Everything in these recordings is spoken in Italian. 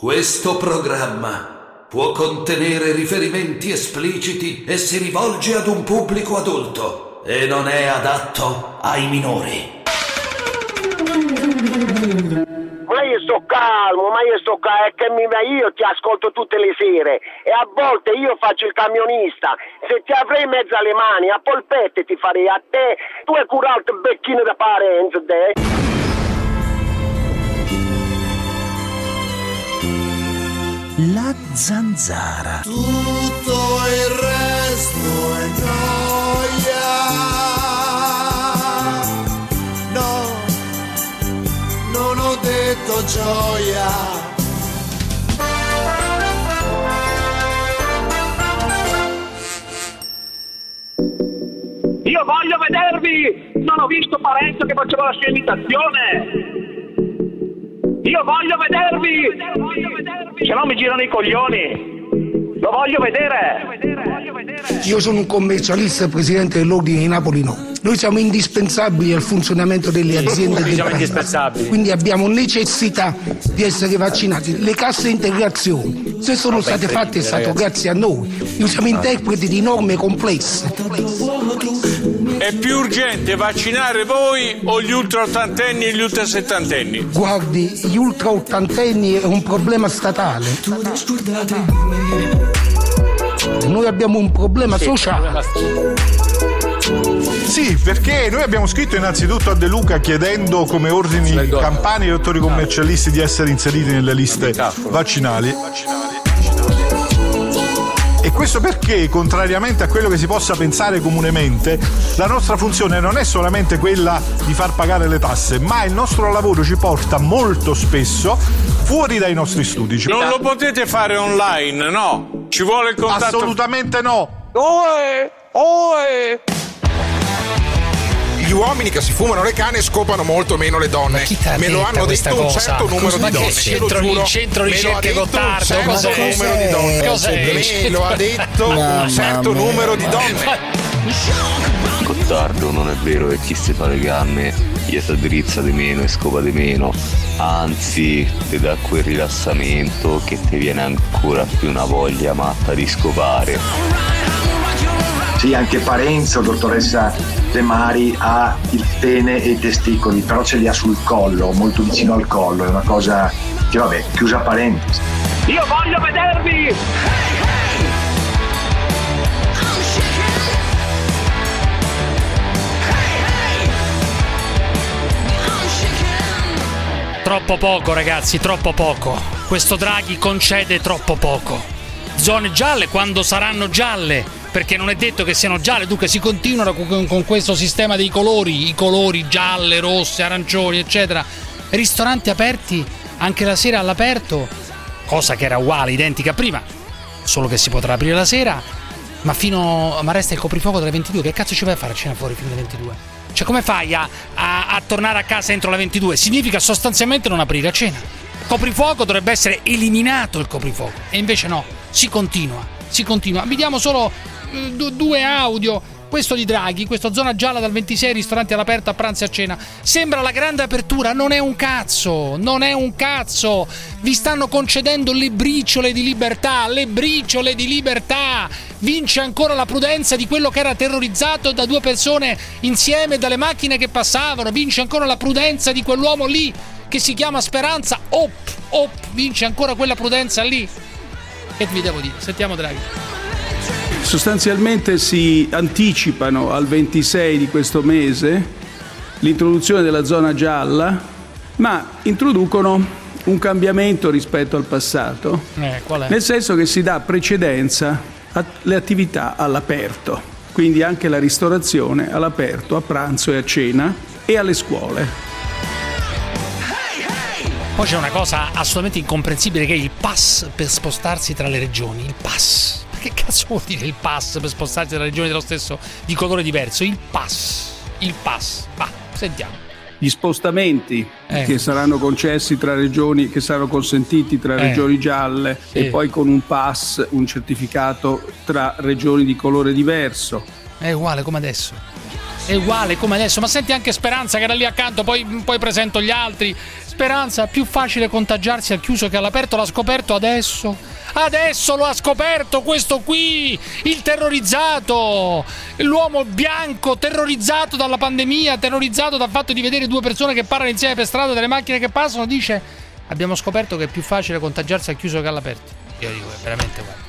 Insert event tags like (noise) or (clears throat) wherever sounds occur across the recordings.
Questo programma può contenere riferimenti espliciti e si rivolge ad un pubblico adulto e non è adatto ai minori. Ma io sto calmo, ma io sto calmo, è che mi, io ti ascolto tutte le sere e a volte io faccio il camionista. Se ti avrei in mezzo alle mani, a polpette ti farei a te, tu curato il becchino da parenza, te. Zanzara. Tutto il resto è gioia. No, non ho detto gioia. Io voglio vedervi! Non ho visto Parenzo che faceva la sua imitazione! Io voglio vedervi! Se no mi girano i coglioni! Lo voglio vedere! Io sono un commercialista e presidente dell'ordine di Napoli no. Noi siamo indispensabili al funzionamento delle aziende del siamo. Quindi abbiamo necessità di essere vaccinati. Le casse integrazioni, se sono state fatte è stato grazie a noi. Noi siamo interpreti di norme complesse. È più urgente vaccinare voi o gli ultra ottantenni e gli ultra settantenni? Guardi, gli ultra ottantenni è un problema statale. Noi abbiamo un problema sociale. Sì, perché noi abbiamo scritto innanzitutto a De Luca chiedendo come ordini campani e dottori commercialisti di essere inseriti nelle liste vaccinali. E questo perché, contrariamente a quello che si possa pensare comunemente, la nostra funzione non è solamente quella di far pagare le tasse, ma il nostro lavoro ci porta molto spesso fuori dai nostri studi. Non lo potete fare online, no? Ci vuole il contatto. Assolutamente no. Oe, oe. Gli uomini che si fumano le canne scopano molto meno le donne. Me lo hanno detto un cosa? certo numero Ma di che donne. centro- te lo giuro. il centro ricerche detto un Gottardo? certo Cos'è? numero di donne. Cos'è? Me lo ha detto un certo numero di donne. Gottardo non è vero che chi si fa le canne gli si drizza di meno e scopa di meno, anzi ti dà quel rilassamento che ti viene ancora più una voglia matta di scopare. Sì, anche Parenzo, dottoressa De Mari, ha il pene e i testicoli, però ce li ha sul collo, molto vicino al collo, è una cosa che vabbè, chiusa parentesi. Io voglio vedervi! Troppo poco, ragazzi, troppo poco. Questo Draghi concede troppo poco. Zone gialle quando saranno gialle, perché non è detto che siano gialle, dunque si continuano con, con questo sistema dei colori, i colori gialle, rosse, arancioni, eccetera. Ristoranti aperti anche la sera all'aperto, cosa che era uguale, identica a prima, solo che si potrà aprire la sera, ma fino ma resta il coprifuoco dalle 22, che cazzo ci vai a fare a cena fuori fino alle 22? Cioè come fai a, a- a tornare a casa entro le 22? Significa sostanzialmente non aprire a cena. Coprifuoco dovrebbe essere eliminato il coprifuoco e invece no, si continua, si continua. Vi diamo solo due audio. Questo di Draghi, questa zona gialla dal 26 ristoranti all'aperto a pranzo e a cena. Sembra la grande apertura, non è un cazzo, non è un cazzo. Vi stanno concedendo le briciole di libertà, le briciole di libertà. Vince ancora la prudenza di quello che era terrorizzato da due persone insieme dalle macchine che passavano. Vince ancora la prudenza di quell'uomo lì che si chiama Speranza. Op, op, vince ancora quella prudenza lì. Che vi devo dire? Sentiamo Draghi. Sostanzialmente si anticipano al 26 di questo mese l'introduzione della zona gialla, ma introducono un cambiamento rispetto al passato, Eh, nel senso che si dà precedenza alle attività all'aperto, quindi anche la ristorazione all'aperto, a pranzo e a cena e alle scuole. Poi c'è una cosa assolutamente incomprensibile che è il pass per spostarsi tra le regioni. Il pass. Ma che cazzo vuol dire il pass per spostarsi tra regioni dello stesso di colore diverso? Il pass. Il pass. Va, sentiamo. Gli spostamenti Eh. che saranno concessi tra regioni, che saranno consentiti tra Eh. regioni gialle Sì. e poi con un pass, un certificato tra regioni di colore diverso. È uguale come adesso. È uguale come adesso. Ma senti anche Speranza che era lì accanto, poi, poi presento gli altri. Speranza, più facile contagiarsi al chiuso che all'aperto, l'ha scoperto adesso. Adesso lo ha scoperto questo qui, il terrorizzato, l'uomo bianco terrorizzato dalla pandemia, terrorizzato dal fatto di vedere due persone che parlano insieme per strada, delle macchine che passano, dice abbiamo scoperto che è più facile contagiarsi al chiuso che all'aperto. Io dico, è veramente guarda.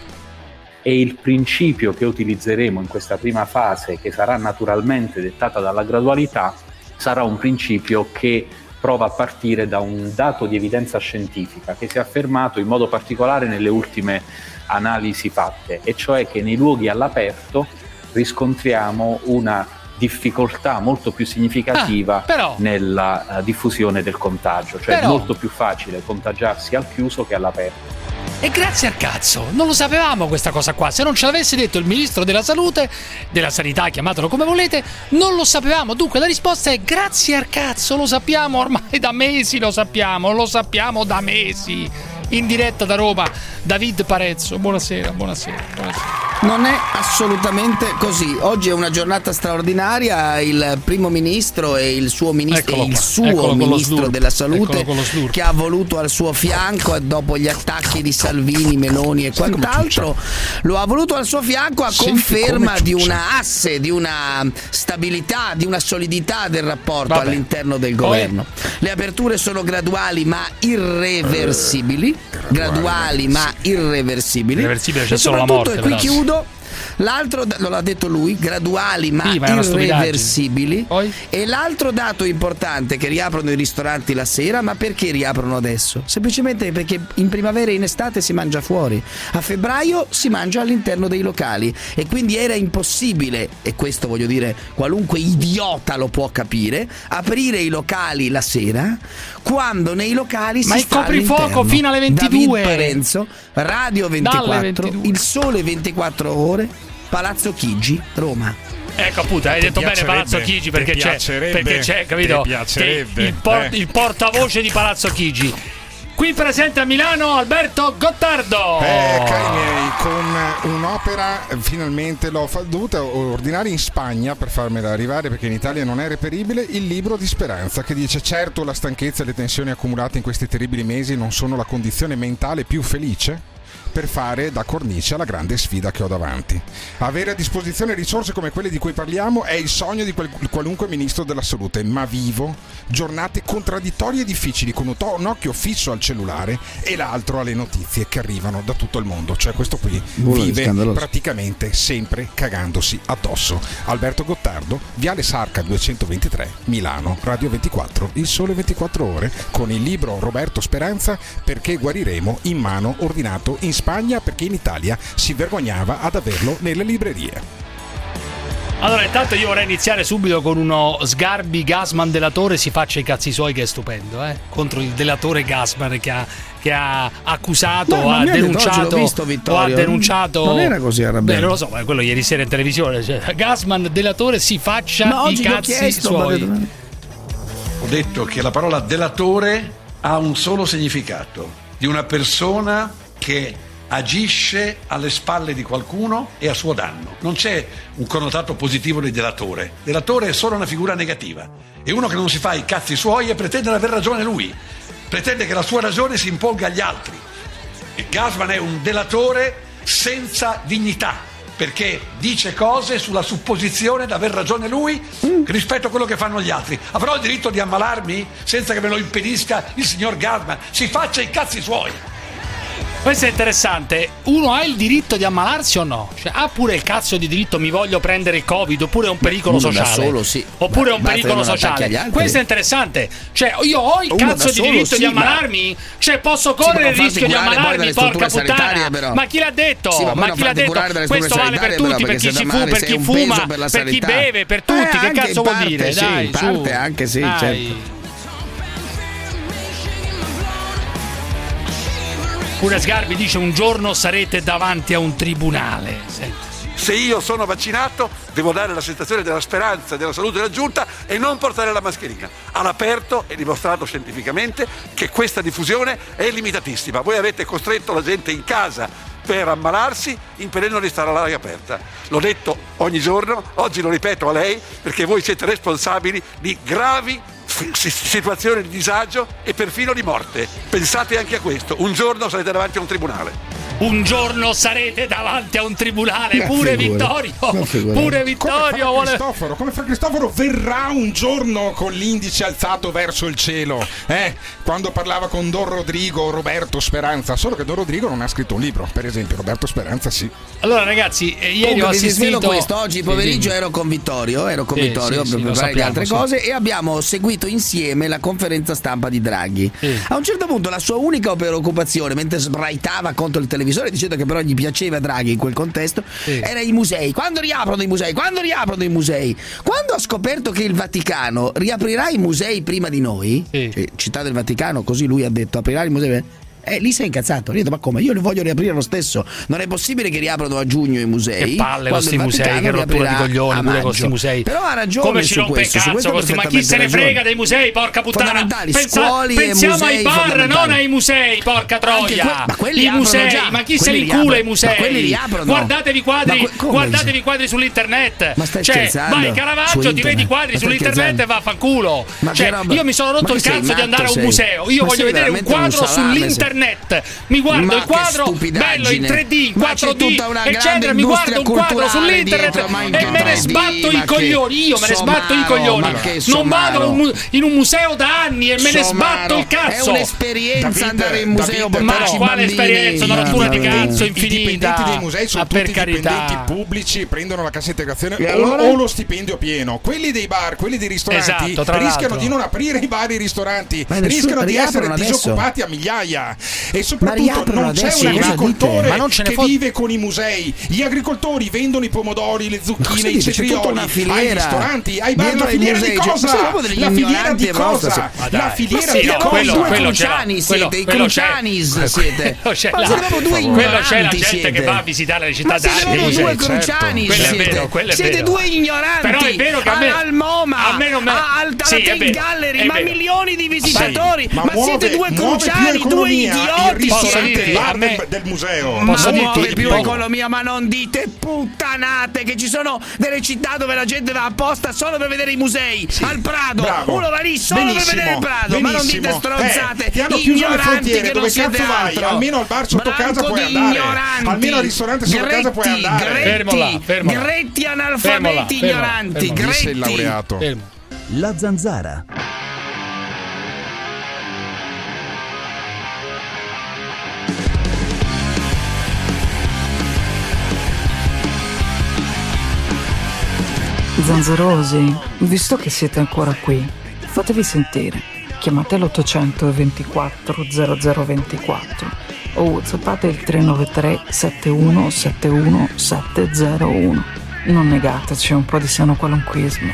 e il principio che utilizzeremo in questa prima fase, che sarà naturalmente dettata dalla gradualità, sarà un principio che prova a partire da un dato di evidenza scientifica che si è affermato in modo particolare nelle ultime analisi fatte, e cioè che nei luoghi all'aperto riscontriamo una difficoltà molto più significativa Ah, nella eh, diffusione del contagio, cioè Però- è molto più facile contagiarsi al chiuso che all'aperto. E grazie al cazzo, non lo sapevamo questa cosa qua. Se non ce l'avesse detto il ministro della salute, della sanità, chiamatelo come volete, non lo sapevamo. Dunque la risposta è grazie al cazzo, lo sappiamo ormai da mesi, lo sappiamo, lo sappiamo da mesi. In diretta da Roma, David Parezzo. Buonasera, buonasera, buonasera. Non è assolutamente così. Oggi è una giornata straordinaria. Il primo ministro e il suo ministro, il suo ministro della salute, che ha voluto al suo fianco dopo gli attacchi di Salvini, Meloni e quant'altro, lo ha voluto al suo fianco a conferma di una asse, di una stabilità, di una solidità del rapporto Vabbè. all'interno del governo. Le aperture sono graduali ma irreversibili. Graduali ma irreversibili. Irreversibile c'è e solo la morte, e qui chiudo. L'altro, da- lo ha detto lui, graduali ma, Sì, ma irreversibili. E l'altro dato importante è che riaprono i ristoranti la sera, ma perché riaprono adesso? Semplicemente perché in primavera e in estate si mangia fuori, a febbraio si mangia all'interno dei locali e quindi era impossibile, e questo voglio dire qualunque idiota lo può capire, aprire i locali la sera quando nei locali Ma si il sta coprifuoco all'interno. fino alle 22. David Parenzo, Radio Dalle 24, 22. Il Sole 24 ore, Palazzo Chigi, Roma. Ecco appunto, hai detto bene? Palazzo Chigi perché c'è, piacerebbe? perché c'è, capito? Che Il, por- Eh. il portavoce di Palazzo Chigi. Qui presente a Milano Alberto Gottardo. Eh, cari miei, con un'opera finalmente l'ho fa- dovuta ordinare in Spagna per farmela arrivare perché in Italia non è reperibile il libro di Speranza che dice certo la stanchezza e le tensioni accumulate in questi terribili mesi non sono la condizione mentale più felice per fare da cornice alla grande sfida che ho davanti. Avere a disposizione risorse come quelle di cui parliamo è il sogno di qualunque ministro della salute, ma vivo giornate contraddittorie e difficili con un, occhio fisso al cellulare e l'altro alle notizie che arrivano da tutto il mondo. Cioè questo qui Buono vive scandaloso. praticamente sempre cagandosi addosso. Alberto Gottardo, Viale Sarca 223, Milano, Radio 24, Il Sole 24 Ore, con il libro Roberto Speranza perché guariremo in mano ordinato in Spagna perché in Italia si vergognava ad averlo nelle librerie. Allora, intanto io vorrei iniziare subito con uno Sgarbi Gasman delatore si faccia i cazzi suoi che è stupendo, eh? Contro il delatore Gasman che ha, che ha accusato, No, ma ha denunciato, visto, o ha Vittorio. denunciato Non era così arrabbiato. Beh, non lo so, ma quello ieri sera in televisione, cioè, Gasman delatore si faccia Ma i cazzi chiesto, suoi. Ho detto che la parola delatore ha un solo significato, di una persona che agisce alle spalle di qualcuno e a suo danno. Non c'è un connotato positivo di delatore. Delatore è solo una figura negativa. È uno che non si fa i cazzi suoi e pretende di aver ragione lui. Pretende che la sua ragione si imponga agli altri. E Gasman è un delatore senza dignità, perché dice cose sulla supposizione di aver ragione lui rispetto a quello che fanno gli altri. Avrò il diritto di ammalarmi senza che me lo impedisca il signor Gasman? Si faccia i cazzi suoi. Questo è interessante. Uno ha il diritto di ammalarsi o no? Cioè, ha pure il cazzo di diritto, mi voglio prendere il Covid, oppure è un pericolo da sociale. solo, sì. Oppure è un pericolo che sociale. Questo è interessante. Cioè, io ho il Uno cazzo di solo, diritto sì, di ma- ammalarmi? Cioè, posso Sì, ma correre non il rischio di ammalarmi, porca puttana. però. Ma chi l'ha detto? Sì, ma ma chi l'ha detto? Questo vale per tutti, per chi si fu, per chi fuma, per chi beve, per Eh, tutti. Che anche cazzo vuol dire? sì, Dai, parte anche sì, certo. Pure Sgarbi dice un giorno sarete davanti a un tribunale. Senti. Se io sono vaccinato, devo dare la sensazione della speranza, della salute della giunta e non portare la mascherina. All'aperto è dimostrato scientificamente che questa diffusione è limitatissima. Voi avete costretto la gente in casa per ammalarsi impedendo di stare all'aria aperta. L'ho detto ogni giorno, oggi lo ripeto a lei perché voi siete responsabili di gravi situazioni di disagio e perfino di morte. Pensate anche a questo, un giorno sarete davanti a un tribunale. Un giorno sarete davanti a un tribunale, Ma pure Vittorio. Pure Come Vittorio fa vuole Cristoforo, come fa Cristoforo verrà un giorno con l'indice alzato verso il cielo, eh? Quando parlava con Don Rodrigo, Roberto Speranza, solo che Don Rodrigo non ha scritto un libro, per esempio, Roberto Speranza sì. Allora ragazzi, eh, ieri Comunque, ho assistito questo, oggi pomeriggio ero con Vittorio, ero con Sì, Vittorio sì, per sì, preparare le altre sì. cose e abbiamo seguito insieme la conferenza stampa di Draghi. A un certo punto la sua unica preoccupazione, mentre sbraitava contro il televisore dicendo che però gli piaceva Draghi in quel contesto, era i musei. Quando riaprono i musei? Quando riaprono i musei? Quando ha scoperto che il Vaticano riaprirà i musei prima di noi, cioè, città del Vaticano, così lui ha detto, aprirà i musei. Eh, lì sei incazzato, Io ho detto, ma come? Io li voglio riaprire lo stesso. Non è possibile che riaprono a giugno i musei. Che palle questi musei, che rottura di coglioni pure questi musei. Però ha ragione Come ci rompe il questo, cazzo questo ma chi se ne perfettamente frega ragione. dei musei, porca puttana? Pensa- e pensiamo ai bar, non ai musei, porca troia. que- ma quelli I musei, già, ma chi se li li cula aprono. i musei? Quelli li aprono. Guardatevi i quadri, guardatevi i quadri sull'internet. Ma stai cioè, vai Caravaggio, ti vedi i quadri sull'internet e vaffanculo. Cioè, io mi sono rotto il cazzo di andare a un museo. Io voglio vedere un quadro salame, sei. sull'internet. Mi guardo Ma il quadro bello in 3D, in Ma c'è 4D, tutta una grande eccetera. Mi guardo un quadro sull'internet dietro, e me ne 3D, sbatto i coglioni. Io me ne sbatto i coglioni. Non vado in un mu- in un museo da anni e me ne sbatto il cazzo. È un'esperienza andare in museo Ma farci quale esperienza? Una rottura di cazzo I infinita. dipendenti dei musei sono Ma per tutti carità. dipendenti pubblici, prendono la cassa integrazione o, allora? o lo stipendio pieno. Quelli dei bar, quelli dei ristoranti Esatto, rischiano di non aprire i bar e i ristoranti, rischiano di essere disoccupati a migliaia. E soprattutto non c'è adesso, un agricoltore dite? Ma non ce ne che fo- vive con i musei. Gli agricoltori vendono i pomodori, le zucchine, i cetrioli ai ristoranti, ai bar. dietro La filiera di musei, cioè, cosa? siete La filiera ignoranti di cosa? La filiera di no, cosa? quello- cruciani quello- siete, i quello c'è. crucianis (laughs) siete. Quello c'è Ma siete proprio due Quello c'è la ignoranti gente siete. che va a visitare le città Ma siete d'arte. proprio Sì, due certo. cruciani siete. siete due ignoranti. Però è vero che al, MoMA, al, Tate Gallery, ma milioni di visitatori. Ma siete due cruciani, due economia, il idioti ristorante siete. è il bar A me- del, museo. Ma Posso muove dirti- più po- economia, ma non dite puttanate che ci sono delle città dove la gente va apposta solo per vedere i musei. Al Prado, Bravo. uno va lì solo per Benissimo, vedere il Prado, ma non dite benissimo. stronzate. Eh, ti hanno chiuso le ignoranti frontiere, che dove non siete cazzo vai? altro. Almeno al bar sotto casa Branco puoi di andare. ignoranti. Almeno al ristorante sotto casa puoi Gretti, andare. Gretti, Fermola, fermola. Gretti analfabeti ignoranti. Gretti. laureato. Fermo. La zanzara. Zanzarosi, visto che siete ancora qui, fatevi sentire. Chiamate l'800 24 0024 o whatsappate il 393 71 71 701. Non negateci un po' di sano qualunquismo.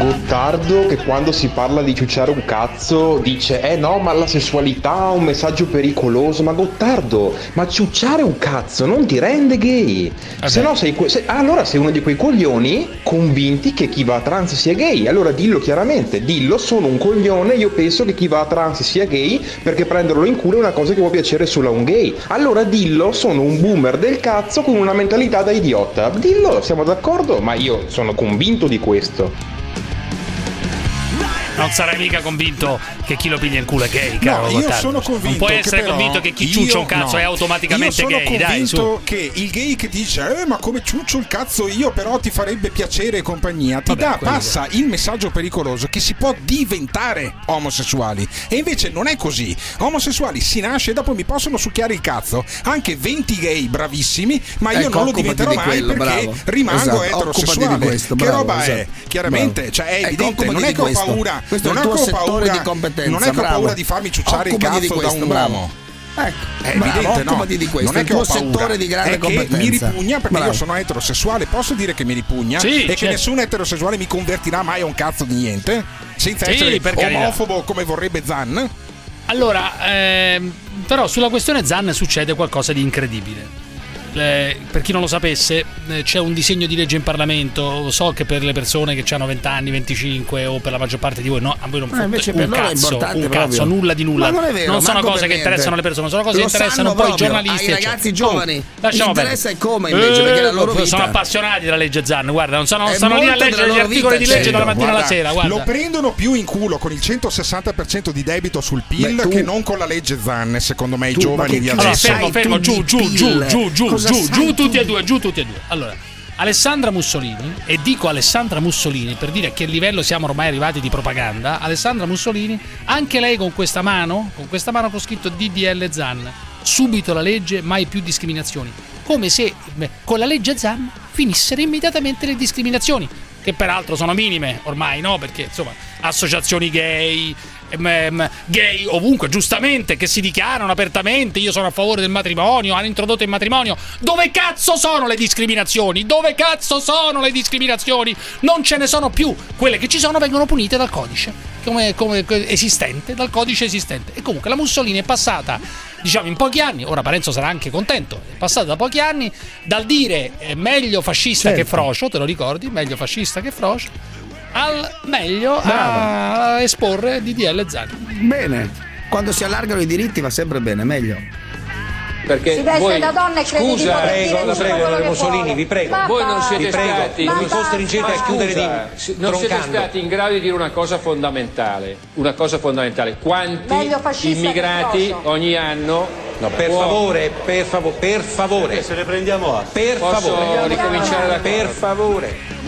Gottardo che quando si parla di ciucciare un cazzo dice eh no ma la sessualità ha un messaggio pericoloso. Ma Gottardo ma ciucciare un cazzo non ti rende gay. Se no sei que- se- ah, allora sei uno di quei coglioni convinti che chi va a trans sia gay. Allora dillo chiaramente dillo sono un coglione io penso che chi va a trans sia gay perché prenderlo in culo è una cosa che può piacere solo a un gay. Allora dillo sono un boomer del cazzo con una mentalità da idiota. Dillo siamo d'accordo ma io sono convinto di questo Non sarai mica convinto che chi lo piglia in culo è gay, caro No, io Gottardo. sono convinto. Non puoi che essere però convinto che chi io- ciuccia un cazzo no. è automaticamente io sono gay, dai, convinto che il gay che dice eh ma come ciuccio il cazzo io però ti farebbe piacere e compagnia ti Vabbè, dà, passa il messaggio pericoloso che si può diventare omosessuali e invece non è così omosessuali si nasce e dopo mi possono succhiare il cazzo anche 20 gay bravissimi ma io Ecco, non lo diventerò di mai quello, perché bravo. rimango Esatto, eterosessuale questo, che bravo, roba è esatto. chiaramente Bravo. cioè è Ecco, evidente non è che ho questo. paura Questo è non il è tuo che ho settore paura di competenza, non è che ho paura di farmi ciucciare il Occupati di cazzo da questo, un bravo. uomo Ecco, è bravo, evidente, no? di questo, non è il che tuo ho paura, settore di grande è che mi competenza. ripugna perché Bravo. io sono eterosessuale. Posso dire che mi ripugna Sì, e che certo. nessun eterosessuale mi convertirà mai a un cazzo di niente, senza Sì, essere per carità. omofobo come vorrebbe Zan. Allora, ehm, però sulla questione Zan succede qualcosa di incredibile. Eh, per chi non lo sapesse, eh, c'è un disegno di legge in Parlamento. So che per le persone che hanno 20 anni, 25 o per la maggior parte di voi, no, a voi non Ma fotte invece un è cazzo, un cazzo, nulla di nulla. Ma non è vero, sono manco cose che interessano le persone, sono cose Lo che interessano poi i giornalisti. ai eccetera. ragazzi Comunque, giovani. perdere. interessa il come, invece, perché è la loro Eh, Sono vita. appassionati della legge Zan, guarda, non sono, È stanno lì a leggere gli articoli vita, di legge dalla mattina alla sera. Guarda. Lo prendono più in culo con il 160% di debito sul PIL Beh, tu- che non con la legge Zanne, secondo me, i giovani di adesso. fermo, fermo, giù, giù, giù, giù, giù, giù, giù tu tutti e due, giù tutti e due. Allora, Alessandra Mussolini, e dico Alessandra Mussolini per dire a che livello siamo ormai arrivati di propaganda, Alessandra Mussolini, anche lei con questa mano, con questa mano con scritto DDL Zan, subito la legge, mai più discriminazioni. Come se beh, con la legge Zan finissero immediatamente le discriminazioni, che peraltro sono minime ormai, no? Perché insomma, associazioni gay, gay ovunque, giustamente, che si dichiarano apertamente, io sono a favore del matrimonio, hanno introdotto il matrimonio. Dove cazzo sono le discriminazioni? Dove cazzo sono le discriminazioni? Non ce ne sono più. Quelle che ci sono vengono punite dal codice, come, come esistente, dal codice esistente. E comunque la Mussolini è passata, diciamo, in pochi anni, ora Parenzo sarà anche contento, è passata da pochi anni dal dire eh, meglio fascista che Certo. frocio, te lo ricordi? Meglio fascista che frocio, al meglio a esporre DDL Zan. Bene. Quando si allargano i diritti va sempre bene, meglio. Perché Si veste voi, da donna e crede di scusa, dire prego, la prego, Mussolini, vuole. vi prego. Ma voi non siete Vi prego, stati, basta. costringete a chiudere di non siete stati in grado di dire una cosa fondamentale. Una cosa fondamentale. Quanti immigrati ogni anno No, per favore, per favore, per favore. Se le prendiamo a. Per Posso favore. ricominciare da Per favore.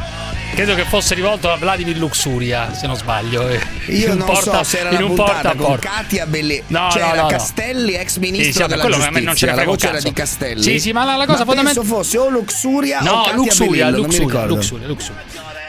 Credo che fosse rivolto a Vladimir Luxuria, se non sbaglio. eh. Io In non porta- so se era in la un puntata con porta-a-porta. Katia Belli. No, cioè no, no. Castelli, ex ministro Sì, sì, della quello a giustizia. non ce ne la frega un voce era di Castelli. Sì, sì, ma la- la cosa ma fondament- penso fosse o Luxuria o No, Katia Luxuria, mi Luxuria, ricordo. Luxuria, Luxuria.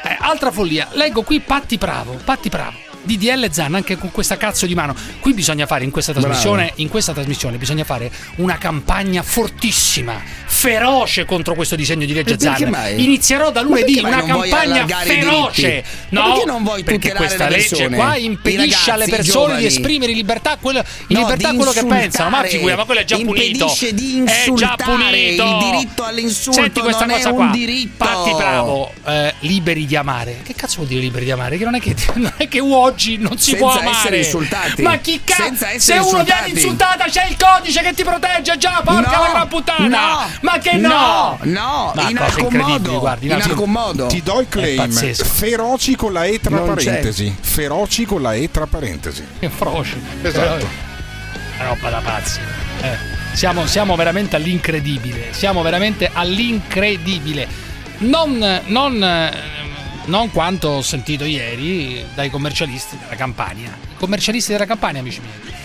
Eh, altra follia, leggo qui Patti Bravo, Patti Bravo. DDL Zan anche con questa cazzo di mano. Qui bisogna fare in questa trasmissione, in questa trasmissione bisogna fare una campagna fortissima, feroce contro questo disegno di legge Zan. mai? Inizierò da lunedì una campagna feroce. No, perché non vuoi perché questa le legge qua impedisce alle ragazzi, i persone di esprimere in libertà quello, in No, libertà quello che pensano. Ma figura, ma quello è già punito. Di È già punito. Il diritto all'insulto Senti questa cosa qua. diritto. Patti bravo, eh, liberi di amare. Che cazzo vuol dire liberi di amare? Che non è che, (laughs) non è che oggi non si Senza può essere amare. insultati. Ma chi cazzo? Se uno insultati. viene insultata c'è il codice che ti protegge già, porca No, la gran puttana. no, ma che no? no, no, in alcun modo, guardi, in alcun- modo. Ti do il claim. Feroci con la E tra Non c'è. parentesi. Feroci con la E tra parentesi. (laughs) Che froci. Esatto. Una roba da pazzi. Eh, siamo, siamo veramente all'incredibile. Siamo veramente all'incredibile. Non, non, eh, non quanto ho sentito ieri dai commercialisti della Campania. I commercialisti della Campania, amici miei.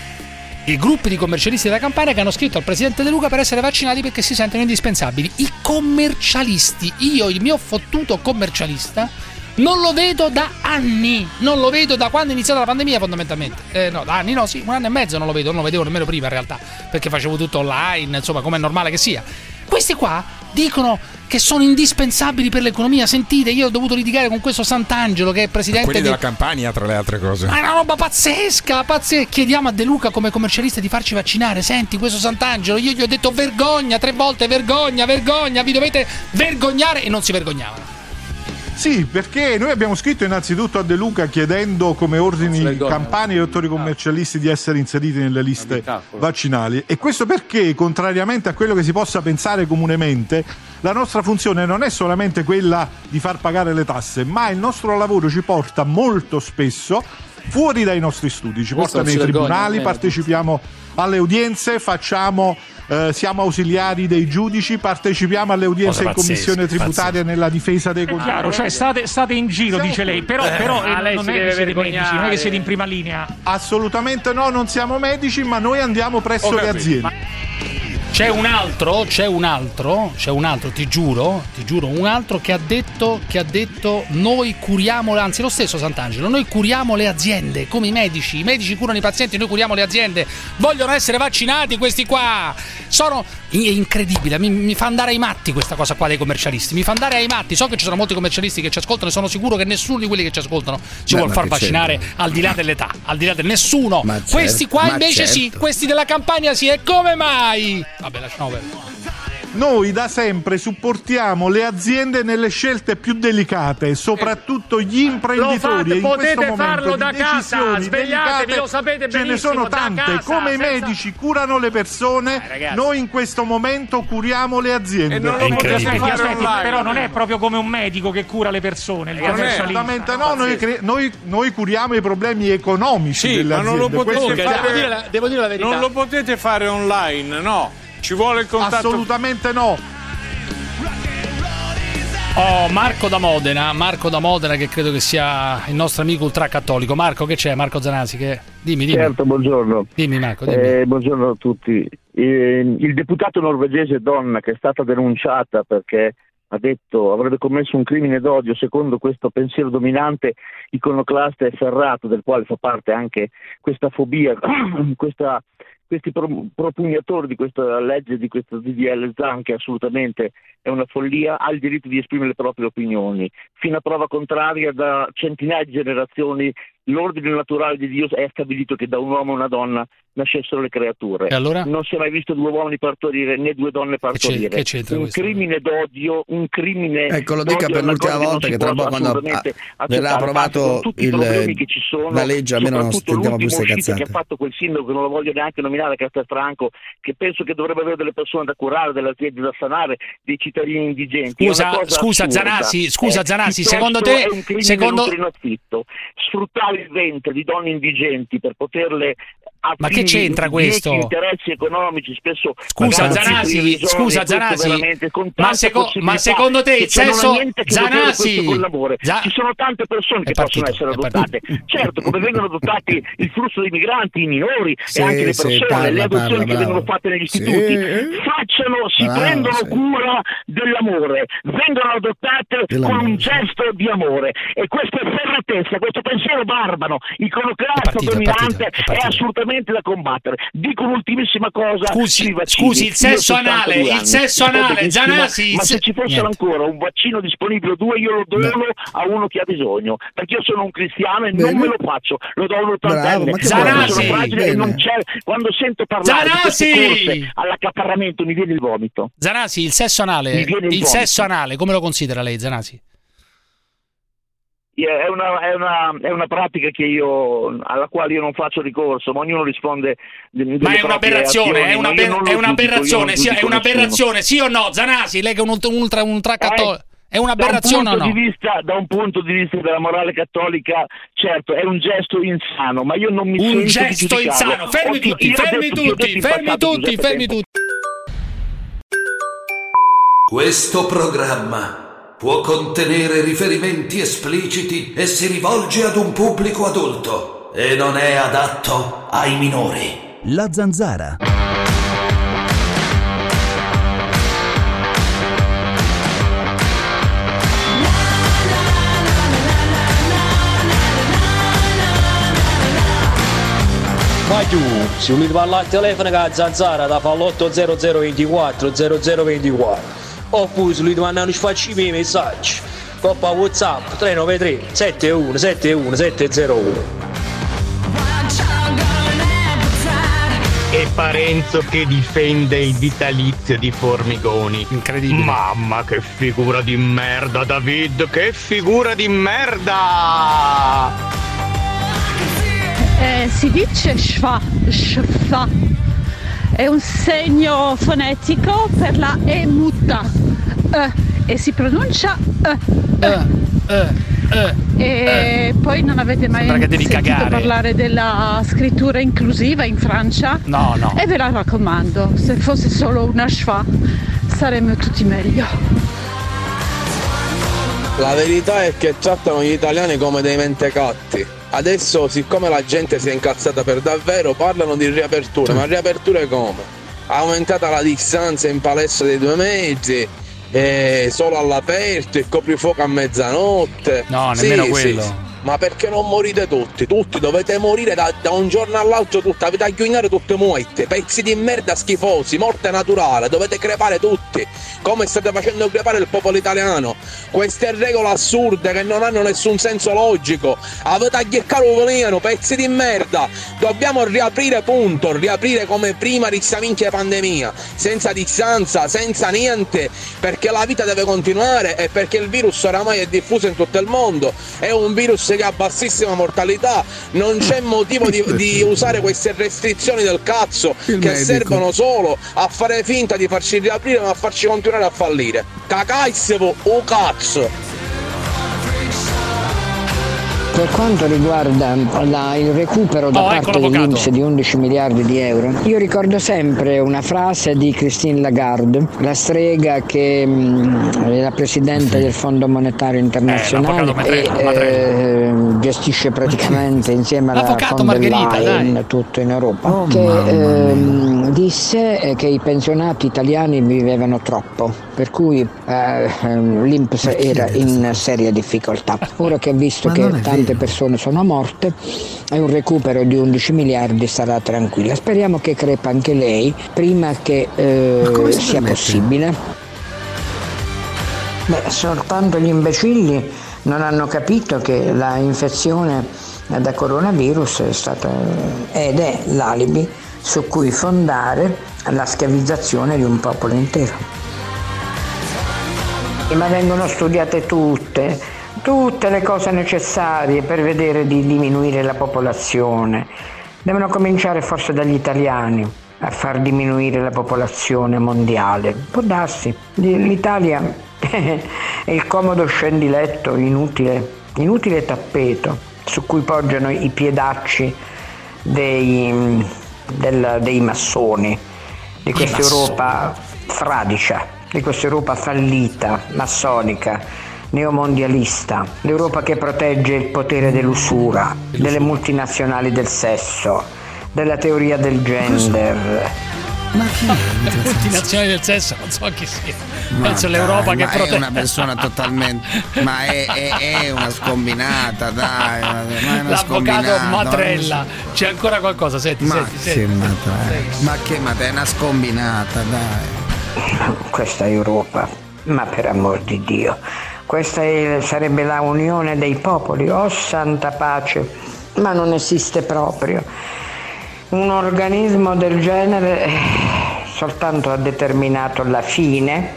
I gruppi di commercialisti della Campania che hanno scritto al presidente De Luca per essere vaccinati perché si sentono indispensabili. I commercialisti, io, il mio fottuto commercialista, non lo vedo da anni. Non lo vedo da quando è iniziata la pandemia, fondamentalmente. Eh, no, da anni no, sì, un anno e mezzo non lo vedo. Non lo vedevo nemmeno prima, in realtà, perché facevo tutto online, insomma, come è normale che sia. Questi qua dicono che sono indispensabili per l'economia. Sentite, io ho dovuto litigare con questo Sant'Angelo che è presidente Quelli di- della campagna, tra le altre cose. ma è una roba pazzesca, pazzesca. Chiediamo a De Luca come commercialista di farci vaccinare. Senti, questo Sant'Angelo, io gli ho detto vergogna tre volte, vergogna, vergogna, vi dovete vergognare e non si vergognavano. Sì, perché noi abbiamo scritto innanzitutto a De Luca chiedendo come ordini campani e dottori commercialisti di essere inseriti nelle liste vaccinali. E questo perché, contrariamente a quello che si possa pensare comunemente, la nostra funzione non è solamente quella di far pagare le tasse, ma il nostro lavoro ci porta molto spesso fuori dai nostri studi, ci porta nei tribunali, partecipiamo alle udienze, facciamo... eh, siamo ausiliari dei giudici, partecipiamo alle udienze in commissione tributaria nella difesa dei È chiaro, cioè state, state in giro, Siamo- dice lei, però, Eh, però ma eh, lei non è che siete medici, non è che siete in prima linea. Assolutamente no, non siamo medici, ma noi andiamo presso le aziende. C'è un altro, c'è un altro, c'è un altro, ti giuro, ti giuro, un altro che ha detto, che ha detto noi curiamo, anzi lo stesso Sant'Angelo, noi curiamo le aziende, come i medici, i medici curano i pazienti, noi curiamo le aziende, vogliono essere vaccinati questi qua, sono, è incredibile, mi, mi fa andare ai matti questa cosa qua dei commercialisti, mi fa andare ai matti, so che ci sono molti commercialisti che ci ascoltano e sono sicuro che nessuno di quelli che ci ascoltano si Beh, vuole far vaccinare c'entra? al di là dell'età, al di là del nessuno, Ma certo, questi qua ma invece sì, certo. questi della campagna sì, e come mai? Vabbè lasciamo perdere. noi da sempre supportiamo le aziende nelle scelte più delicate, soprattutto gli imprenditori. fate, e in potete questo momento farlo da casa, svegliatevi, delicate lo sapete Ce ne benissimo, sono da tante. casa, Come i senza- medici curano le persone, ragazzi. noi in questo momento curiamo le aziende. E non lo potete Aspetti, aspetti, però non è proprio come un medico che cura le persone, il Non è commercialista. esattamente no, noi, cre- noi- noi curiamo i problemi economici Sì, delle ma non lo aziende. potete fare. Devo dire la- devo dire la verità. Non lo potete fare online, no. Ci vuole il contatto. Assolutamente no. Oh, Marco da Modena, Marco da Modena che credo che sia il nostro amico ultracattolico. Marco, che c'è? Marco Zanasi, che... dimmi, dimmi. Certo, buongiorno. Dimmi Marco, dimmi. Eh, buongiorno a tutti. Eh, il deputato norvegese donna che è stata denunciata perché ha detto avrebbe commesso un crimine d'odio secondo questo pensiero dominante iconoclasta e ferrato del quale fa parte anche questa fobia, (clears throat) questa- questi pro- propugnatori di questa legge, di questo DDL ZAN che assolutamente è una follia, ha il diritto di esprimere le proprie opinioni. Fino a prova contraria da centinaia di generazioni l'ordine naturale di Dio è stabilito che da un uomo e una donna nascessero le creature. E allora? Non si è mai visto due uomini partorire né due donne partorire. che c'entra un questo? crimine d'odio, un crimine Ecco, lo dica per l'ultima volta che tra poco quando ah, verrà approvato Con tutti i il- problemi che ci sono, la legge, almeno non soprattutto sentiamo più l'ultima queste uscita che cazzate. ha fatto quel sindaco che non lo voglio neanche nominare Castelfranco che penso che dovrebbe avere delle persone da curare, delle aziende da sanare, dei cittadini indigenti. Scusa, scusa. Zanassi, scusa, Eh, Zanassi, secondo te- è un crimine secondo- affitto. sfruttare il ventre di donne indigenti per poterle Ma che c'entra questo? interessi economici spesso Scusa Zanasi, scusa Zanasi, con ma, seco- ma secondo te il questo Zanasi. Za- ci sono tante persone che partito, possono essere partito. adottate certo come vengono adottati il flusso dei migranti i minori Sì, e anche le sì, persone parla, le adozioni parla, che bravo. vengono fatte negli Sì. istituti facciano si Bravo, prendono sì. cura dell'amore vengono adottate Dell'amore, con un sì. gesto di amore e questa ferratezza questo pensiero barbaro iconoclasto partito, è dominante partito, è è, partito. Assolutamente da combattere dico un'ultimissima cosa Scusi, scusi, il sesso ho 62 anale, il sesso anale, Zanassi, ma se ci fosse niente. ancora un vaccino disponibile due io lo dono a uno che ha bisogno perché io sono un cristiano e non Bene. me lo faccio lo do a un ottantenne non c'è quando sento parlare di Zanassi! corse all'accaparramento mi viene il vomito Zanasi, il sesso anale, il il sesso anale, come lo considera lei Zanasi? È una, è, una, è una pratica che io, alla quale io non faccio ricorso, ma ognuno risponde. de- Ma è un'aberrazione, azioni, è, una ber- è un'aberrazione, giudico, sì, è un'aberrazione, sì o no? Zanasi, lei che è un, ultra- un ultra, un ultracattolico, è Da un, un'aberrazione o punto no? di vista, da un punto di vista della morale cattolica, certo, è un gesto insano, ma io non mi sento Un di gesto insano, fermi tutti, fermi tutti, fermi tutti, fermi Tempo. tutti. Questo programma può contenere riferimenti espliciti e si rivolge ad un pubblico adulto e non è adatto ai minori. La zanzara. Ma tu, se volete parlare al telefono con la zanzara da fa l'80024 0024 oppure se volete mandare sfacci i miei messaggi coppa whatsapp 393 71 71 701 E Parenzo che difende il vitalizio di Formigoni. Incredibile. Mamma che figura di merda, David, che figura di merda! Eh, si dice schwa, schwa. È un segno fonetico per la E muta. Eh, e si pronuncia. E poi non avete mai sentito cagare. parlare della scrittura inclusiva in Francia? No, no. E ve la raccomando, se fosse solo una schwa saremmo tutti meglio. La verità è che trattano gli italiani come dei mentecatti. Adesso, siccome la gente si è incazzata per davvero, parlano di riaperture. Ma riaperture come? Aumentata la distanza in palestra dei due mezzi, eh, solo all'aperto, il coprifuoco a mezzanotte. No, nemmeno sì, quello. sì. Ma perché non morite tutti? Tutti dovete morire da, da un giorno all'altro, tutti, avete a ghiugnare tutte muoite, pezzi di merda schifosi, morte naturale, dovete crepare tutti, come state facendo crepare il popolo italiano. Queste regole assurde che non hanno nessun senso logico, avete a ghiccare un pezzi di merda. Dobbiamo riaprire punto, riaprire come prima di sta minchia pandemia, senza distanza, senza niente, perché la vita deve continuare e perché il virus oramai è diffuso in tutto il mondo, è un virus che ha bassissima mortalità, non c'è motivo di, di usare queste restrizioni del cazzo Il che medico. servono solo a fare finta di farci riaprire ma a farci continuare a fallire. Cacaissevo o cazzo! Per quanto riguarda la- il recupero da Oh, ecco parte dell'Inps di 11 miliardi di euro, io ricordo sempre una frase di Christine Lagarde, la strega che mh, è la presidente del Fondo Monetario Internazionale l'avvocato e eh, gestisce praticamente (laughs) insieme alla L'avvocato von der Leyen tutto in Europa, Oh, che ehm, disse eh, che i pensionati italiani vivevano troppo, per cui eh, ehm, l'Inps era in seria difficoltà. Ora che ha visto Ma che è tante persone sono morte e un recupero di 11 miliardi sarà tranquilla. Speriamo che crepa anche lei prima che eh, sia possibile. Beh, soltanto gli imbecilli non hanno capito che la infezione da coronavirus è stata ed è l'alibi su cui fondare la schiavizzazione di un popolo intero. Ma vengono studiate tutte, tutte le cose necessarie per vedere di diminuire la popolazione. Devono cominciare forse dagli italiani a far diminuire la popolazione mondiale. Può darsi. L'Italia (laughs) è il comodo scendiletto inutile, inutile tappeto su cui poggiano i piedacci dei, del- dei massoni, di questa. Europa fradicia, di questa Europa fallita, massonica, neomondialista, l'Europa che protegge il potere dell'usura, delle multinazionali del sesso, della teoria del gender. Ma chi (laughs) Le multinazionali del sesso, non so chi sia. Ma Penso dai, l'Europa che ma protegge. è una persona totalmente ma è, è- è una scombinata dai ma è una L'avvocato scombinata Matrella. C'è ancora qualcosa? Senti, ma senti, che senti. Matrella ma che Matrella è una scombinata dai Questa Europa, ma per amor di Dio, questa è- sarebbe la unione dei popoli, oh santa pace, ma non esiste proprio. Un organismo del genere eh, soltanto ha determinato la fine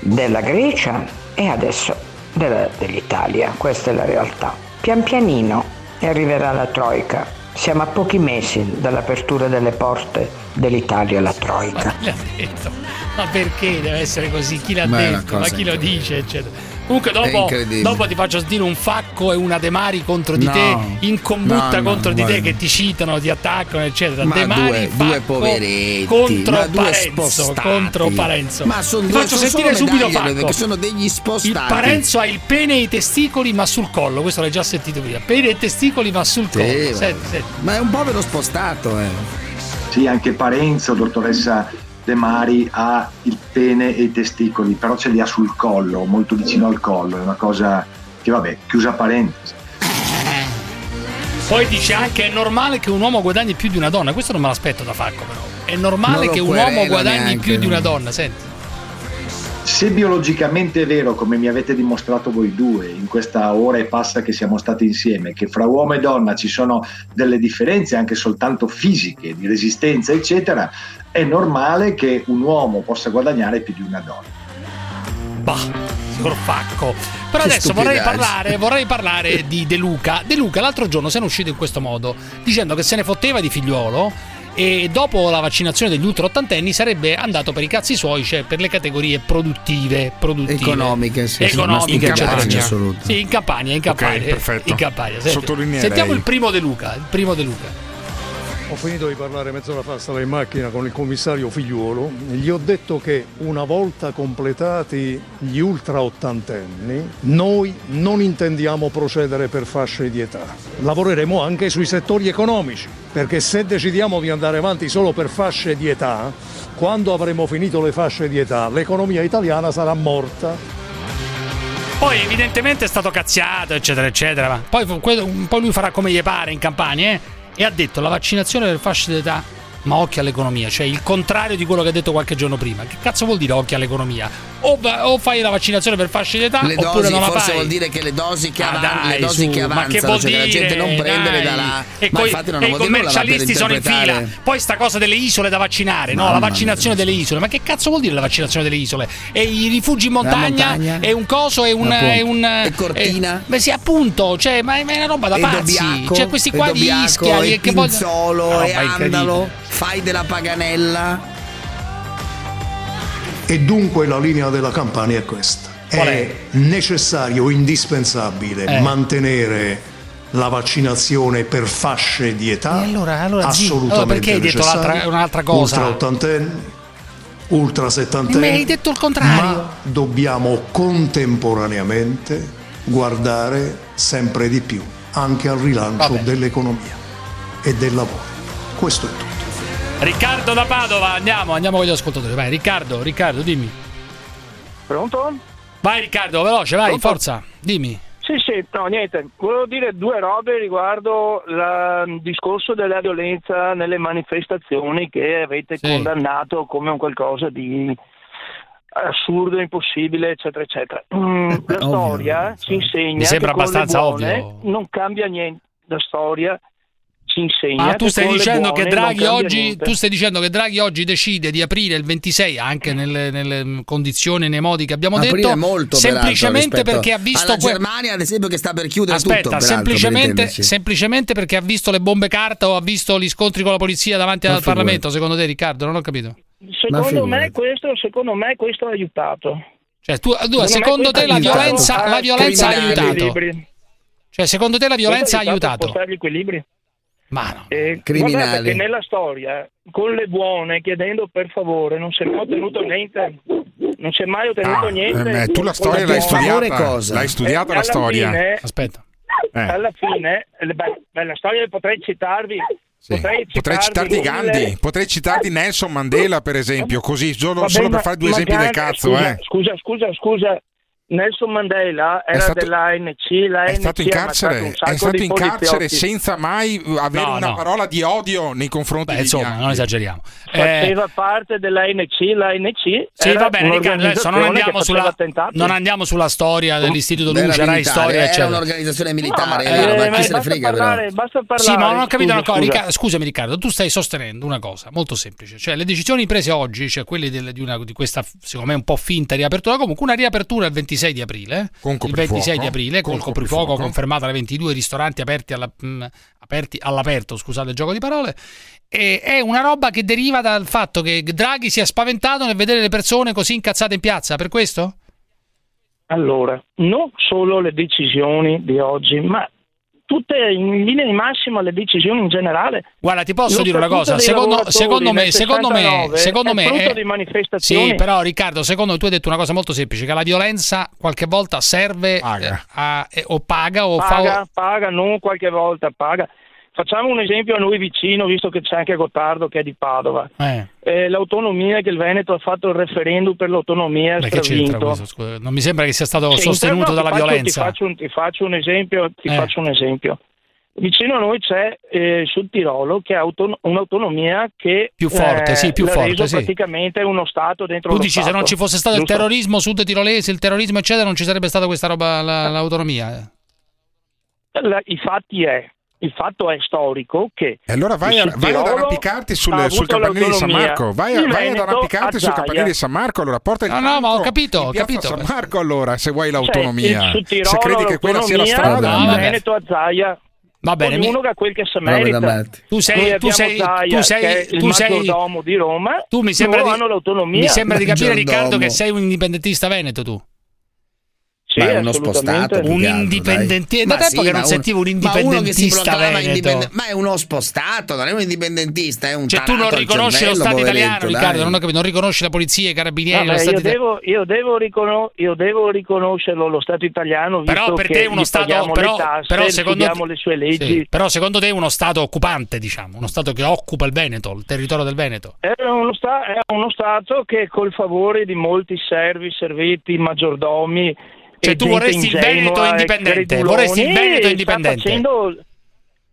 della Grecia e adesso della- dell'Italia, questa è la realtà. Pian pianino arriverà la Troica, siamo a pochi mesi dall'apertura delle porte dell'Italia alla Troica. (laughs) Detto? Ma perché deve essere così? Chi l'ha Ma detto? Ma chi lo dice? Eccetera. Comunque dopo, dopo ti faccio sentire un facco e una De Mari contro di No. te, in combutta No, no, contro di te che ti citano, ti attaccano, eccetera. Ma De Mari, due- due poveretti, contro ma due Parenzo, contro Parenzo. Ma sono ti due- faccio sono sentire subito Facco. che sono degli Il spostati. Parenzo ha il pene e i testicoli ma sul collo, questo l'hai già sentito prima. Pene e testicoli ma sul collo. Sì, Senti, senti. ma è un povero spostato eh. Sì, anche Parenzo, dottoressa De Mari, ha il pene e i testicoli, però ce li ha sul collo, molto vicino al collo, è una cosa che vabbè, chiusa parentesi. Poi dice anche è normale che un uomo guadagni più di una donna. Questo non me l'aspetto da Facco, però. È normale che un uomo guadagni neanche. più di una donna. Senti. Se biologicamente è vero, come mi avete dimostrato voi due in questa ora e passa che siamo stati insieme, che fra uomo e donna ci sono delle differenze anche soltanto fisiche, di resistenza, eccetera, è normale che un uomo possa guadagnare più di una donna. Bah, signor Facco. Però Che adesso vorrei stupidaggine. parlare, vorrei parlare di De Luca. De Luca l'altro giorno se ne è uscito in questo modo, dicendo che se ne fotteva di figliuolo e dopo la vaccinazione degli ultra ottantenni sarebbe andato per i cazzi suoi, cioè per le categorie produttive, produttive Economiche, sì, sì, economiche, in eccetera, Campania. Sì, in Campania, in Campania. perfetto. In Campania. Sentiamo il primo De Luca, il primo De Luca. Ho finito di parlare mezz'ora fa, stavo in macchina con il commissario Figliuolo, gli ho detto che una volta completati gli ultra ottantenni, noi non intendiamo procedere per fasce di età. Lavoreremo anche sui settori economici, perché se decidiamo di andare avanti solo per fasce di età, quando avremo finito le fasce di età, l'economia italiana sarà morta. Poi evidentemente è stato cazziato, eccetera, eccetera. Poi, poi lui farà come gli pare in campagna, eh? E ha detto la vaccinazione per fasce d'età. Ma occhio all'economia, cioè il contrario di quello che ha detto qualche giorno prima. Che cazzo vuol dire occhio all'economia? O, o fai la vaccinazione per fasce d'età Le oppure dosi non la forse fai. vuol dire che le dosi che, Ah, dai, le dosi su, che che avanzano, vuol cioè che la gente non dire, prende le darà. E, ma coi- infatti non e ho i commercialisti sono in fila. Poi sta cosa delle isole da vaccinare, no? La Mamma vaccinazione delle isole. Ma che cazzo vuol dire la vaccinazione delle isole? E i rifugi in montagna, montagna? è un coso, è un. È un E Cortina? eh, beh, sì, appunto, cioè, ma, è una roba da e pazzi. Dobbiaco, cioè, questi qua di Ischia che vogliono. Una e. Andalo, fai della Paganella. E dunque la linea della Campania è questa. È, è? necessario, indispensabile Eh. mantenere la vaccinazione per fasce di età. Allora- allora, assolutamente allora perché hai detto un'altra cosa? Ultra ottantenni, ultra settantenni. Mi hai detto il contrario. Ma dobbiamo contemporaneamente guardare sempre di più anche al rilancio Vabbè. dell'economia e del lavoro. Questo è tutto. Riccardo da Padova, andiamo, andiamo con gli ascoltatori. Vai, Riccardo, Riccardo, dimmi. Pronto? Vai, Riccardo, veloce, vai, Pronto? forza, dimmi. Sì, sì, no, niente. Volevo dire due robe riguardo la- il discorso della violenza nelle manifestazioni che avete condannato come un qualcosa di assurdo, impossibile, eccetera, eccetera. Mm, la Ovvio, storia ci insegna Mi sembra che abbastanza buone ovvio. non cambia niente. La storia ci insegna Ma tu stai dicendo che Draghi oggi tu stai dicendo che Draghi oggi decide di aprire il 26 anche nelle, nelle mm, condizioni e nei modi che abbiamo Aprire detto molto, semplicemente perché ha visto alla que- Germania, ad esempio, che sta per chiudere Aspetta, tutto. peraltro, per semplicemente, semplicemente perché ha visto le bombe carta o ha visto gli scontri con la polizia davanti Ma al figurati. Parlamento, secondo te Riccardo? Non ho capito. Secondo me, questo, secondo me questo ha aiutato. Cioè, tu, tu- Secondo te la violenza, la violenza ha aiutato? Cioè, secondo te la violenza ha aiutato Ma no. Eh, Criminali. che nella storia, con le buone, chiedendo per favore, non si è mai ottenuto niente. Non si è mai ottenuto Ah, niente. eh, tu la storia l'hai studiata? L'hai studiata Eh, la storia? fine- Aspetta. Eh. Alla fine, eh, beh, beh, la storia potrei citarvi. Potrei, Potrei citarti mille- Gandhi, potrei citarti Nelson Mandela, per esempio, così, solo, Vabbè, solo per fare due esempi del Gandhi- cazzo. Scusa, eh. scusa, scusa, scusa. Nelson Mandela era stato- dell'ANC, l'ANC È stato in carcere, è stato in carcere senza mai avere No, una no. parola di odio nei confronti Beh, di insomma, bianchi. non esageriamo. Eh, Faceva parte dell'ANC, l'ANC sì, era va bene, adesso non andiamo, sulla, non andiamo sulla storia dell'Istituto Era Luce, Rai militare, Storia, era eccetera. un'organizzazione militare, No, vero, eh, ma chi se ne basta frega parlare, però. basta parlare. Sì, ma non ho capito Scusa, una cosa. scusa. Ricca- scusami, Riccardo, tu stai sostenendo una cosa molto semplice. Cioè, le decisioni prese oggi, cioè quelle del- di, una, di questa, secondo me, un po' finta riapertura, comunque una riapertura il 26 di aprile. Con il coprifuoco. 26 di aprile, Con con coprifuoco coprifuoco. confermato alle 22, ristoranti aperti, alla- mh, aperti all'aperto, scusate il gioco di parole. E è una roba che deriva dal fatto che Draghi si è spaventato nel vedere le persone così incazzate in piazza, per questo? Allora, non solo le decisioni di oggi, ma tutte in linea di massima le decisioni in generale. Guarda, ti posso dire una cosa, secondo, secondo me, secondo me, 69 secondo è me frutto è- di manifestazioni. Sì, però Riccardo, secondo me tu hai detto una cosa molto semplice, che la violenza qualche volta serve eh, a- eh, o paga o paga, fa paga, non qualche volta, paga. Facciamo un esempio a noi vicino, visto che c'è anche Gottardo che è di Padova. Eh, Eh, l'autonomia che il Veneto ha fatto il referendum per l'autonomia stravinto. questo? Non mi sembra che sia stato Sì, sostenuto dalla faccio- violenza. Ti faccio, un, ti faccio un esempio. Ti Eh. faccio un esempio. Vicino a noi c'è eh, sul Tirolo che ha auton- un'autonomia che Più forte, eh, sì, più forte, sì. praticamente uno Stato dentro Tu dici se Stato. non ci fosse stato il Giusto? terrorismo sud tirolese, il terrorismo eccetera, non ci sarebbe stata questa roba, la- l'autonomia. La- I fatti è, il fatto è storico che E allora vai, a- vai ad arrampicarti sul, sul campanile di San. Marco. Vai, a- vai ad arrampicarti sul campanile di San Marco. Allora porta il No, no, ma ho capito, ho capito. San Marco allora, se vuoi Cioè, l'autonomia. Sud Tirolo, se credi che quella sia la strada. No. Veneto a Zaia. Va bene, mi- Ognuno che ha quel che si merita. Tu sei- tu sei- Zaia, tu sei- tu sei- maggiordomo di Roma. tu mi sembra di, mi sembra di capire. Riccardo che sei un indipendentista veneto tu. Sì, Ma è uno spostato. Un indipendentista. dai. Da tempo che non ma sentivo un ma indipendentista veneto. indipendente- Ma è uno spostato, non è un indipendentista, è un Cioè, tu non riconosci lo Stato italiano. Riccardo, non non riconosci la polizia, i carabinieri, Vabbè, lo Stato io, devo, io, devo ricono- io devo riconoscerlo lo Stato italiano Però per che te è uno Stato, però, tasse, però secondo le sue leggi. Sì, però secondo te è uno Stato occupante, diciamo, uno Stato che occupa il Veneto, il territorio del Veneto. È uno, sta- è uno Stato che col favore di molti servi, serviti, maggiordomi Cioè, tu gente vorresti il Veneto indipendente, vorresti il Veneto indipendente. facendo-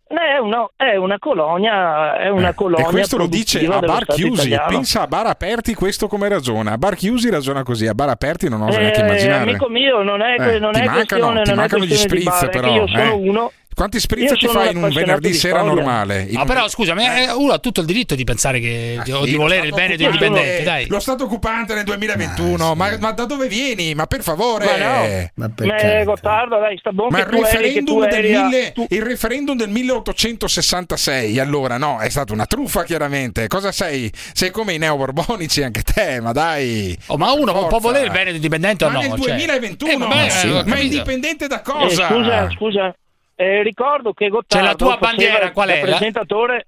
è, una, è una colonia, è una colonia Eh, E questo lo dice a bar chiusi. italiano. Pensa a bar aperti, questo come ragiona. A bar chiusi ragiona così, a bar aperti non oso neanche Eh, immaginare. amico mio, non è, Eh, non ti è mancano, questione, ti non è mancano gli questione di spritz, è però, io sono eh. uno. Quanti spritz ti fai in un venerdì sera storia. normale? In Ah, però scusami, eh, uno ha tutto il diritto di pensare che di, o di volere il Veneto indipendente, dai. Lo Stato occupante nel 2021, ma, ma da dove vieni? Ma per favore, Ma no, ma, Ma Gottardo, dai, sta buon il che tu eri, che referendum, tu del eri a- mille- il referendum del 1866, allora no, è stata una truffa chiaramente. Cosa sei? Sei come i neoborbonici anche te, ma dai. Oh, ma uno può, può Forza. volere il Veneto indipendente o Ma no? nel Cioè- 2021, Eh, vabbè, sì. eh, ma indipendente da Eh, cosa? scusa, scusa, eh, ricordo che Gottardo Cioè, la tua faceva bandiera il- qual è? presentatore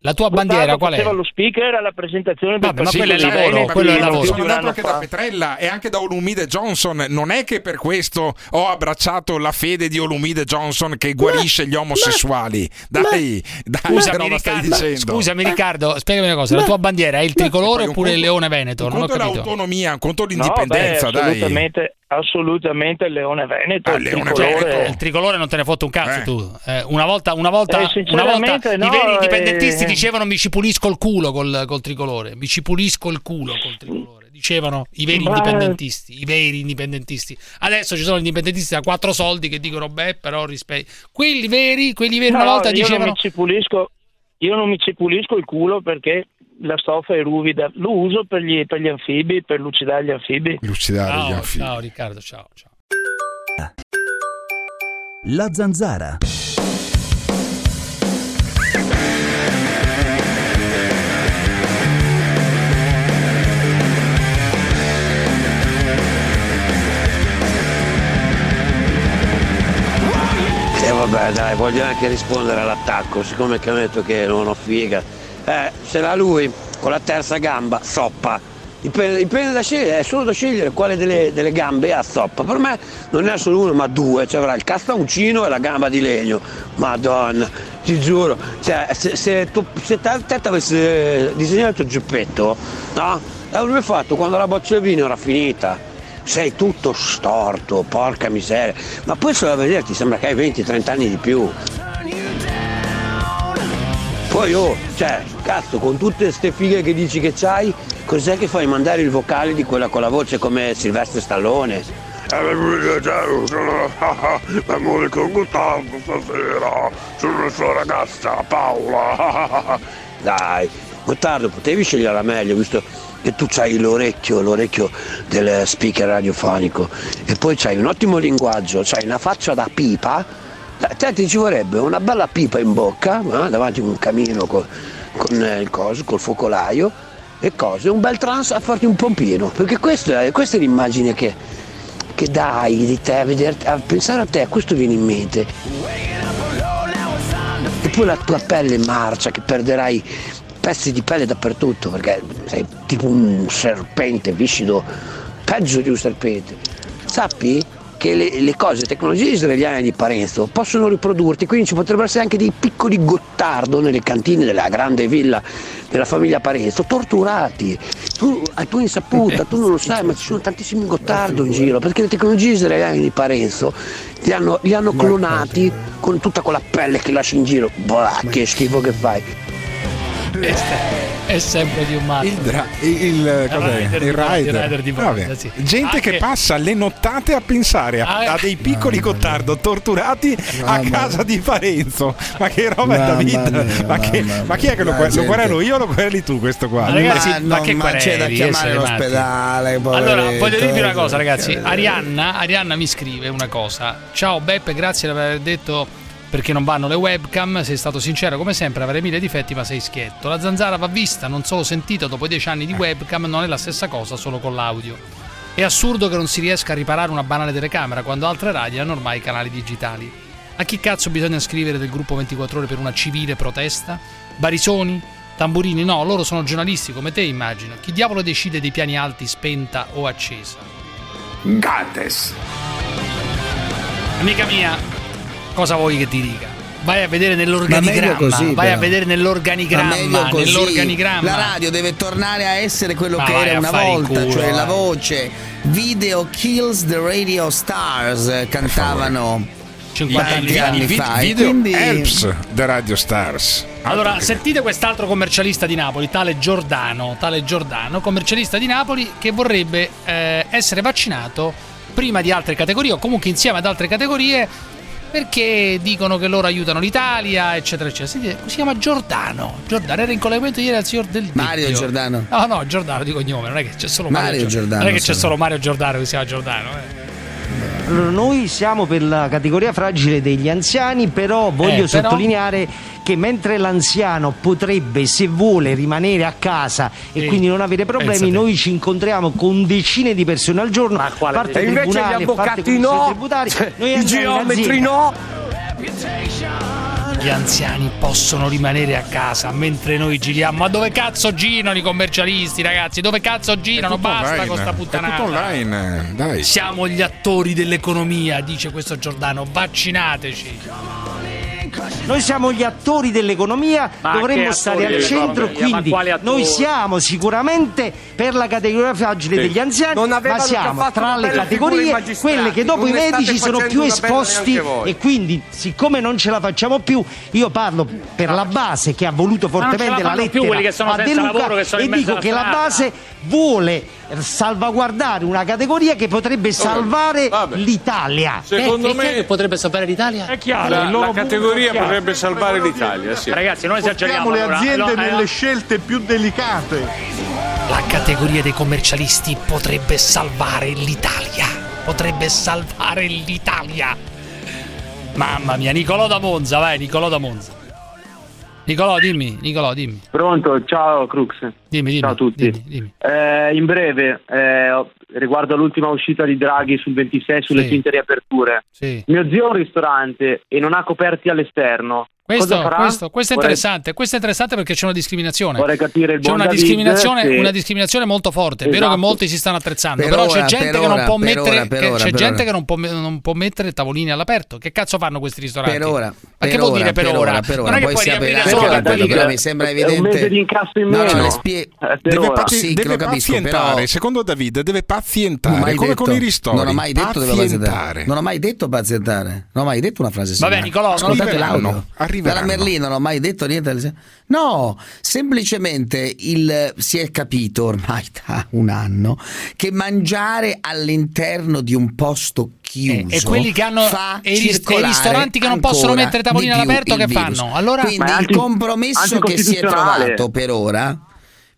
La tua Gottardo bandiera qual è? faceva lo speaker alla presentazione del Vabbè, ma quello è dei lavoro, quello è lavoro. Sono andato anche da. Petrella e anche da Olumide Johnson. Non è che per questo ho abbracciato la fede di Olumide Johnson che guarisce gli omosessuali. Dai, dai, Scusami, Riccardo, dicendo? scusami Riccardo, spiegami una cosa, la tua bandiera è il tricolore oppure il leone veneto? Un Non ho capito. l'autonomia, un conto l'indipendenza, beh, dai. assolutamente, assolutamente il Leone Veneto, Ah, il Leone tricolore. Veneto. Il tricolore non te ne fotte un cazzo Eh. tu. Eh, una volta, una volta, Eh, una volta sinceramente i no, veri indipendentisti eh. dicevano mi ci pulisco il culo col, col tricolore. Mi ci pulisco il culo col tricolore. Dicevano i veri Ma- indipendentisti. I veri indipendentisti. Adesso ci sono gli indipendentisti da quattro soldi che dicono beh, però rispetto. Quelli veri, quelli veri una No, volta io non dicevano mi ci pulisco, io non mi ci pulisco il culo perché la stoffa è ruvida. Lo uso per gli, per gli anfibi, per lucidare gli anfibi. Lucidare gli Ciao, anfibi. ciao Riccardo, ciao, ciao. La zanzara. E vabbè dai, voglio anche rispondere all'attacco, siccome che ho detto che non ho figa. Eh, se l'ha lui con la terza gamba, zoppa. Dipende, dipende da scegliere, è solo da scegliere quale delle, delle gambe ha zoppa. Per me non è solo uno, ma due, cioè avrà il castauncino e la gamba di legno. Madonna, ti giuro, cioè, se, se, tu, se te, te avessi disegnato il geppetto, no? L'avrebbe fatto quando la boccia di vino era finita sei tutto storto, porca miseria. Ma poi solo a vederti sembra che hai 20-30 anni di più. Poi oh, cioè, cazzo, con tutte queste fighe che dici che c'hai, cos'è che fai mandare il vocale di quella con la voce come Silvestre Stallone? Amore con Gottardo stasera sulla sua ragazza Paola. (laughs) Dai, Gottardo, potevi sceglierla meglio, visto che tu c'hai l'orecchio, l'orecchio del speaker radiofonico e poi c'hai un ottimo linguaggio, c'hai una faccia da pipa, a te ti ci vorrebbe una bella pipa in bocca, eh, davanti a un camino co- con, eh, il coso, col focolaio e cose, un bel trans a farti un pompino, perché questo è- questa è l'immagine che, che dai di te, a, vederti, a pensare a te, questo viene in mente. E poi la tua pelle marcia che perderai pezzi di pelle dappertutto perché sei tipo un serpente viscido, peggio di un serpente. Sappi che le, le cose, le tecnologie israeliane di Parenzo possono riprodurti, quindi ci potrebbero essere anche dei piccoli Gottardo nelle cantine della grande villa della famiglia Parenzo, torturati. Tu, a tua insaputa, tu non lo sai, ma ci sono tantissimi Gottardo in giro, perché le tecnologie israeliane di Parenzo li hanno, li hanno clonati con tutta quella pelle che lasci in giro. Bah, che schifo che fai. È sempre di un matto. Il, dra- il, il- rider Il rider. rider di. Bronza, sì. Gente Anche- che passa le nottate a pensare a, Ah, a dei piccoli Gottardo torturati a casa di Parenzo. Ma che roba è David? mia, ma, che, ma chi è che lo, que- lo Gente. querelo io o lo quereli tu questo qua? Ma ragazzi, ma, non- che ma c'è da chiamare l'ospedale, Allora, voglio dirvi una eh, cosa, ragazzi. che- Arianna, Arianna mi scrive una cosa. Ciao Beppe, grazie per aver detto perché non vanno le webcam. Sei stato sincero come sempre, avrai mille difetti, ma sei schietto. La zanzara va vista, non solo sentita dopo dieci anni di webcam, non è la stessa cosa solo con l'audio. È assurdo che non si riesca a riparare una banale telecamera quando altre radio hanno ormai canali digitali. A chi cazzo bisogna scrivere del gruppo 24 ore per una civile protesta? Barisoni? Tamburini? No, loro sono giornalisti come te, immagino. Chi diavolo decide dei piani alti, spenta o accesa? Gates. Amica mia, cosa vuoi che ti dica? vai a vedere nell'organigramma, così, vai a vedere Ma nell'organigramma, nell'organigramma. La radio deve tornare a essere quello Ma che era una volta, culo, cioè la vai. voce Video Kills the Radio Stars eh, cantavano 50 anni anni fa. video quindi- helps the Radio Stars. Allora, Altro che- sentite quest'altro commercialista di Napoli, tale Giordano, tale Giordano, commercialista di Napoli che vorrebbe eh, essere vaccinato prima di altre categorie o comunque insieme ad altre categorie perché dicono che loro aiutano l'Italia, eccetera, eccetera. Si chiama Giordano. Giordano era in collegamento ieri al signor Del Mario Vecchio. Giordano. No, no, Giordano di cognome, non è che c'è solo Mario, Mario Gio- Giordano, Non è che c'è solo Mario Giordano che si chiama Giordano, eh. Allora, noi siamo per la categoria fragile degli anziani, però voglio Eh, però- sottolineare che mentre l'anziano potrebbe, se vuole, rimanere a casa e Sì. quindi non avere problemi, Pensate. noi ci incontriamo con decine di persone al giorno, a parte E invece gli avvocati no. Noi i geometri no. Gli anziani possono rimanere a casa mentre noi giriamo. Ma dove cazzo girano i commercialisti, ragazzi? Dove cazzo girano? Basta online, con sta È puttanata. tutto online, dai. Siamo gli attori dell'economia, dice questo Giordano. Vaccinateci. Noi siamo gli attori dell'economia, Ma dovremmo stare al centro, quindi noi siamo sicuramente per la categoria fragile Sì. degli anziani, ma siamo tra le categorie quelle che dopo non i medici sono più esposti e quindi siccome non ce la facciamo più, io parlo per la base che ha voluto la fortemente la più lettera sono a De Luca lavoro, che sono e dico che la base vuole salvaguardare una categoria che potrebbe salvare l'Italia. Secondo me potrebbe salvare l'Italia? È chiaro, la, la categoria potrebbe salvare l'Italia. Sì. Ragazzi, non esageriamo. Le allora. aziende Allora, nelle scelte più delicate. La categoria dei commercialisti potrebbe salvare l'Italia. Potrebbe salvare l'Italia. Mamma mia, Nicolò da Monza, vai, Nicolò da Monza. Nicolò, dimmi, Nicolò, dimmi. Pronto, ciao Crux. Dimmi, dimmi. ciao a tutti. dimmi, dimmi. Eh, in breve, eh, riguardo all'ultima uscita di Draghi sul 26 sulle Sì. finte riaperture. Sì. Mio zio ha un ristorante e non ha coperti all'esterno. Questo, questo, questo è Vorrei- interessante, questo è interessante perché c'è una discriminazione. Vorrei capire il C'è una discriminazione, se- una discriminazione molto forte. È vero Esatto. che molti si stanno attrezzando, Per però ora, c'è gente per che non ora, può per mettere, ora, che- ora, c'è gente ora. che non può, non può mettere tavolini all'aperto. Che cazzo fanno questi ristoranti? Per ora, Ma per che vuol dire per, per ora? ora, per Non ora, è che poi puoi si riaprire solo quelli però che mi sembra È un evidente. mese di incasso in No, meno. no, le spie- Eh, Deve, deve pazientare, secondo David, deve Non pazientare, come con i ristori. non ho mai detto dove pazientare. Non ho mai detto pazientare. Non ho mai detto una frase simile. Vabbè, Nicolò, non- ascoltate l'audio. Arriveranno. Dalla Merlino non ho mai detto niente. No, semplicemente il, si è capito ormai (laughs) da un anno che mangiare all'interno di un posto chiuso Eh, e quelli che hanno fa e i e ristoranti che non possono mettere tavolini più all'aperto il che virus. fanno? Allora- Quindi il compromesso che si è trovato per ora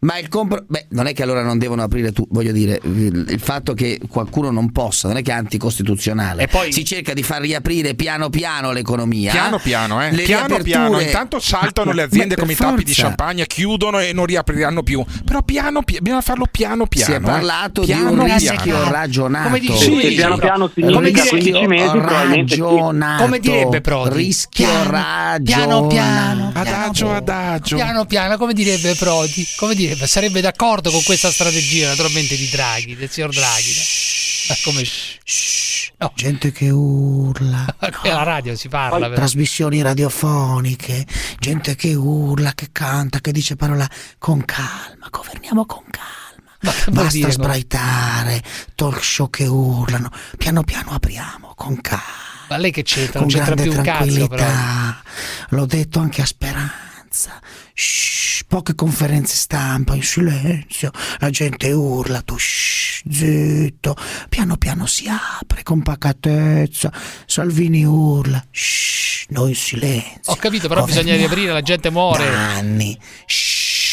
ma il compro- beh, non è che allora non devono aprire tu, voglio dire, il, il fatto che qualcuno non possa, non è che è anticostituzionale. E poi- si cerca di far riaprire piano piano l'economia. Piano piano, eh. Le Piano riaperture- piano. Intanto saltano le aziende come i per tappi di forza. champagne, chiudono e non riapriranno più. Però piano piano, bisogna farlo piano piano. Si è eh. parlato di Piano un piano. rischio ragionato. Come dici Sì, piano piano significa Come dire- 15 mesi, ragionato. Come direbbe Prodi? Rischio Piano, ragionato. piano piano, Adagio, adagio. Piano piano, come direbbe Prodi? Come direbbe? Sarebbe d'accordo con questa strategia, naturalmente, di Draghi, del signor Draghi. no? Ma come no, Gente che urla. (laughs) qui alla radio si parla. però. trasmissioni radiofoniche, gente che urla, che canta, che dice parola con calma, governiamo con calma. Ma Basta dire? sbraitare, talk show che urlano, piano piano apriamo con calma. Ma lei che c'entra? Con Non c'entra grande più un cazzo, però. tranquillità. L'ho detto anche a Speranza. Shh, poche conferenze stampa in silenzio, la gente urla, tu shh, zitto. Piano piano si apre con pacatezza. Salvini urla, shh, noi in silenzio. Ho capito, però bisogna Governiamo riaprire, la gente muore. anni. Shh,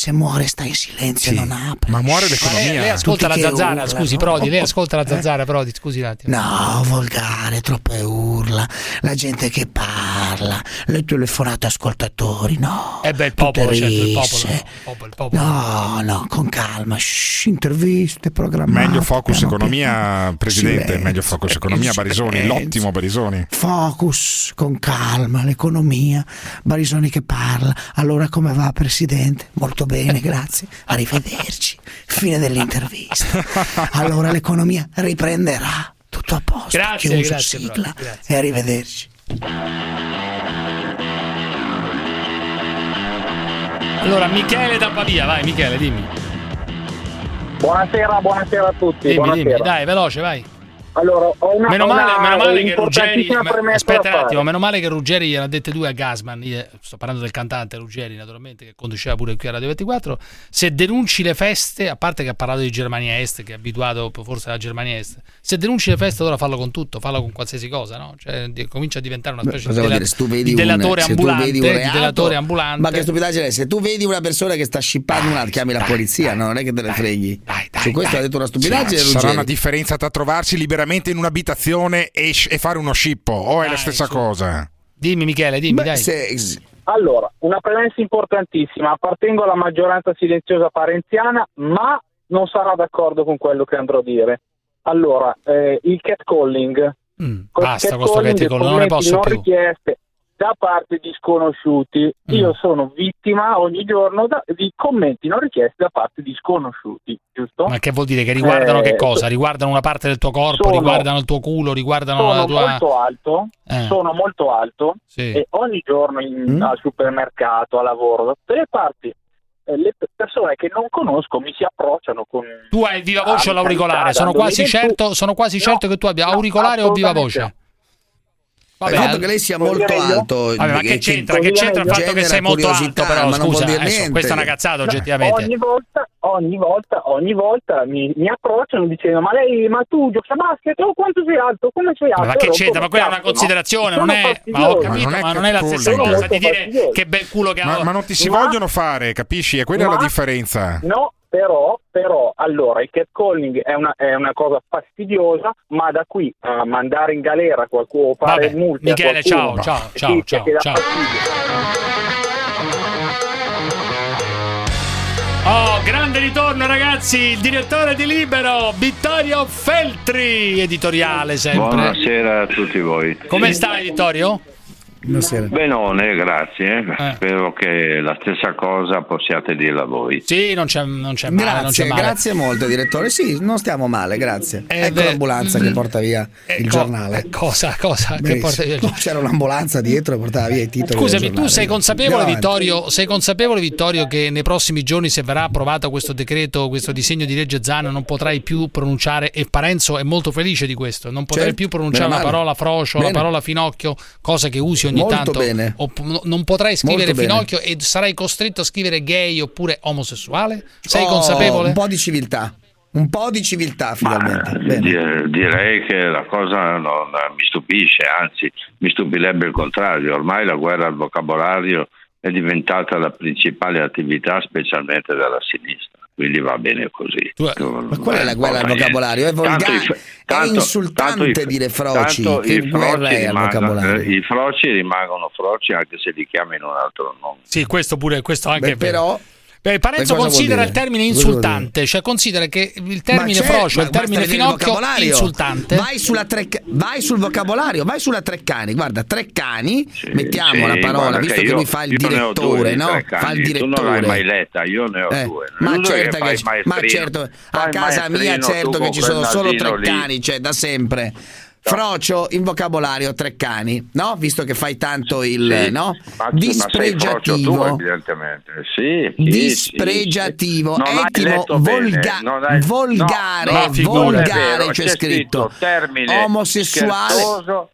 se muore sta in silenzio, Sì, non apre. ma muore l'economia. lei, lei ascolta la Tutti che zanzara, urlano. scusi Prodi, lei ascolta la zanzara, Prodi, scusi un attimo. No, volgare, troppe urla, la gente che parla, le telefonate ascoltatori, no. Eh beh, il popolo, certo, il popolo, il popolo, il popolo. No, no, con calma, shh, interviste, programmate. Meglio focus piano economia, piano. presidente. Silenzio, Meglio focus economia, Barisoni. silenzio. L'ottimo Barisoni. Focus, con calma, l'economia, Barisoni che parla. Allora come va, Presidente? Molto bene, (laughs) grazie. Arrivederci. Fine dell'intervista. Allora l'economia riprenderà. Tutto a posto. Grazie, Chiuso, grazie, sigla bro, grazie. e arrivederci. Allora, Michele da Pavia, vai Michele, dimmi. Buonasera, buonasera a tutti. Dimmi, buonasera. dimmi, dai, veloce, vai. Allora, ho una, Meno male, una meno male che Ruggeri. Aspetta un attimo, meno male che Ruggeri gliene ha dette due a Gasman. Io sto parlando del cantante Ruggeri, naturalmente, che conduceva pure qui a Radio 24. Se denunci le feste, a parte che ha parlato di Germania Est, che è abituato forse alla Germania Est, se denunci le feste, allora fallo con tutto, fallo con qualsiasi cosa, no? Cioè, di- comincia a diventare una specie Cosa di, dela- di un- delatore se tu ambulante. vedi un di reato- delatore ambulante. Ma che stupidaggine è? Se tu vedi una persona che sta scippando un altro, chiami la polizia, no? non è che te ne freghi. Su questo ha detto una stupidaggine. Sarà Ruggeri. una differenza tra trovarsi liberamente in un'abitazione e, e fare uno scippo, o è la stessa cosa? Dimmi Michele, dimmi, dai. Allora, una premessa importantissima. Appartengo alla maggioranza silenziosa parenziana, ma non sarà d'accordo con quello che andrò a dire. Allora, eh, il catcalling. Mm, basta con sto catcalling, non ne posso non più. richieste da parte di sconosciuti. Mm. Io sono vittima ogni giorno da- di commenti non richiesti da parte di sconosciuti, giusto? Ma che vuol dire? Che riguardano Eh, che cosa? Riguardano una parte del tuo corpo, sono- riguardano il tuo culo, riguardano sono la tua. molto alto, Eh. sono molto alto Sì. e ogni giorno in- Mm. al supermercato, a lavoro, da tutte le parti, eh, le pe- persone che non conosco mi si approcciano con... Tu hai viva voce o l'auricolare? Sono dandomi quasi del tu. certo, sono quasi certo che tu abbia auricolare o viva voce. Il fatto che lei sia molto alto. Vabbè, ma che c'entra? Che c'entra il fatto che sei molto alto? Però ma non vuol scusa, dire adesso, niente. questa è una cazzata oggettivamente. Ogni volta, ogni volta, ogni volta mi, mi approcciano dicendo ma lei, ma tu giochi a basket, oh quanto sei alto, come sei alto? Ma che c'entra? Ma quella è una cazzo, no? considerazione, non è. Ma ho capito, ma non è la stessa cosa di dire che bel culo che ha. Ma, ma non ti si Ma- vogliono fare, capisci? E quella è Ma- la differenza. No, però, però, allora, il catcalling è una, è una cosa fastidiosa, ma da qui a mandare in galera qualcuno, fare Vabbè, multe Michele, qualcuno, ciao, ciao, ciao, ciao, ciao. fastidio. Oh, grande ritorno ragazzi, il direttore di Libero, Vittorio Feltri, editoriale sempre. Buonasera a tutti voi. Come stai Vittorio? Benone, grazie. Spero che la stessa cosa possiate dirla voi. Sì, non c'è, non c'è male, non c'è Grazie, male. grazie molto, direttore. Sì, non stiamo male, grazie. Eh, ecco beh, l'ambulanza che porta via il co- giornale. Cosa, cosa? Che porta via il No, C'era un'ambulanza dietro che portava via i titoli. Scusami, tu giornale. sei consapevole. Vittorio, sei consapevole, Vittorio, che nei prossimi giorni, se verrà approvato questo decreto, questo disegno di legge Zan, non potrai più pronunciare, e Parenzo è molto felice di questo, non potrai Certo, più pronunciare la parola frocio, Bene. la parola finocchio, cosa che usi ogni Molto tanto. bene. O non potrai scrivere Molto bene. finocchio e sarai costretto a scrivere gay oppure omosessuale? Sei Oh, consapevole? Un po' di civiltà. Un po' di civiltà, finalmente. Bene. Di- Direi che la cosa non mi stupisce, anzi mi stupirebbe il contrario. Ormai la guerra al vocabolario è diventata la principale attività, specialmente della sinistra. Quindi va bene così. Ma qual è la guerra al vocabolario? È volgare, è insultante dire froci. Tanto Che i guerra froci, è al vocabolario? eh, i froci rimangono froci anche se li chiami in un altro nome. Sì, questo pure, questo anche Beh, è vero. però- Beh, Parenzo considera il termine insultante, cioè considera che il termine c'è- frocio il termine il finocchio vocabolario. insultante. Vai, sulla tre- vai sul vocabolario, vai sulla Treccani. Guarda, Treccani, mettiamo Sì, la parola, visto che che io- lui fa il direttore, di no? Treccani. Fa il Tu non l'hai direttore. mai letta, io ne ho Eh, due. Ma Uno certo, che, il ma certo, a il casa mia certo che ci sono solo nasino tre lì. cani, cioè da sempre. Frocio in vocabolario tre cani, no? Visto che fai tanto il Sì. no? Ma- ma sei frocio tu, Dispregiativo. evidentemente. Sì, sì, Dispregiativo, sì, volga- hai- volgare, no, no, volgare vero, c'è scritto. termine Omosessuale. scherzoso.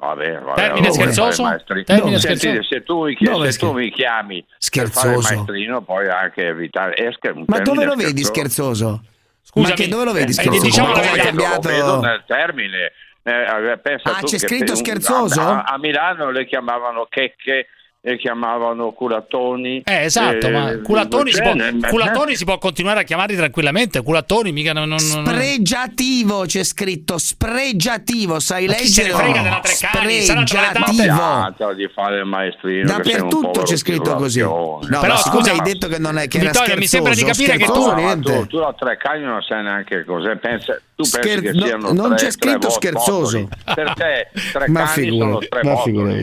Vabbè, vabbè, Termine allora scherzoso? Termine scherzoso? Se tu, mi, se tu mi chiami per Scherzoso. maestrino, puoi anche evitare. è scher- Ma dove lo vedi scherzoso? Scusami, Ma che dove lo vedi Eh, scherzoso? diciamo lo Come vedo, è cambiato? lo vedo nel termine. Eh, pensa Ah, c'è scritto un- scherzoso? A, a Milano le chiamavano checche, le chiamavano culatoni. Eh, esatto, ma eh, culattoni, si può, cioè, eh, culattoni (laughs) si può continuare a chiamarli tranquillamente. Culattoni mica non. non- non- Spregiativo c'è scritto spregiativo, sai Ma chi se ne leggere? frega della Treccani? Spregiativo. Di fare il maestrino. Dappertutto c'è scritto così. No, ma siccome hai detto che non è che era Vittorio, mi sembra di capire che tu- tu, tu a tre cani non sai neanche cos'è. Pensa, tu Scher- pensi che no, siano non tre- c'è scritto scherzoso. Per te tre Ma cani sono figurati, tre ma figurati.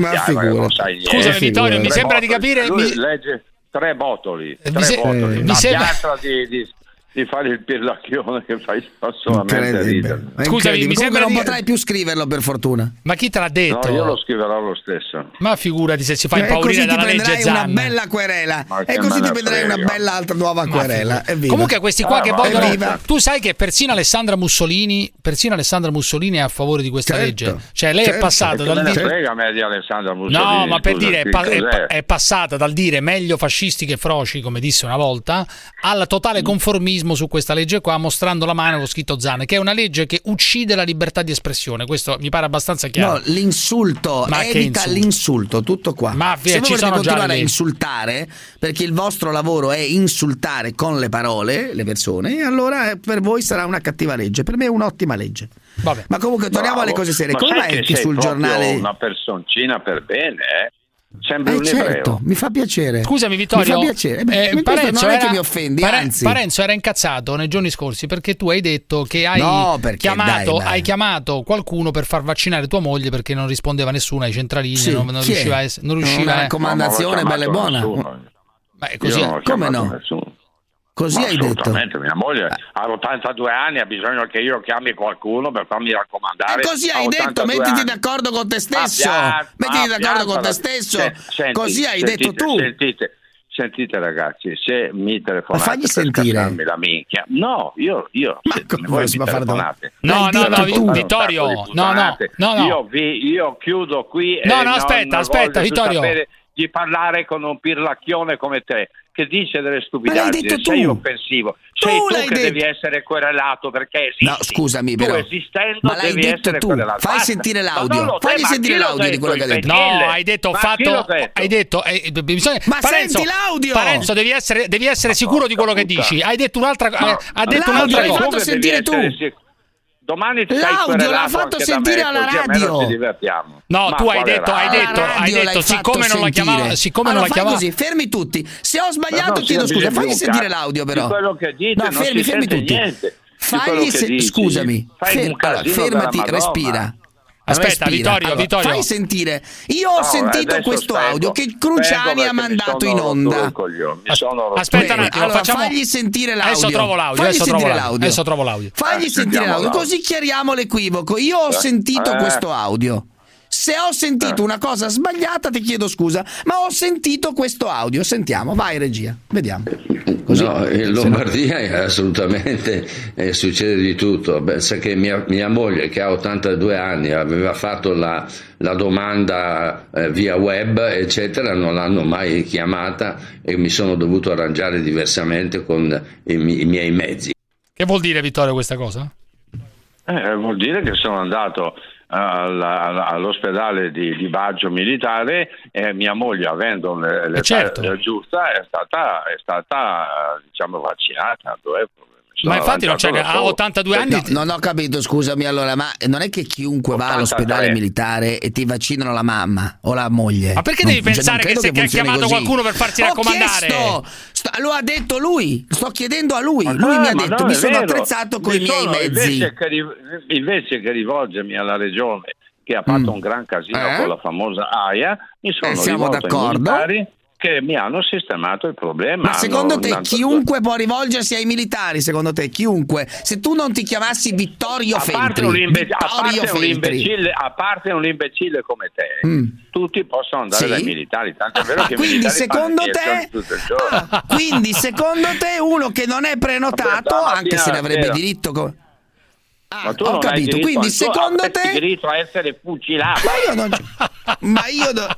Ma figurati. Niente. Scusami, Vittorio, mi sembra di capire- Lui mi- legge tre botoli. mi Tre se- botoli. mi La sembra- piastra di, di, di fare il pirlacchione che fai fa solamente ridere. È Scusami, mi sembra non di- potrai più scriverlo per fortuna. Ma chi te l'ha detto? No, io lo scriverò lo stesso. Ma figurati se si fa e così impaurire ti dalla legge prenderai una bella querela. E così ti prenderai una bella altra nuova Ma querela. Evviva. Comunque questi qua Ah, che vogliono evviva. Tu sai che persino Alessandra Mussolini Persino Alessandra Mussolini è a favore di questa Certo. legge Cioè lei è Certo. passata Che me dal dire frega me di Alessandra Mussolini. No, ma per dire, è, è è passata dal dire meglio fascisti che froci, come disse una volta, al Mm. totale conformismo su questa legge qua, mostrando la mano con scritto Zan, che è una legge che uccide la libertà di espressione. Questo mi pare abbastanza chiaro. No, l'insulto, Ma evita insulto? l'insulto, tutto qua. Mafia, Se voi ci volete continuare a insultare, perché il vostro lavoro è insultare con le parole le persone, allora eh, per voi sarà una cattiva legge, per me è un'ottima legge. Vabbè. Ma comunque torniamo Bravo. alle cose serie. Ma Come mai che sul giornale una personcina per bene, eh? Sembri Eh un certo, ebreo. mi fa piacere. Scusami Vittorio, Mi fa piacere. Eh, beh, eh, Parenzo non è era- che mi offendi, Pare- anzi. Parenzo era incazzato nei giorni scorsi perché tu hai detto che hai, No, perché, chiamato, dai, dai. hai chiamato qualcuno per far vaccinare tua moglie perché non rispondeva nessuno ai centralini, Sì, non, non riusciva a essere... Non riusciva Una a- raccomandazione No, bella e buona. nessuno. Io così. non ho Come no? nessuno. Così Ma hai detto. assolutamente, mia moglie ha 82 anni, ha bisogno che io chiami qualcuno per farmi raccomandare. E così Ha hai detto, 82 mettiti anni. d'accordo con te Ma stesso. pian- mettiti ma d'accordo con te stesso. Se- senti, così hai sentite, detto tu. Sentite, sentite ragazzi, se mi telefonate Ma fagli per sentire. la minchia. No, io, io se come voi si mi va a fare telefonate. No, no, no, un Vittorio, no, no, no, no. Io, vi- io chiudo qui e No, no, aspetta, aspetta, Vittorio. di parlare con un pirlacchione come te che dice delle stupidaggini, tu. sei offensivo, sei tu, che detto. devi essere querelato perché esisti. No, scusami, tu però. esistendo Ma l'hai devi essere tu. querelato. Fai Basta. sentire l'audio. lo- Fagli eh, sentire l'audio di quello che ha detto. No, hai detto Ma fatto. detto? Hai detto. eh, b- bisogna, Ma Parenzo, senti l'audio! Parenzo, devi essere, devi essere sicuro di quello che dici. Hai detto un'altra, No, eh, ha detto l'audio un'altra l'hai cosa. fatto devi sentire tu. essere sic- Domani ti L'audio l'ha fatto sentire me, alla radio. No, Ma tu hai detto, hai detto, hai detto, siccome non la chiamava, siccome non allora la fai chiamava. così, fermi tutti. Se ho sbagliato, non si chiedo scusa. Fagli sentire l'audio, però. Di quello che dite No, non fermi, fermi tutti. Fagli se- scusami, fer- allora, fermati, respira. Aspetta, Respira. Vittorio, Allora, Vittorio. Fai sentire. Io ho No, sentito questo spengo. audio che Cruciani ha mandato in onda. Aspetta un attimo, allora, facciamo- fagli sentire l'audio. Adesso trovo l'audio, Fagli adesso trovo sentire l'audio, l'audio. adesso trovo l'audio. Fagli Eh, sentire l'audio, l'audio. così chiariamo l'equivoco. Io ho sentito Eh. questo audio. Se ho sentito una cosa sbagliata, ti chiedo scusa, ma ho sentito questo audio. Sentiamo, vai, regia, vediamo. Così. No, in Lombardia è assolutamente eh, succede di tutto. Pensa che mia, mia moglie, che ha 82 anni, aveva fatto la, la domanda eh, via web, eccetera, non l'hanno mai chiamata e mi sono dovuto arrangiare diversamente con i, mi- i miei mezzi. Che vuol dire, Vittorio, questa cosa? Eh, vuol dire che sono andato all'ospedale di, di Baggio Militare e mia moglie, avendo le- l'età certo. eh, giusta, è stata, è stata diciamo, vaccinata. Dove- sono Ma infatti non c'è ha solo. 82 anni. No, non ho capito, scusami allora, ma non è che chiunque va 83. all'ospedale militare e ti vaccinano la mamma o la moglie. Ma perché Non- devi cioè, pensare non che se che ha chiamato così. qualcuno per farsi Ho raccomandare? chiesto, sto- lo ha detto lui, sto chiedendo a lui, Ma lui no, mi ha detto no, mi sono vero. attrezzato con Mi i miei sono- mezzi. Invece che, invece che rivolgermi alla regione che ha fatto Mm. un gran casino Eh? con la famosa AIA, mi sono Eh, siamo rivolto ai d'accordo. militari che mi hanno sistemato il problema. Ma secondo te chiunque può rivolgersi ai militari? Secondo te chiunque? Se tu non ti chiamassi Vittorio a parte, Feltri, imbe- a parte un Feltri. imbecille, a parte un imbecille come te, Mm. tutti possono andare Sì? dai militari. Tanto è vero Ah, che quindi secondo te- il. Ah, quindi secondo te uno che non è prenotato, per anche se ne avrebbe diritto co- Ah, Ma tu ho capito, quindi secondo te diritto a essere fucilato. Ma io non (laughs) Ma io do-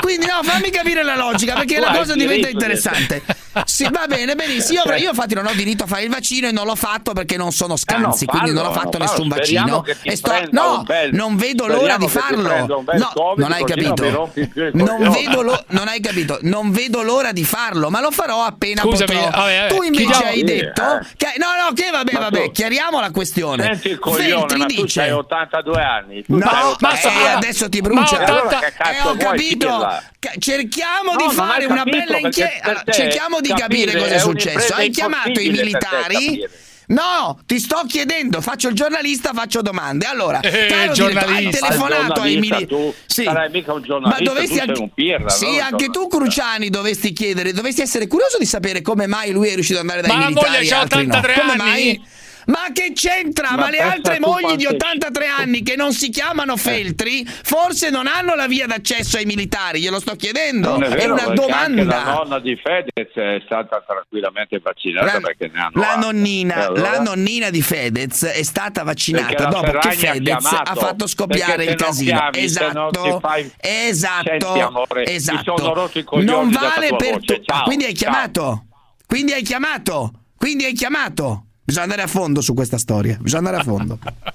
Quindi no, fammi capire la logica perché la cosa diventa interessante. Sì, va bene, benissimo. Io, io infatti non ho diritto a fare il vaccino e non l'ho fatto perché non sono scansi, Eh no, quindi non ho fatto no, nessun vaccino. E sto- no, bel- non vedo l'ora di farlo. No, Covid, non hai capito. Non vedo, lo- non hai capito. Non vedo l'ora di farlo, ma lo farò appena Scusami, potrò. vabbè, vabbè, tu invece chiudiamo- hai detto eh. che no, no, che vabbè, Ma vabbè, tu- chiariamo la questione. Senti il coglione, Feltri ma tu dice hai 82 anni. tu No, ma 82 eh, adesso ti brucia. Ma allora Ottanta- che cerchiamo no, di fare una bella inchiesta. Cerchiamo di capire, cosa è, successo. Hai chiamato i militari. No, ti sto chiedendo, faccio il giornalista, faccio domande. Allora, eh, caro direttore, hai telefonato ai militari. Sì. mica un giornalista, Ma dovresti anche... un pirla, Sì, no? anche tu Cruciani dovresti chiedere, dovresti essere curioso di sapere come mai lui è riuscito ad andare dai Ma militari. Ma voglia, c'ha 83 anni. Come mai? Ma che c'entra? Ma, ma le altre mogli di 83 anni che non si chiamano Feltri forse non hanno la via d'accesso ai militari, glielo sto chiedendo. È, vero, è, una domanda. la nonna di Fedez è stata tranquillamente vaccinata la, perché ne hanno la nonnina, allora... la nonnina di Fedez è stata vaccinata dopo che Fedez ha, ha, fatto scoppiare il casino. Chiami, esatto. Fai... Esatto. Senti, amore, esatto. non vale per tutti. Ah, quindi hai chiamato. Quindi hai chiamato. Quindi hai chiamato. Bisogna andare a fondo su questa storia, bisogna andare a fondo. (laughs)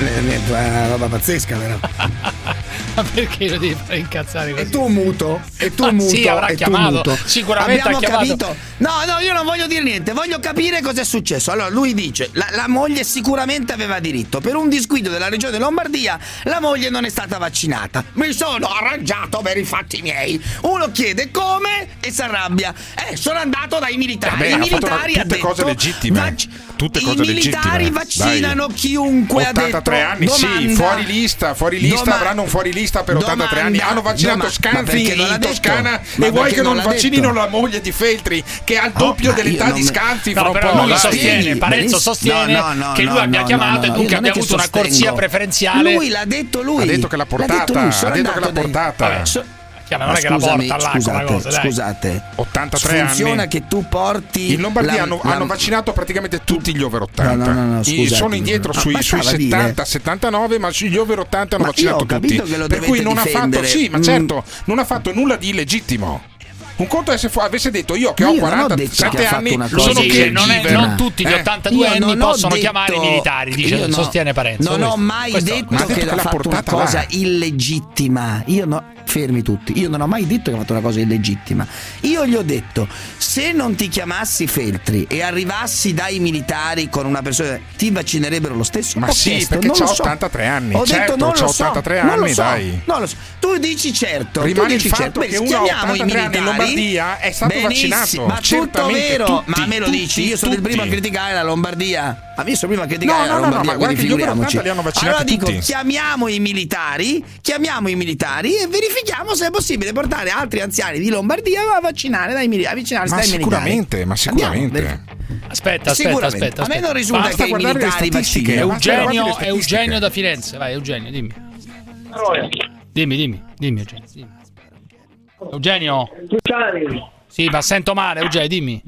Eh, è una roba pazzesca, vero? (laughs) Perché lo devi fare incazzare così? E tu muto, e tu ah, muto, sì, avrà e chiamato. tu muto. Sicuramente Abbiamo capito. No, no, io non voglio dire niente, voglio capire cosa è successo. Allora, lui dice, la, la moglie sicuramente aveva diritto. Per un disguido della regione Lombardia, la moglie non è stata vaccinata. Mi sono arrangiato per i fatti miei. Uno chiede come e si arrabbia. Eh, sono andato dai militari. Vabbè, I militari hanno detto... tutte cose legittime. Vac- tutte cose legittime. I militari legittime. vaccinano Dai. chiunque 83 ha detto. anni, domanda, sì, fuori lista, fuori lista, domanda, avranno un fuori lista fascista per domanda, 83 anni. Hanno vaccinato doma, Scanzi in Toscana ma e vuoi che non, non vaccinino la moglie di Feltri che ha il doppio oh, dell'età di Scanzi? No, però lui sostiene, Parenzo sostiene che lui abbia chiamato e dunque abbia avuto una corsia preferenziale. Lui l'ha detto lui. Ha detto che l'ha portata. Ha detto che l'ha portata. Chiaro, non Ma è che la porta all'acqua scusate, cosa, scusate. 83 Funziona anni. che tu porti In Lombardia la, hanno, la... hanno, vaccinato praticamente tutti gli over 80. No, no, no, scusate, sono indietro no. sui, sui 70, 79, ma gli over 80 hanno ma vaccinato tutti. Per cui non difendere. ha fatto sì, ma mm. certo, non ha fatto nulla di illegittimo. Un conto è se fu- avesse detto io che io ho 47 anni, sono che non, è, non tutti gli 82 eh, anni possono chiamare i militari, dice, no, sostiene Parenzo. Non questo. ho mai questo. detto, ma detto che, che l'ha fatto una cosa illegittima. Io no, fermi tutti. Io non ho mai detto che ha fatto una cosa illegittima. Io gli ho detto, se non ti chiamassi Feltri e arrivassi dai militari con una persona, ti vaccinerebbero lo stesso? Ma ho sì, chiesto, perché ho 83 anni. Ho certo, detto, non lo 83 so, anni, non so, dai. Non lo so. Tu dici certo. Rimane dici il fatto certo. che Beh, uno ha 83 in Lombardia è stato Benissimo, vaccinato. Ma tutto vero, tutti, ma me lo tutti, dici, io sono il primo a criticare la Lombardia ha visto prima che eh, no, no, la Romania, no, no, quindi figuriamoci. Allora dico, tutti. chiamiamo i militari, chiamiamo i militari e verifichiamo se è possibile portare altri anziani di Lombardia a vaccinare dai, mili- avvicinarsi ma dai militari. Ma sicuramente, ma sicuramente. Aspetta, aspetta, aspetta, A me non risulta Basta che i militari vaccinino. Eugenio, Eugenio da Firenze, vai Eugenio, dimmi. Dimmi, dimmi, dimmi Eugenio. Eugenio. Sì, ma sento male, Eugenio, dimmi.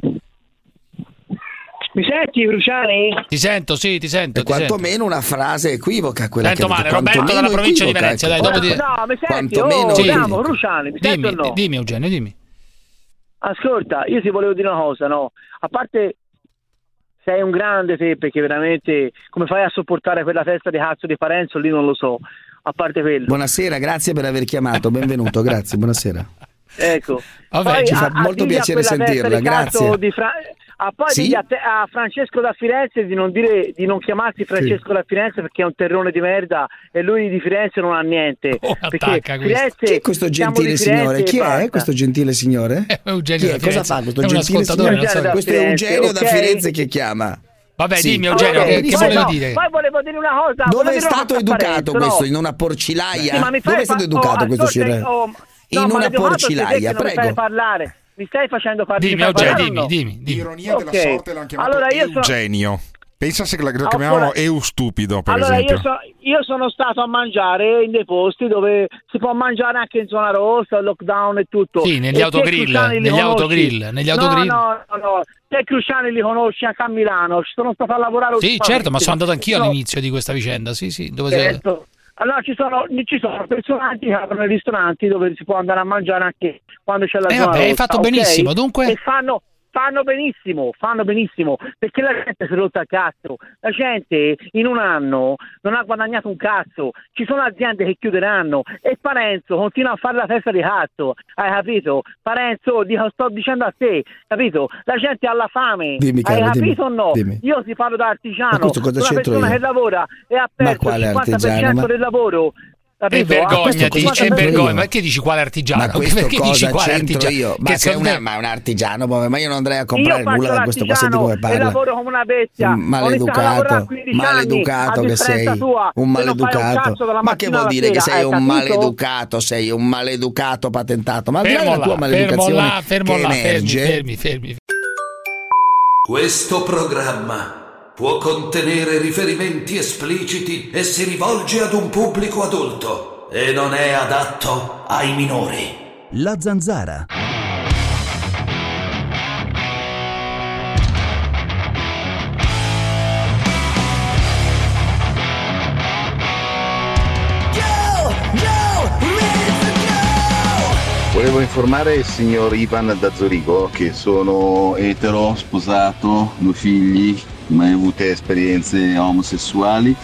Mi senti, Bruciani? Ti sento, sì, ti sento. E quantomeno una frase equivoca quella sento che male, Roberto dalla provincia di Venezia, dai, ecco. dopo no, no, mi senti? Quantomeno oh, sì. Siamo, Bruciani, mi dimmi, senti o no? Dimmi, Eugenio, dimmi. Ascolta, io ti volevo dire una cosa, no? A parte sei un grande te perché veramente come fai a sopportare quella testa di cazzo di Parenzo lì non lo so, a parte quello. Buonasera, grazie per aver chiamato, benvenuto, grazie, buonasera. Ecco, Vabbè, Poi, ci fa a, molto a piacere sentirla, grazie. Di Fra- Ah, poi sì? a, te, a, Francesco da Firenze di non, dire, di non chiamarsi Francesco sì. da Firenze perché è un terrone di merda e lui di Firenze non ha niente. Oh, perché Firenze, chi è questo gentile signore? Chi è questo gentile signore? (laughs) È Eugenio Cosa fa questo gentile signore? So. Questo è Eugenio okay. da Firenze che chiama. Vabbè, sì. dimmi Eugenio, allora, che, volevo no, dire? Poi volevo dire una cosa. Dove è stato educato questo? No. In una porcilaia? Sì, Dove è stato educato oh, questo signore? Oh, In una porcilaia, prego. parlare mi stai facendo parte dimmi, di Eugenia, dimmi, dimmi, dimmi. Ironia okay. della sorte l'hanno chiamato allora, Eugenio. So... Pensa se lo chiamavano EU stupido, per allora esempio. Io, so, io, sono stato a mangiare in dei posti dove si può mangiare anche in zona rossa, lockdown e tutto. Sì, negli, autogrill, negli autogrill, negli autogrill. No, no, no, te Cruciani li conosci anche a Milano, ci sono stato a lavorare. Sì, certo, ma sono andato anch'io no. all'inizio di questa vicenda, sì, sì. Dove certo. Sei... Allora ci sono, ci sono, personaggi che aprono i ristoranti dove si può andare a mangiare anche quando c'è la eh zona vabbè, rossa, Hai fatto okay? benissimo, dunque... E fanno, fanno benissimo, fanno benissimo, perché la gente si è rotta a cazzo, la gente in un anno non ha guadagnato un cazzo, ci sono aziende che chiuderanno e Parenzo continua a fare la festa di cazzo, hai capito? Parenzo, dico, sto dicendo a te, capito? La gente ha la fame, dimmi, hai capito dimmi, o no? Dimmi. Io ti parlo da artigiano, una persona io? che lavora e ha perso il 50% del lavoro, e vergognati, Ah, e questo- vergogna. Ma che dici quale artigiano? Ma (laughs) questo Perché dici cosa quale artigiano? io? Ma Che sei una- ma un artigiano, ma io non andrei a comprare nulla da questo qua, senti come e parla. lavoro come una bestia. Un a maleducato, 15 maleducato anni, che sei, tua, un che un maleducato. dalla Ma che vuol dire che sera, sei hai un capito? maleducato? Sei un maleducato patentato. Ma là Fermo della tua là, fermo maleducazione là, fermo che là, fermi, emerge, fermi, fermi. Questo programma può contenere riferimenti espliciti e si rivolge ad un pubblico adulto e non è adatto ai minori. La zanzara. Volevo informare il signor Ivan da Zurigo che sono etero, sposato, due figli, mai avute esperienze omosessuali,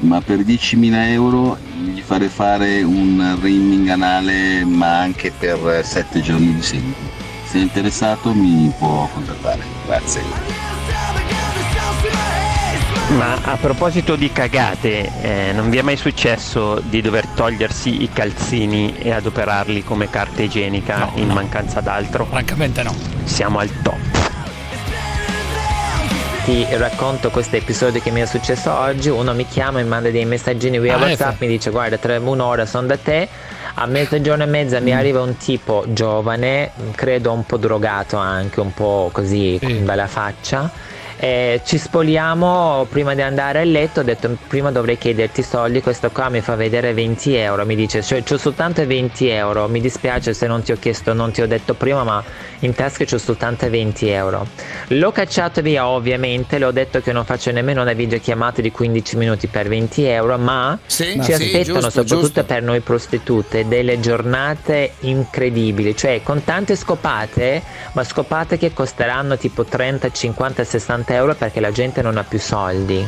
ma per 10.000 euro gli farei fare un rimming anale ma anche per 7 giorni di seguito. Se è interessato mi può contattare. Grazie. Ma a proposito di cagate, eh, non vi è mai successo di dover togliersi i calzini e adoperarli come carta igienica in mancanza d'altro? Francamente no. Siamo al top. Ti racconto questo episodio che mi è successo oggi. Uno mi chiama e manda dei messaggini via Ah, WhatsApp. ecco. Mi dice: Guarda, tra un'ora sono da te. A mezzogiorno e mezza Mm. mi arriva un tipo giovane, credo un po' drogato anche, un po' così dalla faccia. Eh, ci spoliamo prima di andare a letto. Ho detto: Prima dovrei chiederti soldi. Questo qua mi fa vedere 20 euro. Mi dice: Cioè, c'ho soltanto 20 euro. Mi dispiace se non ti ho chiesto, non ti ho detto prima, ma in tasca c'ho soltanto 20 euro. L'ho cacciato via, ovviamente. Le ho detto che non faccio nemmeno una videochiamata di 15 minuti per 20 euro. Ma Sì, ci sì, aspettano, giusto, soprattutto giusto. per noi prostitute, delle giornate incredibili. Cioè, con tante scopate, ma scopate che costeranno tipo 30, 50, 60 euro perché la gente non ha più soldi.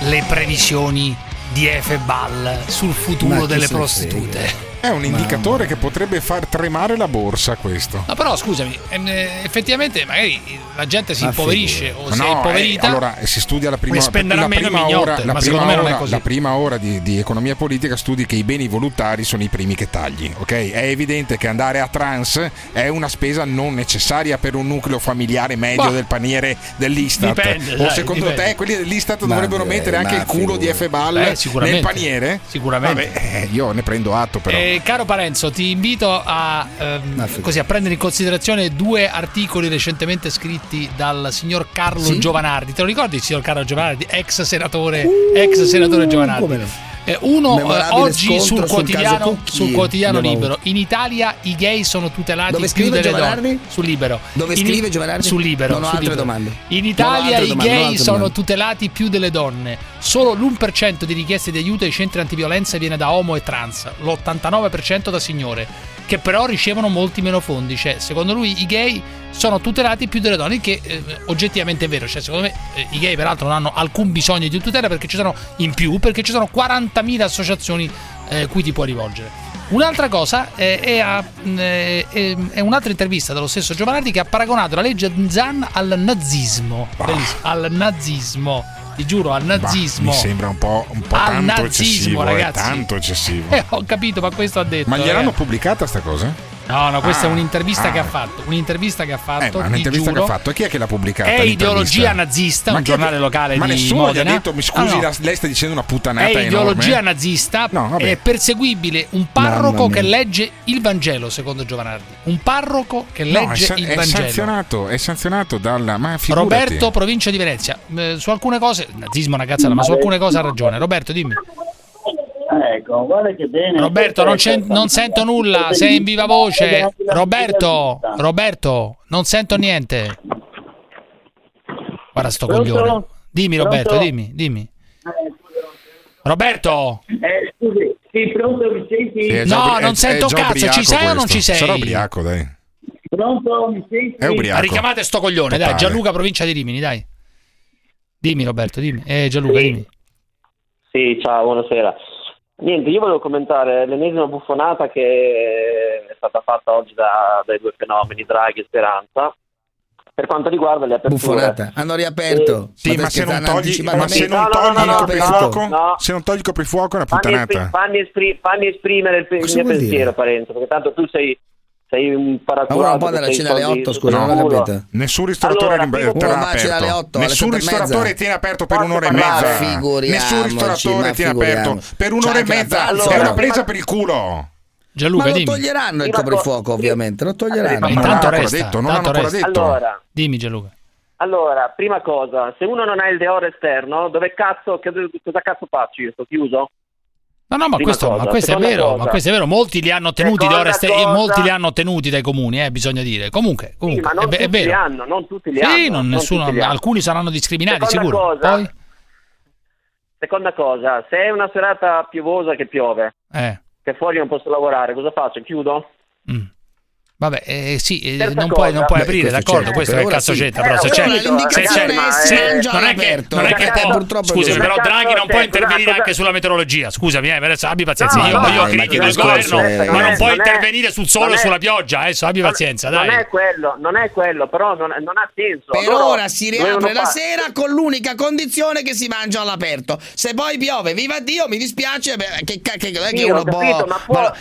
Le previsioni di Efebal sul futuro delle prostitute. È un indicatore che potrebbe far tremare la borsa questo. Ma però scusami, ehm, eh, effettivamente magari la gente si Ma impoverisce o Ma si è no, impoverita. eh, allora si studia la prima, spenderà la prima ora, la ma prima secondo me non è ora- così. la prima ora di, di economia politica studi che i beni volontari sono i primi che tagli, ok? È evidente che andare a trans è una spesa non necessaria per un nucleo familiare medio Bah. del paniere dell'Istat. Dipende, o dai, secondo dipende. te quelli dell'Istat Ma dovrebbero direi, mettere anche il culo di figurati. Efebal Eh, sicuramente. nel paniere? Sicuramente. Vabbè, eh, io ne prendo atto però. Eh, caro Parenzo, ti invito a, ehm, così, a prendere in considerazione due articoli recentemente scritti dal signor Carlo Sì? Giovanardi. Te lo ricordi il signor Carlo Giovanardi, ex senatore, ex senatore Giovanardi? come no. Eh, uno eh, oggi sul sul quotidiano, Cucchi. sul quotidiano libero. In Italia i gay sono tutelati Dove più scrive delle Giovanardi? donne. Sul libero. Dove In- scrive Giovanardi? Sul libero. Non ho sul altre libero. domande. In Italia i domande, gay sono domande. tutelati più delle donne. Solo l'1% di richieste di aiuto ai centri antiviolenza viene da homo e trans, l'89% da signore, che però ricevono molti meno fondi. Cioè, secondo lui i gay sono tutelati più delle donne, che eh, oggettivamente è vero. Cioè, secondo me eh, i gay peraltro non hanno alcun bisogno di tutela perché ci sono in più, perché ci sono 40.000 associazioni eh, cui ti puoi rivolgere. Un'altra cosa eh, è, a- mh, eh, è un'altra intervista dello stesso Giovanardi che ha paragonato la legge Zan al nazismo. Bellissimo, Al nazismo, ti giuro, al Bah, nazismo. mi sembra un po', un po' tanto nazismo, eccessivo, eh, ragazzi. tanto eccessivo. Eh, ho capito, ma questo ha detto. Ma gliel'hanno eh. pubblicata sta cosa? No, no, questa Ah, è un'intervista ah. che ha fatto. Un'intervista che ha fatto. Eh, un'intervista che giuro. ha fatto. E chi è che l'ha pubblicata? È ideologia nazista, Ma un è che- giornale locale Ma di nessuno Modena. ha detto, mi scusi, Ah, no. lei sta dicendo una puttanata È ideologia enorme. nazista. No, è perseguibile un parroco che legge il Vangelo, secondo Giovanardi. Un parroco che No, è, legge sa- il è Vangelo. sanzionato, è sanzionato dalla. Ma figurati. Roberto, provincia di Venezia. Eh, su alcune cose, nazismo è una cazzata, ma su alcune cose ha ragione. Roberto, dimmi. Ecco, guarda che bene. Roberto, non, c'è- non sento nulla, sei in viva voce. Roberto, Roberto, non sento niente. Guarda sto Pronto? coglione. Dimmi Roberto, Pronto? dimmi, dimmi. Roberto! Eh, scusi, sì, pronto, mi senti? Sì, è No, ubri- è- non è sento già cazzo, ci sei o non questo. ci sei? Sarà ubriaco, dai. Pronto, mi senti? È ubriaco. Ma richiamate sto coglione, dai, Totale. Gianluca, provincia di Rimini, dai. Dimmi Roberto, dimmi. Eh, Gianluca, Sì. dimmi. Sì, ciao, buonasera. Niente, io volevo commentare l'ennesima buffonata che è stata fatta oggi da, dai due fenomeni, Draghi e Speranza. Per quanto riguarda le aperture, buffonata. hanno riaperto. E... Sì, ma, se non togli, ma se non togli no, no, il coprifuoco, se non togli il coprifuoco è una puttanata. Fammi, esprim- fammi esprimere il, il mio pensiero, Parenzo, perché tanto tu sei sei un paraculato. Ma un po' della cena alle 8, scusa, non l'ho capito. Nessun ristoratore allora, tipo, terrà aperto. 8, Nessun ristoratore tiene aperto per un'ora e mezza. Nessun ristoratore tiene aperto per un'ora e cioè, mezza. È una presa per il culo. Gianluca, ma lo dimmi. toglieranno il coprifuoco, ovviamente. Lo toglieranno. Eh, ma intanto non resta, detto, non ancora detto. Allora, dimmi, Gianluca. Allora, prima cosa, se uno non ha il deore esterno, dove cazzo, cosa cazzo faccio io? Sto chiuso? No, no, ma, questo, ma, questo vero, ma questo, è vero, molti li hanno tenuti, ste- molti li hanno tenuti dai comuni, eh, bisogna dire. Comunque, comunque sì, ma non è, tutti è vero. Li hanno, non tutti li sì, hanno. Sì, non, non nessuno, hanno. alcuni saranno discriminati, seconda sicuro. Cosa, Poi? Seconda cosa, se è una serata piovosa che piove, eh. che fuori non posso lavorare, cosa faccio? Chiudo? Mm. Vabbè, eh, sì, eh, non, puoi, non puoi, aprire, Beh, d'accordo, certo. questo è che cazzo c'entra, però se c'è, se c'è, se, non è che, non è che può, purtroppo scusami, però Draghi non può intervenire anche sulla meteorologia, scusami, eh, adesso abbi pazienza, no, io, no, critico il governo, ma non, non può intervenire sul sole o sulla pioggia, eh, adesso abbi pazienza, dai. Non è quello, non è quello, però non, ha senso. Per ora si riapre la sera con l'unica condizione che si mangia all'aperto, se poi piove, viva Dio, mi dispiace, che uno boh. Ora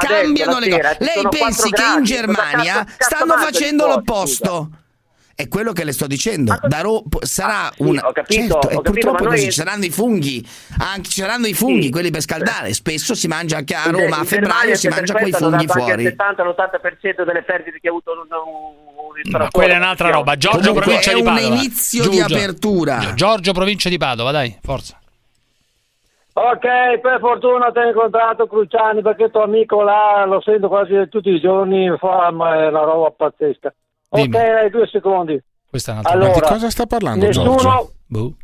cambiano le cose, lei pensa tedeschi che in Germania stanno facendo l'opposto. È quello che le sto dicendo. Darò, sarà sì, una. Certo, ho capito, purtroppo noi... ci saranno i funghi, anche, ci saranno i funghi, sì. quelli per scaldare. Spesso si mangia anche a Roma a febbraio, si mangia quei funghi fuori. Il 70-80% delle perdite che ha avuto un, un quella è un'altra roba. Giorgio, Comunque, provincia di Padova. È un inizio Giugio. di apertura. Giorgio, provincia di Padova, dai, forza. Ok, per fortuna ti ho incontrato Cruciani perché tuo amico là lo sento quasi tutti i giorni, fa una roba pazzesca. Dimmi. Ok, dai, due secondi. Questa è un'altra allora, di cosa sta parlando nessuno, Giorgio? Boh.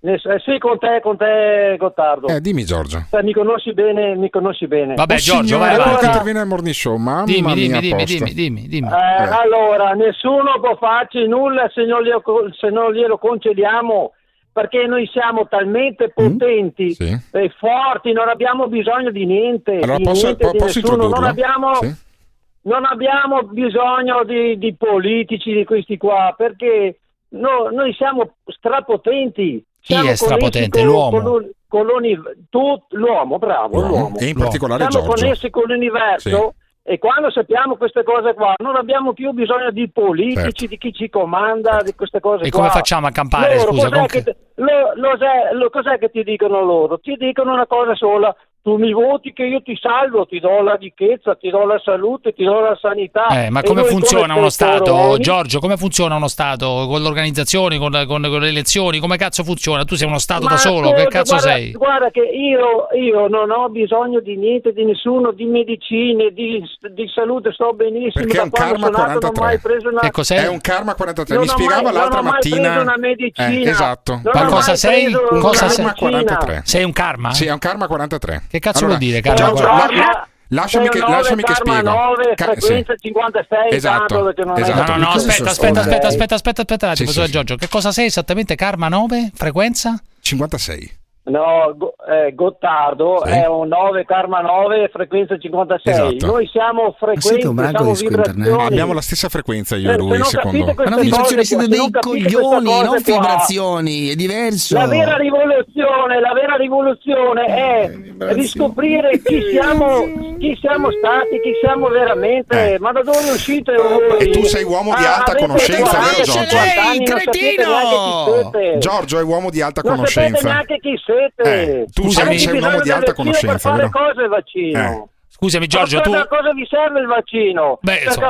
Ness- eh, sì, con te, con te Gottardo. Eh, dimmi Giorgio. Eh, mi conosci bene, mi conosci bene. Vabbè oh, Giorgio, signora, vai, allora, vai. Interviene al Morning Show, mamma dimmi, dimmi, dimmi, dimmi, dimmi, dimmi, eh, Allora, nessuno può farci nulla se non, glielo, se non glielo concediamo perché noi siamo talmente potenti mm, sì. e forti, non abbiamo bisogno di niente, allora di posso, niente, po- di posso nessuno, non abbiamo, sì. non abbiamo, bisogno di, di, politici, di questi qua, perché no, noi siamo strapotenti. Siamo Chi è strapotente? Con, l'uomo. Con, con l'uomo, tut, l'uomo bravo, l'uomo. l'uomo. E in particolare siamo Giorgio. connessi con l'universo. Sì e quando sappiamo queste cose qua, non abbiamo più bisogno di politici, certo. di chi ci comanda, certo. di queste cose e qua. E come facciamo a campare, loro, scusa? Cos'è, con... che, lo, lo, lo, cos'è che ti dicono loro? Ti dicono una cosa sola, tu mi voti che io ti salvo, ti do la ricchezza, ti do la salute, ti do la sanità. Eh, ma come funziona come uno Stato, Roni? Giorgio? Come funziona uno Stato con l'organizzazione, con, con, con, le elezioni? Come cazzo funziona? Tu sei uno Stato ma da solo, che cazzo guarda, sei? Guarda che io, io, non ho bisogno di niente, di nessuno, di medicine, di, di salute, sto benissimo. Perché è un karma 43. Una... Che cos'è? È un karma 43, non mi spiegava mai, l'altra mattina. Eh, esatto. Non ma cosa sei? Cosa sei? 43. Sei un karma? Sì, è un karma 43. Che cazzo allora, vuol dire, caro? Ciao, ciao, ciao. Lasciami che, 9, lasciami che spiego. 9, Ca- frequenza sì. 56 esatto, esatto. No, no, no, aspetta, aspetta, aspetta, aspetta, aspetta, aspetta, aspetta, sì, sì, Giorgio, che cosa sei esattamente Karma 9? Frequenza? 56. No, eh, Gottardo sì. è un 9 Karma 9 frequenza 56. Esatto. Noi siamo frequenze, siamo vibrazioni. Abbiamo la stessa frequenza io e eh, lui, secondo me. Ma non vibrazioni siete dei coglioni, non qua. vibrazioni, è diverso. La vera rivoluzione, la vera rivoluzione eh, è eh, riscoprire chi siamo, chi siamo stati, chi siamo veramente, ma da dove uscite voi? E tu sei uomo di ah, alta ah, conoscenza, vero Giorgio? Lei, cretino! Giorgio è uomo di alta non conoscenza. Non sapete neanche chi sei sapete. Eh, tu sei, un uomo di alta conoscenza, per fare vero? cose il vaccino. Eh. Scusami Giorgio, tu... A cosa vi serve il vaccino? Beh, per, so...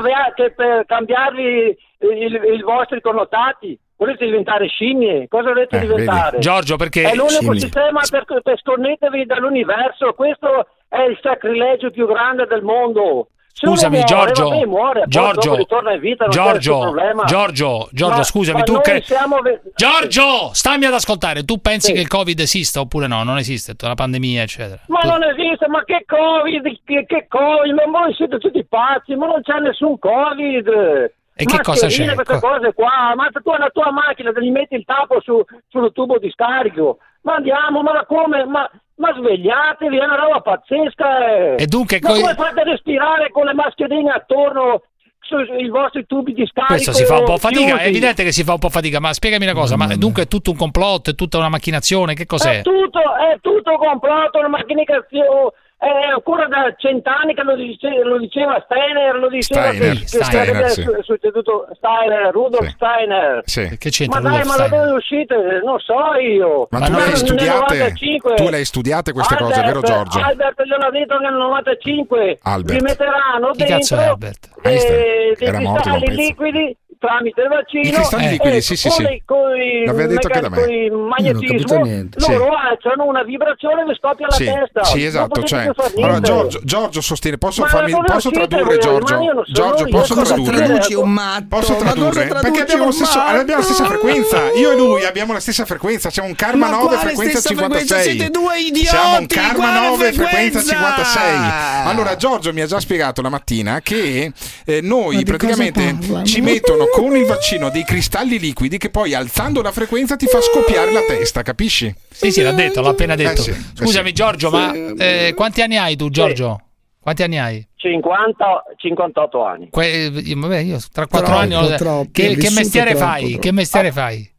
per cambiarvi i vostri connotati? Volete diventare scimmie? Cosa volete eh, diventare? Vedi. Giorgio, perché... È l'unico scimmie. sistema per, per scornetevi dall'universo, questo è il sacrilegio più grande del mondo. Scusami, Giorgio, vabbè, muore, Giorgio, vita, Giorgio, Giorgio, Giorgio, ma, scusami, ma tu cre... siamo... Giorgio, stammi ad ascoltare, tu pensi sì. che il Covid esista oppure no? Non esiste, è una pandemia, eccetera. Ma tu... non esiste, ma che Covid, che, che Covid, ma voi siete tutti pazzi, ma non c'è nessun Covid. E che cosa c'è? queste cose qua, ma tu hai la tua macchina, gli metti il tappo su, sul tubo di scarico. Ma andiamo, ma come? Ma ma svegliatevi, è una roba pazzesca. Eh. E dunque, ma come fate a respirare con le mascherine attorno sui vostri tubi di scarico questo si fa un po' fatica chiusi. è evidente che si fa un po' fatica ma spiegami una cosa mm. ma dunque è tutto un complotto è tutta una macchinazione che cos'è? è tutto è tutto complotto una macchinazione eh, ancora da cent'anni che lo, dice, lo diceva Steiner, lo diceva Steiner, che, Steiner, che sì. succeduto Steiner, Rudolf sì. Steiner. Sì. Che c'entra ma dai, Rudolf ma da dove uscite? Non so io. Ma, ma tu, le studiate, 95, tu l'hai hai studiate queste Albert, cose, vero Giorgio? Albert glielo ha detto nel 95. Albert. Li metteranno cazzo è Albert? Eh, Einstein. dei Era cristalli liquidi tramite il vaccino e quindi, sì, sì, con, sì. Dei, detto meca- con il magnetismo loro sì. lanciano una vibrazione che scoppia la testa sì esatto cioè, allora, Giorgio, Giorgio, sostiene posso, farmi, posso tradurre Giorgio? Giorgio posso tradurre? traduci un matto? posso tradurre? perché abbiamo, stesso, abbiamo, la stessa frequenza io e lui abbiamo la stessa frequenza siamo un karma 9 frequenza 56 siete due idioti siamo un karma 9 frequenza 56 allora Giorgio mi ha già spiegato la mattina che eh, noi praticamente ci mettono con il vaccino dei cristalli liquidi che poi alzando la frequenza ti fa scoppiare la testa, capisci? Sì, sì, l'ha detto, l'ha appena eh, detto. Eh sì, Scusami sì. Giorgio, ma ehm, eh, quanti anni hai tu Giorgio? Quanti anni hai? 50, 58 anni. Que- eh, vabbè, io tra 4 troppo, anni ho... Troppo, che, che, mestiere troppo, fai? Che mestiere ah. fai?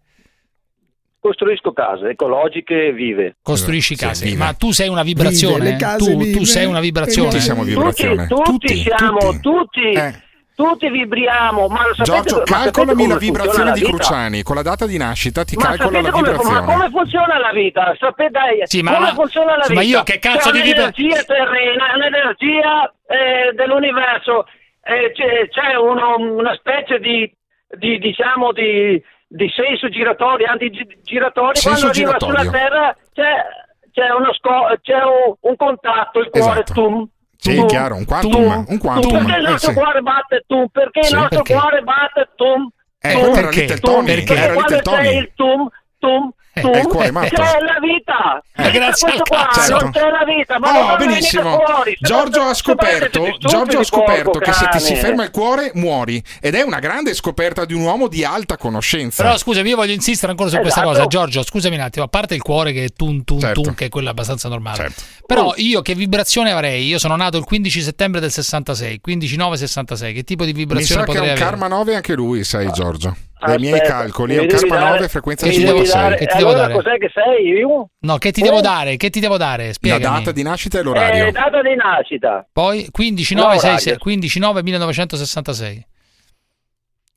Costruisco case ecologiche vive. Costruisci case, sì, ma tu sei una vibrazione. Vive, eh? tu, tu, sei una vibrazione. Tutti siamo vibrazione. Tutti, tutti, tutti siamo, tutti. tutti. Eh tutti vibriamo, ma lo sapete Giorgio, ma calcolami la vibrazione la di Cruciani con la data di nascita, ti ma calcola la come, vibrazione. Ma come funziona la vita? Sapete, dai, sì, ma, come funziona la sì, vita? Ma io che cazzo c'è di vita? L'energia terrena, l'energia eh, dell'universo, eh, c'è, c'è uno, una specie di, di diciamo di, di, senso giratorio, antigiratorio, senso quando giratorio. arriva sulla Terra c'è, c'è, sco- c'è un, un, contatto, il cuore esatto. tum sì, tu, chiaro, un quantum. Tu, un quantum. Tu, perché il eh, nostro eh, sì. cuore batte tu? Perché il nostro perché? cuore batte tum? Eh, tum, perché? Tum, perché? Perché, perché quando c'è il tum, tum, eh, tu è il cuore, Marco. c'è la vita. Eh, grazie al cazzo. Certo. Non c'è la vita. Ma no, benissimo. Giorgio ha scoperto, Giorgio ha scoperto che se ti si ferma il cuore muori ed è una grande scoperta di un uomo di alta conoscenza. Però scusami, io voglio insistere ancora su questa esatto. cosa, Giorgio, scusami un attimo, a parte il cuore che è tun tun certo. tun che è quello abbastanza normale. Certo. Però io che vibrazione avrei? Io sono nato il 15 settembre del 66, 15 9 66, che tipo di vibrazione Mi sa potrei che è un avere? karma 9 anche lui, sai ah. Giorgio. Aspetta, miei calcoli è un Caspa 9 frequenza 56 che ti devo allora dare? cos'è che sei io? no che ti oh. devo eh? dare che ti devo dare Spiegami. la data di nascita e l'orario eh, data di nascita poi 15 9, 6, 15 9 1966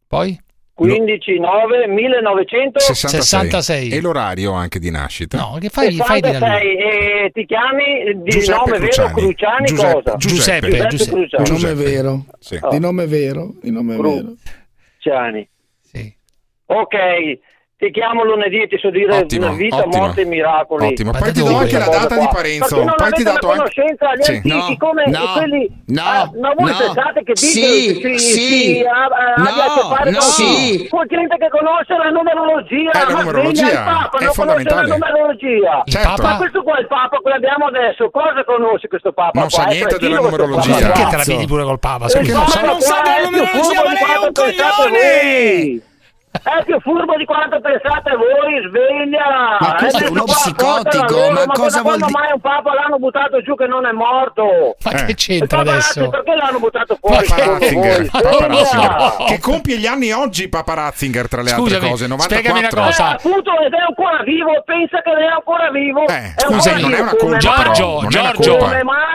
poi 15 9 1966 66. e l'orario anche di nascita no che fai, 66, fai e eh, ti chiami di Giuseppe nome Cruciani. vero Cruciani Giuseppe, cosa? Giuseppe, Giuseppe, Giuseppe, Giuseppe. Cruciani. Giuseppe. Nome vero sì. oh. di nome vero di nome Cruciani. vero Cruciani Ok, ti chiamo lunedì e ti so dire ottimo, vita, ottimo. morte e miracoli. Ottimo, poi ti do anche la data di Parenzo. Perché non poi ti do la conoscenza anche... agli sì. antichi no, come no, quelli... No, ah, ma voi no, pensate che sì, Beatles sì, si, sì, si no, che no, con, sì. gente che conosce la numerologia? Eh, è la numerologia, è fondamentale. Certo. Ma questo qua è il Papa che abbiamo adesso, cosa conosce questo Papa? Non sa niente della numerologia. Perché te la vedi pure col Papa? Eh, ma non sa della numerologia, ma lei è un coglione! È più furbo di quanto pensate voi, sveglia! Ma questo è uno qua, psicotico, loro, ma, ma cosa vuol dire? mai un papa l'hanno buttato giù che non è morto? Eh. Ma che c'entra papa adesso? Perché l'hanno buttato fuori? Papa Ratzinger, papa Ratzinger. che compie gli anni oggi papa Ratzinger tra le Scusami, altre cose, 94. Spiegami una cosa. Eh, appunto, ed è ancora vivo, pensa che è ancora vivo. Eh, scusa, non è una colpa Giorgio, Giorgio,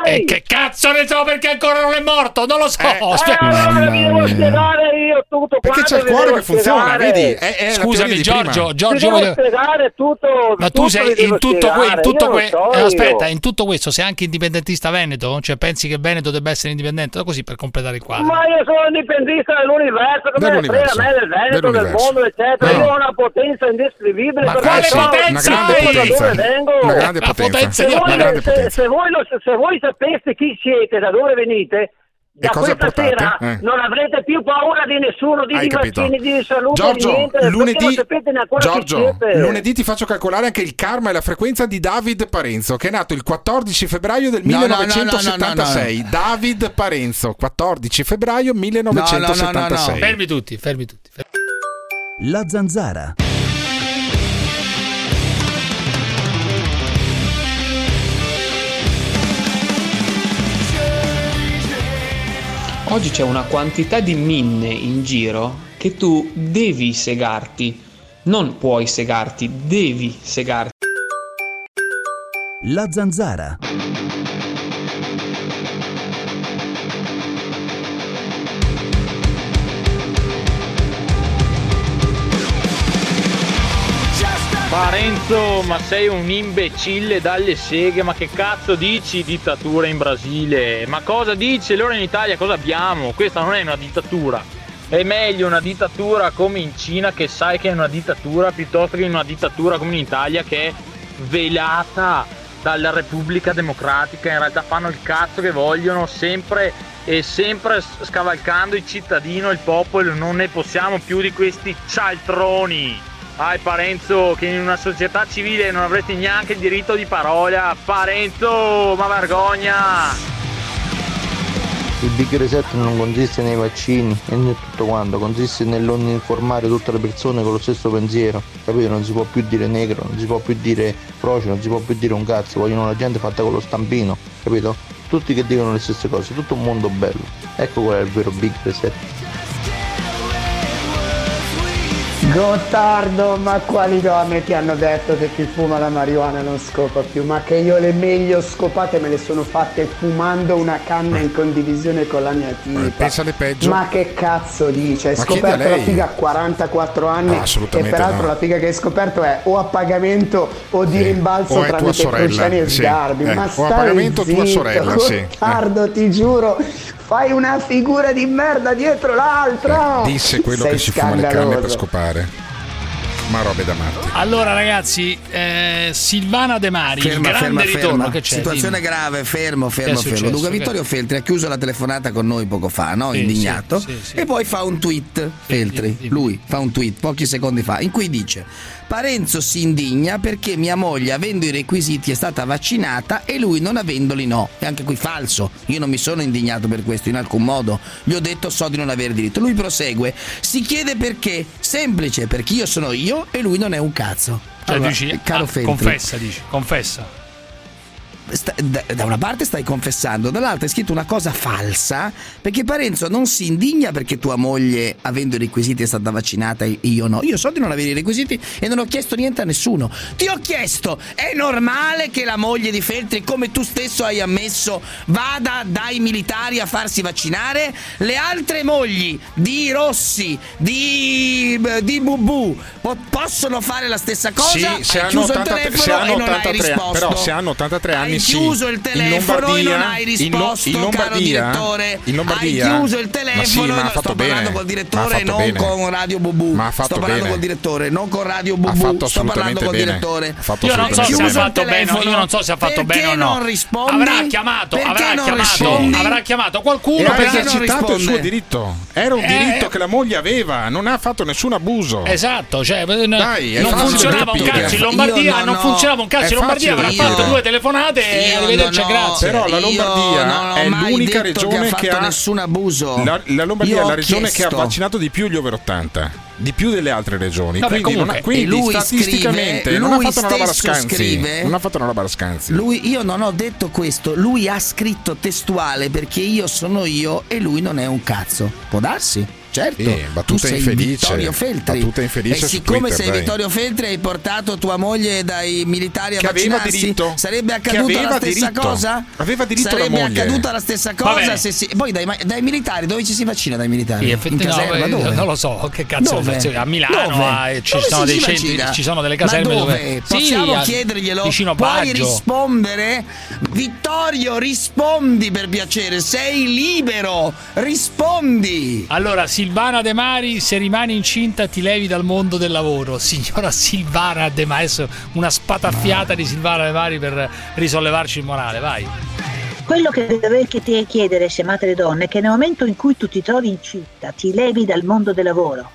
eh, che cazzo ne so perché ancora non è morto? Non lo so. Eh, eh, allora vi devo spiegare io tutto Perché c'è il cuore che funziona, vedi? Eh, eh, eh, è, è Scusami, Giorgio, Giorgio volevo... tutto, ma tu sei in tutto, que, in tutto que... so aspetta, in tutto questo sei anche indipendentista veneto? Cioè pensi che Veneto debba essere indipendente? Così per completare il quadro. Ma io sono indipendentista dell'universo, come dell'universo. me del Veneto, del mondo, eccetera. No. Io ho una potenza indescrivibile. Ma quale potenza? Una vengo? Una grande potenza. Se voi sapeste chi siete, da dove venite da questa portate? sera eh. non avrete più paura di nessuno, di, di vaccini, di salute, Giorgio, di niente, lunedì, Giorgio, lunedì ti faccio calcolare anche il karma e la frequenza di David Parenzo, che è nato il 14 febbraio del no, 1976. No, no, David Parenzo, 14 febbraio 1976. Fermi tutti, fermi tutti. Fermi. La zanzara. Oggi c'è una quantità di minne in giro che tu devi segarti. Non puoi segarti, devi segarti. La zanzara. Parenzo, ma sei un imbecille dalle seghe, ma che cazzo dici dittatura in Brasile? Ma cosa dici? Allora in Italia cosa abbiamo? Questa non è una dittatura. È meglio una dittatura come in Cina che sai che è una dittatura piuttosto che una dittatura come in Italia che è velata dalla Repubblica Democratica. In realtà fanno il cazzo che vogliono sempre e sempre scavalcando il cittadino, il popolo. Non ne possiamo più di questi cialtroni. Dai Parenzo, che in una società civile non avresti neanche il diritto di parola. Parenzo, ma vergogna! Il big reset non consiste nei vaccini e né tutto quanto, consiste nel informare tutte le persone con lo stesso pensiero, capito? Non si può più dire negro, non si può più dire croce, non si può più dire un cazzo, vogliono la gente fatta con lo stampino, capito? Tutti che dicono le stesse cose, tutto un mondo bello. Ecco qual è il vero big reset. Gottardo, ma quali donne ti hanno detto che chi fuma la marijuana non scopa più? Ma che io le meglio scopate me le sono fatte fumando una canna in condivisione con la mia tipa. pensa alle peggio. Ma che cazzo dice? Hai Ma scoperto la figa a 44 anni assolutamente e peraltro no. la figa che hai scoperto è o a pagamento o di rimbalzo o tua tramite sorella, Cruciani e sì. Sgarbi. Eh, Ma o a pagamento tua zitto, sorella, sì. Eh. Gottardo, ti giuro, fai una figura di merda dietro l'altra. Disse quello Sei che si fuma le canne per scopare. Ma robe da matti. Allora, ragazzi, eh, Silvana De Mari, Ferma, grande ferma, ritorno ferma. che c'è. Situazione dimmi. grave, fermo, Che fermo, fermo. Dunque, Che- Vittorio Feltri ha chiuso la telefonata con noi poco fa, no? Sì, Indignato. sì, sì, sì. E poi fa un tweet, Feltri, lui fa un tweet pochi secondi fa, in cui dice: Parenzo si indigna perché mia moglie, avendo i requisiti, è stata vaccinata e lui non avendoli no. E anche qui falso. Io non mi sono indignato per questo in alcun modo. Gli ho detto so di non avere diritto. Lui prosegue. Si chiede perché. Semplice, perché io sono io e lui non è un cazzo. Cioè, Allora, dici, caro ah, Feltri, confessa, dici, confessa. Sta- da, da una parte stai confessando, dall'altra hai scritto una cosa falsa perché Parenzo non si indigna perché tua moglie, avendo i requisiti, è stata vaccinata e io no. Io so di non avere i requisiti e non ho chiesto niente a nessuno. Ti ho chiesto, è normale che la moglie di Feltri, come tu stesso hai ammesso, vada dai militari a farsi vaccinare? Le altre mogli di Rossi, di, di Bubu, po- possono fare la stessa cosa? Sì, hai se hanno, chiuso 83 il telefono se hanno non hai 83 anni, risposto. però se hanno 83 anni Hai sì. chiuso il In telefono e non hai in risposto, in caro Lombardia, direttore. in Lombardia, Hai chiuso il ma sì, telefono ma e non- fatto sto bene. parlando col Ma ha direttore, fatto non bene. con Radio Bubu. Ma ha fatto sto parlando bene. col direttore, non con Radio Bubu. sto parlando col direttore. Ha fatto Io non so se ha Chiuso il fatto bene, telefono. io non so se ha fatto Perché bene o no. non rispondi? Avrà chiamato, Perché avrà non chiamato, avrà chiamato qualcuno E per ha perché non esercitato il suo risponde? diritto. Era un Eh, diritto che la moglie aveva, non ha fatto nessun abuso. Esatto, cioè Dai, non funzionava un cazzo in Lombardia, non funzionava un cazzo in Lombardia, avrà fatto due telefonate e Io arrivederci, non ho- grazie. Però la Lombardia non è l'unica regione che ha che ha nessun abuso. La, la Lombardia è la regione che ha vaccinato di più gli over 80, di più delle altre regioni. Vabbè, quindi non ha- comunque, quindi e lui statisticamente scrive- non ha lui fatto una roba da stesso scanzi. scrive- Non ha fatto una roba da scanzi. Lui, io non ho detto questo, lui ha scritto testuale perché io sono io e lui non è un cazzo. Può darsi? Certo, Sì, battuta tu sei infelice, Vittorio Feltri. battuta infelice e siccome Twitter, sei dai. Vittorio Feltri hai portato tua moglie dai militari a Che aveva vaccinarsi, diritto. sarebbe accaduta aveva la stessa diritto. cosa? Aveva diritto la sarebbe accaduta la stessa cosa se si... Poi dai, dai militari, dove ci si vaccina dai militari? Sì, In effetti- no, caserma, eh, dove? non lo so, che cazzo Dove? a Milano Dove? ah, e ci Dove sono dei centri, ci sono delle Ma caserme dove? dove Possiamo a- chiederglielo? vicino Puoi rispondere? Vittorio, rispondi per piacere, sei libero, rispondi. Allora, Silvana De Mari, se rimani incinta ti levi dal mondo del lavoro. (laughs) Signora Silvana De Mari, adesso una spataffiata di Silvana De Mari per risollevarci il morale, vai. Quello che dovrei chiedere, se amate le donne, è che nel momento in cui tu ti trovi incinta, ti levi dal mondo del lavoro.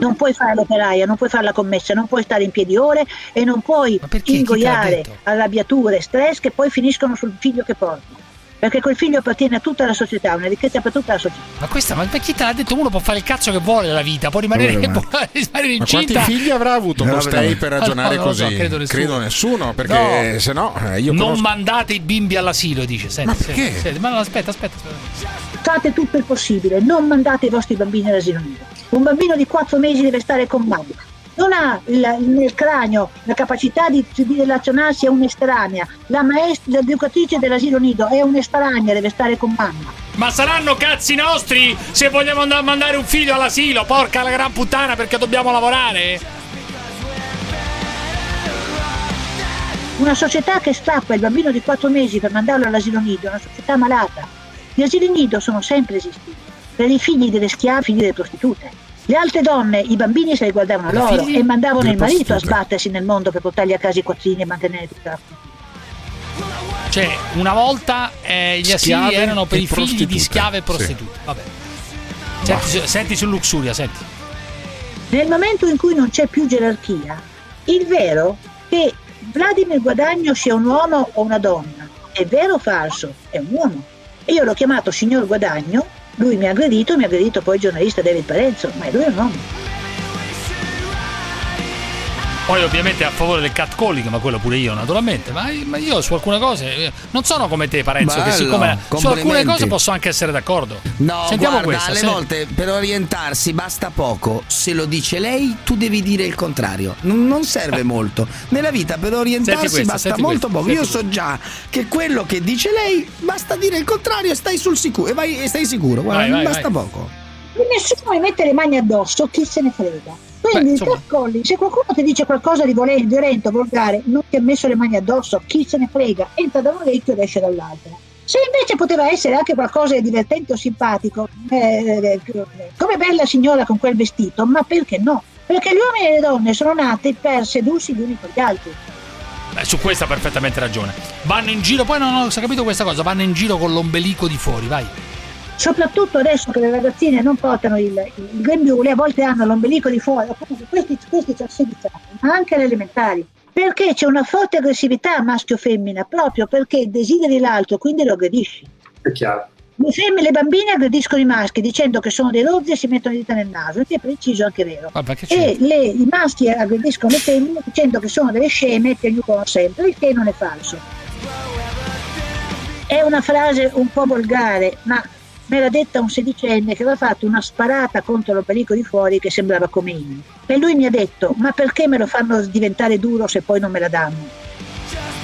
Non puoi fare l'operaia, non puoi fare la commessa, non puoi stare in piedi ore e non puoi ingoiare arrabbiature, stress che poi finiscono sul figlio che porti. Perché quel figlio appartiene a tutta la società, è una ricchezza per tutta la società. Ma questa, ma chi te l'ha detto? Uno può fare il cazzo che vuole nella vita, può rimanere, ma- (laughs) può rimanere Ma quanti incinta. figli avrà avuto Costei vabbè. per Ah, ragionare no, non lo so, così? credo nessuno. nessuno, perché No. se no eh, io non conosco... mandate i bimbi all'asilo, dice. Senti, Ma perché? senti, senti, ma no, aspetta, aspetta. aspetta. Fate tutto il possibile, non mandate i vostri bambini all'asilo nido. Un bambino di 4 mesi deve stare con mamma. Non ha il- nel cranio la capacità di, di relazionarsi a un'estranea. La maestra, l'educatrice dell'asilo nido è un'estranea, deve stare con mamma. Ma saranno cazzi nostri se vogliamo andare a mandare un figlio all'asilo, porca la gran puttana, perché dobbiamo lavorare? Una società che strappa il bambino di 4 mesi per mandarlo all'asilo nido è una società malata. Gli asili nido sono sempre esistiti. Per i figli delle schiave, figli delle prostitute. Le altre donne, i bambini se li guardavano Per loro e mandavano il marito a prostitute. sbattersi nel mondo per portargli a casa i quattrini e mantenere tutta la Cioè, una volta eh, gli asili erano per i figli di schiave e Sì. prostitute. Vabbè. Senti, su- senti su Luxuria, senti. Nel momento in cui non c'è più gerarchia, il vero che Vladimir Guadagno sia un uomo o una donna, è vero o falso? È un uomo. E io l'ho chiamato signor Guadagno, lui mi ha aggredito, mi ha aggredito poi il giornalista David Parenzo, ma lui è un uomo. Poi ovviamente a favore del catcalling, ma quello pure io naturalmente. Ma, ma io su alcune cose eh, non sono come te, Parenzo, che Bello, siccome su alcune cose posso anche essere d'accordo. No, Sentiamo guarda, questa. alle senti. volte per orientarsi basta poco. Se lo dice lei, tu devi dire il contrario. Non, non serve (laughs) molto. Nella vita per orientarsi questa, basta molto questa, poco. Io so già che quello che dice lei basta dire il contrario e stai sul sicuro. E, vai, e stai sicuro, guarda, Vai, vai, basta vai. poco. Nessuno mi mette le mani addosso, chi se ne frega. Quindi il catcalling, se qualcuno ti dice qualcosa di vole- violento, volgare, non ti ha messo le mani addosso, chi se ne frega, entra da un orecchio ed esce dall'altro. Se invece poteva essere anche qualcosa di divertente o simpatico, eh, come bella signora con quel vestito, ma perché no? Perché gli uomini e le donne sono nati per sedursi gli uni con gli altri. Beh, su questo ha perfettamente ragione. Vanno in giro, poi non ho capito questa cosa, vanno in giro con l'ombelico di fuori, vai. Soprattutto adesso che le ragazzine non portano il, il grembiule, a volte hanno l'ombelico di fuori, questi, questi hanno 16 anni, ma anche alle elementari. Perché c'è una forte aggressività maschio-femmina, proprio perché desideri l'altro, quindi lo aggredisci. È chiaro. Le femmine, le bambine aggrediscono i maschi dicendo che sono dei rozzi e si mettono le dita nel naso, è preciso anche vero. E le- i maschi aggrediscono le femmine dicendo che sono delle sceme e che aiutano sempre, il che non è falso. È una frase un po' volgare, ma me l'ha detta un sedicenne che aveva fatto una sparata contro l'ombelico di fuori che sembrava Khomeini. E lui mi ha detto, ma perché me lo fanno diventare duro se poi non me la danno?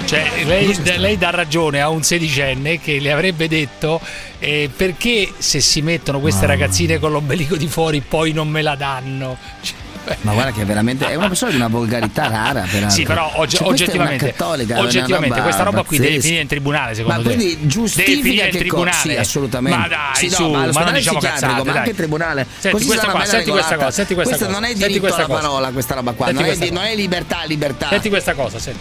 Cioè, lei, lei dà ragione a un sedicenne che le avrebbe detto eh, perché se si mettono queste ragazzine con l'ombelico di fuori poi non me la danno. Cioè, Ma guarda che veramente è una persona di una volgarità rara. peraltro. Sì, però oggi- Cioè, questa è una oggettivamente, cattolica, oggettivamente questa roba qui deve finire in tribunale, secondo ma te? quindi giustifica deve finire in che co- tribunale. Sì, assolutamente. Ma dai, Sì, no, su, ma ma non diciamo cazzate, ma dai. anche in tribunale. Senti Così questa qua, senti questa cosa, senti questa Questa cosa. non è diritto questa alla cosa. parola, questa roba qua. Senti Non è, questa non è libertà, libertà. Senti questa cosa, senti.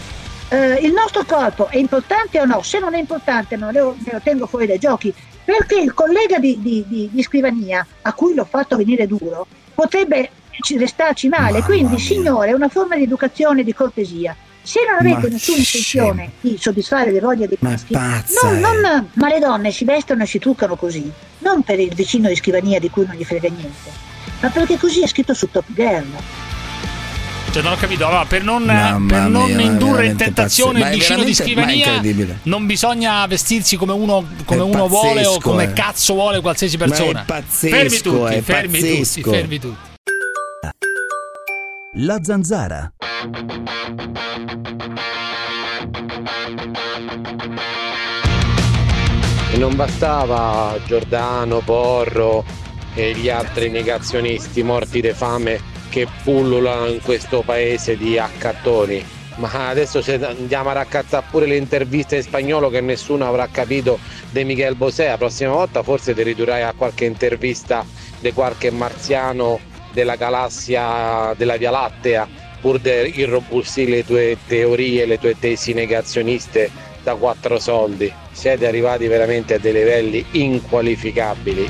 Eh, il nostro corpo è importante o no? Se non è importante me lo, me lo tengo fuori dai giochi, perché il collega di, di- di- di scrivania, a cui l'ho fatto venire duro, potrebbe ci- restarci male. Quindi, signore, è una forma di educazione e di cortesia. Se non avete Ma nessuna intenzione di soddisfare le voglie dei maschi, pazza non- non- ma le donne si vestono e si truccano così, non per il vicino di scrivania di cui non gli frega niente, ma perché così è scritto su Top Girl. Cioè, non ho capito. Allora, per non, Mamma per non mia, indurre in tentazione pazzesco. il vicino di scrivania, non bisogna vestirsi come uno, come uno vuole o pazzesco, come eh. cazzo vuole qualsiasi Ma è persona. pazzesco, fermi tutti, è fermi pazzesco. tutti, fermi tutti. La zanzara. E non bastava Giordano, Porro e gli altri negazionisti morti di fame che pullulano in questo paese di accattoni. Ma adesso andiamo a raccattare pure le interviste in spagnolo che nessuno avrà capito di Miguel Bosé, la prossima volta forse ti ridurrai a qualche intervista di qualche marziano della galassia della Via Lattea, pur di irrobustire le tue teorie, le tue tesi negazioniste da quattro soldi. Siete arrivati veramente a dei livelli inqualificabili.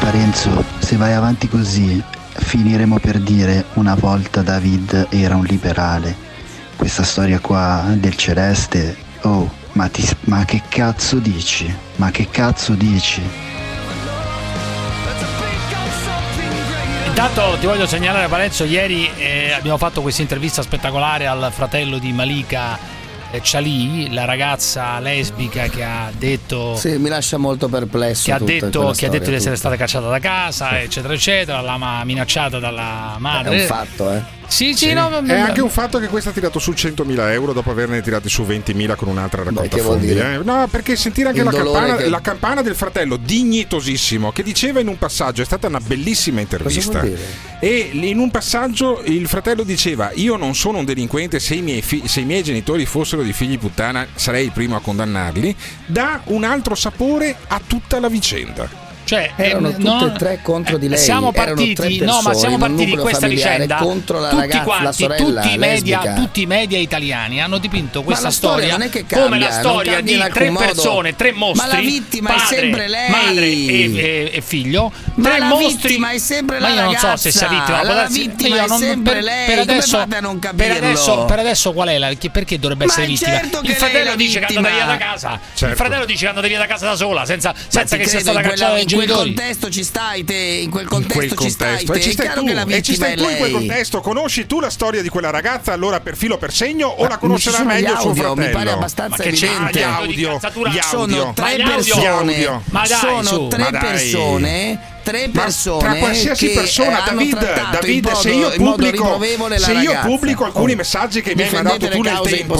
Parenzo, se vai avanti così, finiremo per dire una volta David era un liberale. Questa storia qua del celeste, oh, ma, ti, ma che cazzo dici? Ma che cazzo dici? Intanto ti voglio segnalare Parenzo, ieri eh, abbiamo fatto questa intervista spettacolare al fratello di Malika eh, Chali, la ragazza lesbica che ha detto Sì, mi lascia molto perplesso che ha detto, che ha detto di essere stata cacciata da casa, eccetera eccetera, l'ha minacciata dalla madre. È un fatto, eh. Sì, sì, no, ma è anche un fatto che questo ha tirato su 100.000 euro dopo averne tirati su 20.000 con un'altra raccolta Beh, fondi. Eh. No, perché sentire anche la campana, che... la campana, del fratello, dignitosissimo, che diceva in un passaggio, è stata una bellissima intervista. E in un passaggio il fratello diceva, io non sono un delinquente, se i miei, fi- se i miei genitori fossero di figli puttana sarei il primo a condannarli, dà un altro sapore a tutta la vicenda. Cioè, eh, erano tutte e tre contro di eh, lei. Siamo partiti, no, ma siamo partiti in questa vicenda contro la tutti ragazza, quanti, la sorella, tutti, i media, tutti i media italiani hanno dipinto questa storia, storia cambia, come la storia di tre modo. persone, tre mostri. Ma la vittima padre, è sempre lei, madre e, e, e figlio. Ma tre la mostri, vittima è sempre la ma io non so se sia vittima, la, la vittima è non, sempre per, lei. Per adesso, per adesso, per adesso, qual è la, perché dovrebbe ma essere vittima? Certo Il certo. fratello dice che è via da casa. Il fratello dice che è via da casa da sola, senza che sia stata cacciata in giro in quel contesto ci stai te, in quel contesto, in quel contesto ci stai, e è tu, e ci stai tu in quel contesto. Conosci tu la storia di quella ragazza? Allora per filo per segno ma o la conoscerà meglio suo fratello? Mi pare abbastanza ma evidente. Gli audio, gli audio, sono tre persone, sono tre persone tre persone. Ma tra qualsiasi persona, David, David se io pubblico, se io pubblico alcuni oh. messaggi che mi hai mandato tu nel tempo,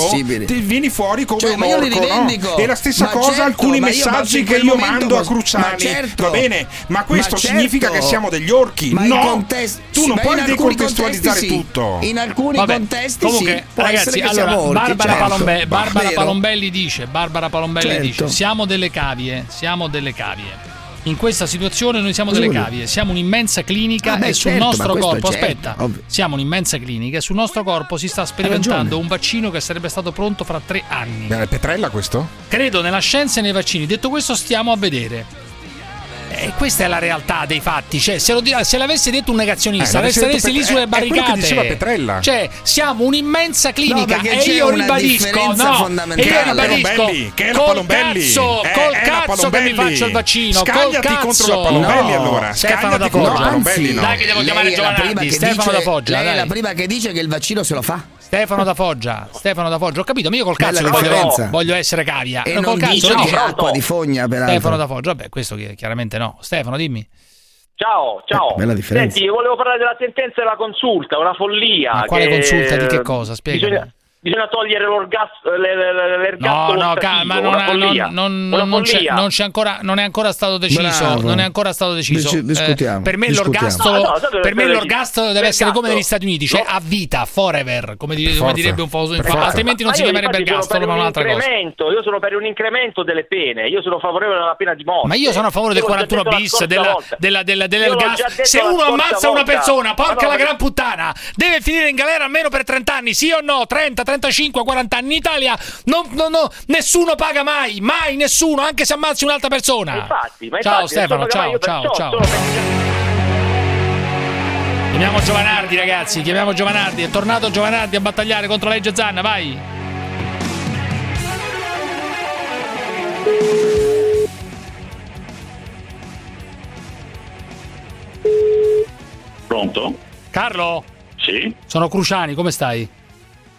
ti vieni fuori come cioè, un orco, no? E la stessa ma cosa certo, alcuni messaggi che io mando a Cruciani, certo, va bene? Ma questo ma certo, significa che siamo degli orchi, no? Contest- tu non puoi decontestualizzare tutto. In alcuni contesti comunque, ragazzi, allora, Barbara, Palombelli dice, Barbara Palombelli dice, siamo delle cavie, siamo delle cavie in questa situazione noi siamo delle cavie, siamo un'immensa clinica ah, beh, e sul certo, nostro corpo, aspetta, ovvio. siamo un'immensa clinica e sul nostro corpo si sta sperimentando un vaccino che sarebbe stato pronto fra tre anni. Ma è Petrella questo? Credo nella scienza e nei vaccini. Detto questo stiamo a vedere. E questa è la realtà dei fatti. Cioè, se, lo, se l'avesse detto un negazionista, eh, sareste lì sulle eh, barricate. diceva Petrella. Cioè, siamo un'immensa clinica. No, e, io ribadisco, no, e io ribadisco: Palombelli, che è la Palombelli. Cazzo, eh, col cazzo che mi faccio il vaccino. Scagliati col cazzo. contro la Palombelli, no. allora. Stefano da Foggia. No, anzi, Palombelli, no. Dai, che devo chiamare Giovanni. Stefano dice, da Foggia. Lei è la prima che dice che il vaccino se lo fa. Stefano da Foggia, Stefano da Foggia, ho capito, ma io col cazzo voglio, voglio, essere cavia. E col non cazzo dice acqua di fogna peraltro. Stefano da Foggia, vabbè, questo chiaramente no. Stefano, dimmi. Ciao, eh, ciao. Bella differenza. io volevo parlare della sentenza della consulta, una follia. Ma quale che... consulta di che cosa? Spiega. Bisogna bisogna togliere l'orgasmo. Eh, no, no, calma, non, ha, non, non, non, c'è, non, c'è ancora, non è ancora stato deciso. Bravo. Non è ancora stato deciso. Eh, discutiamo, eh, per me discutiamo. l'orgastolo, no, no, per me l'orgastolo deve essere Mercato. come negli Stati Uniti, cioè a vita, forever, come, dire, come direbbe un famoso infa- altrimenti non ma si chiamerebbe ergastolo, ma un'altra cosa. Io sono per un incremento delle pene, io sono favorevole alla pena di morte. Ma io sono a favore del 41 bis, dell'ergastolo. Se uno ammazza una persona, porca la gran puttana, deve finire in galera almeno per 30 anni, sì o no? 30, 35-40 anni in Italia non, non, non, nessuno paga mai, mai nessuno, anche se ammazzi un'altra persona. Infatti, ma ciao infatti, Stefano, ciao, ciao, ciao. Chiamiamo Giovanardi ragazzi, chiamiamo Giovanardi, è tornato Giovanardi a battagliare contro la legge Zanna, vai. Pronto? Carlo? Sì. Sono Cruciani, come stai?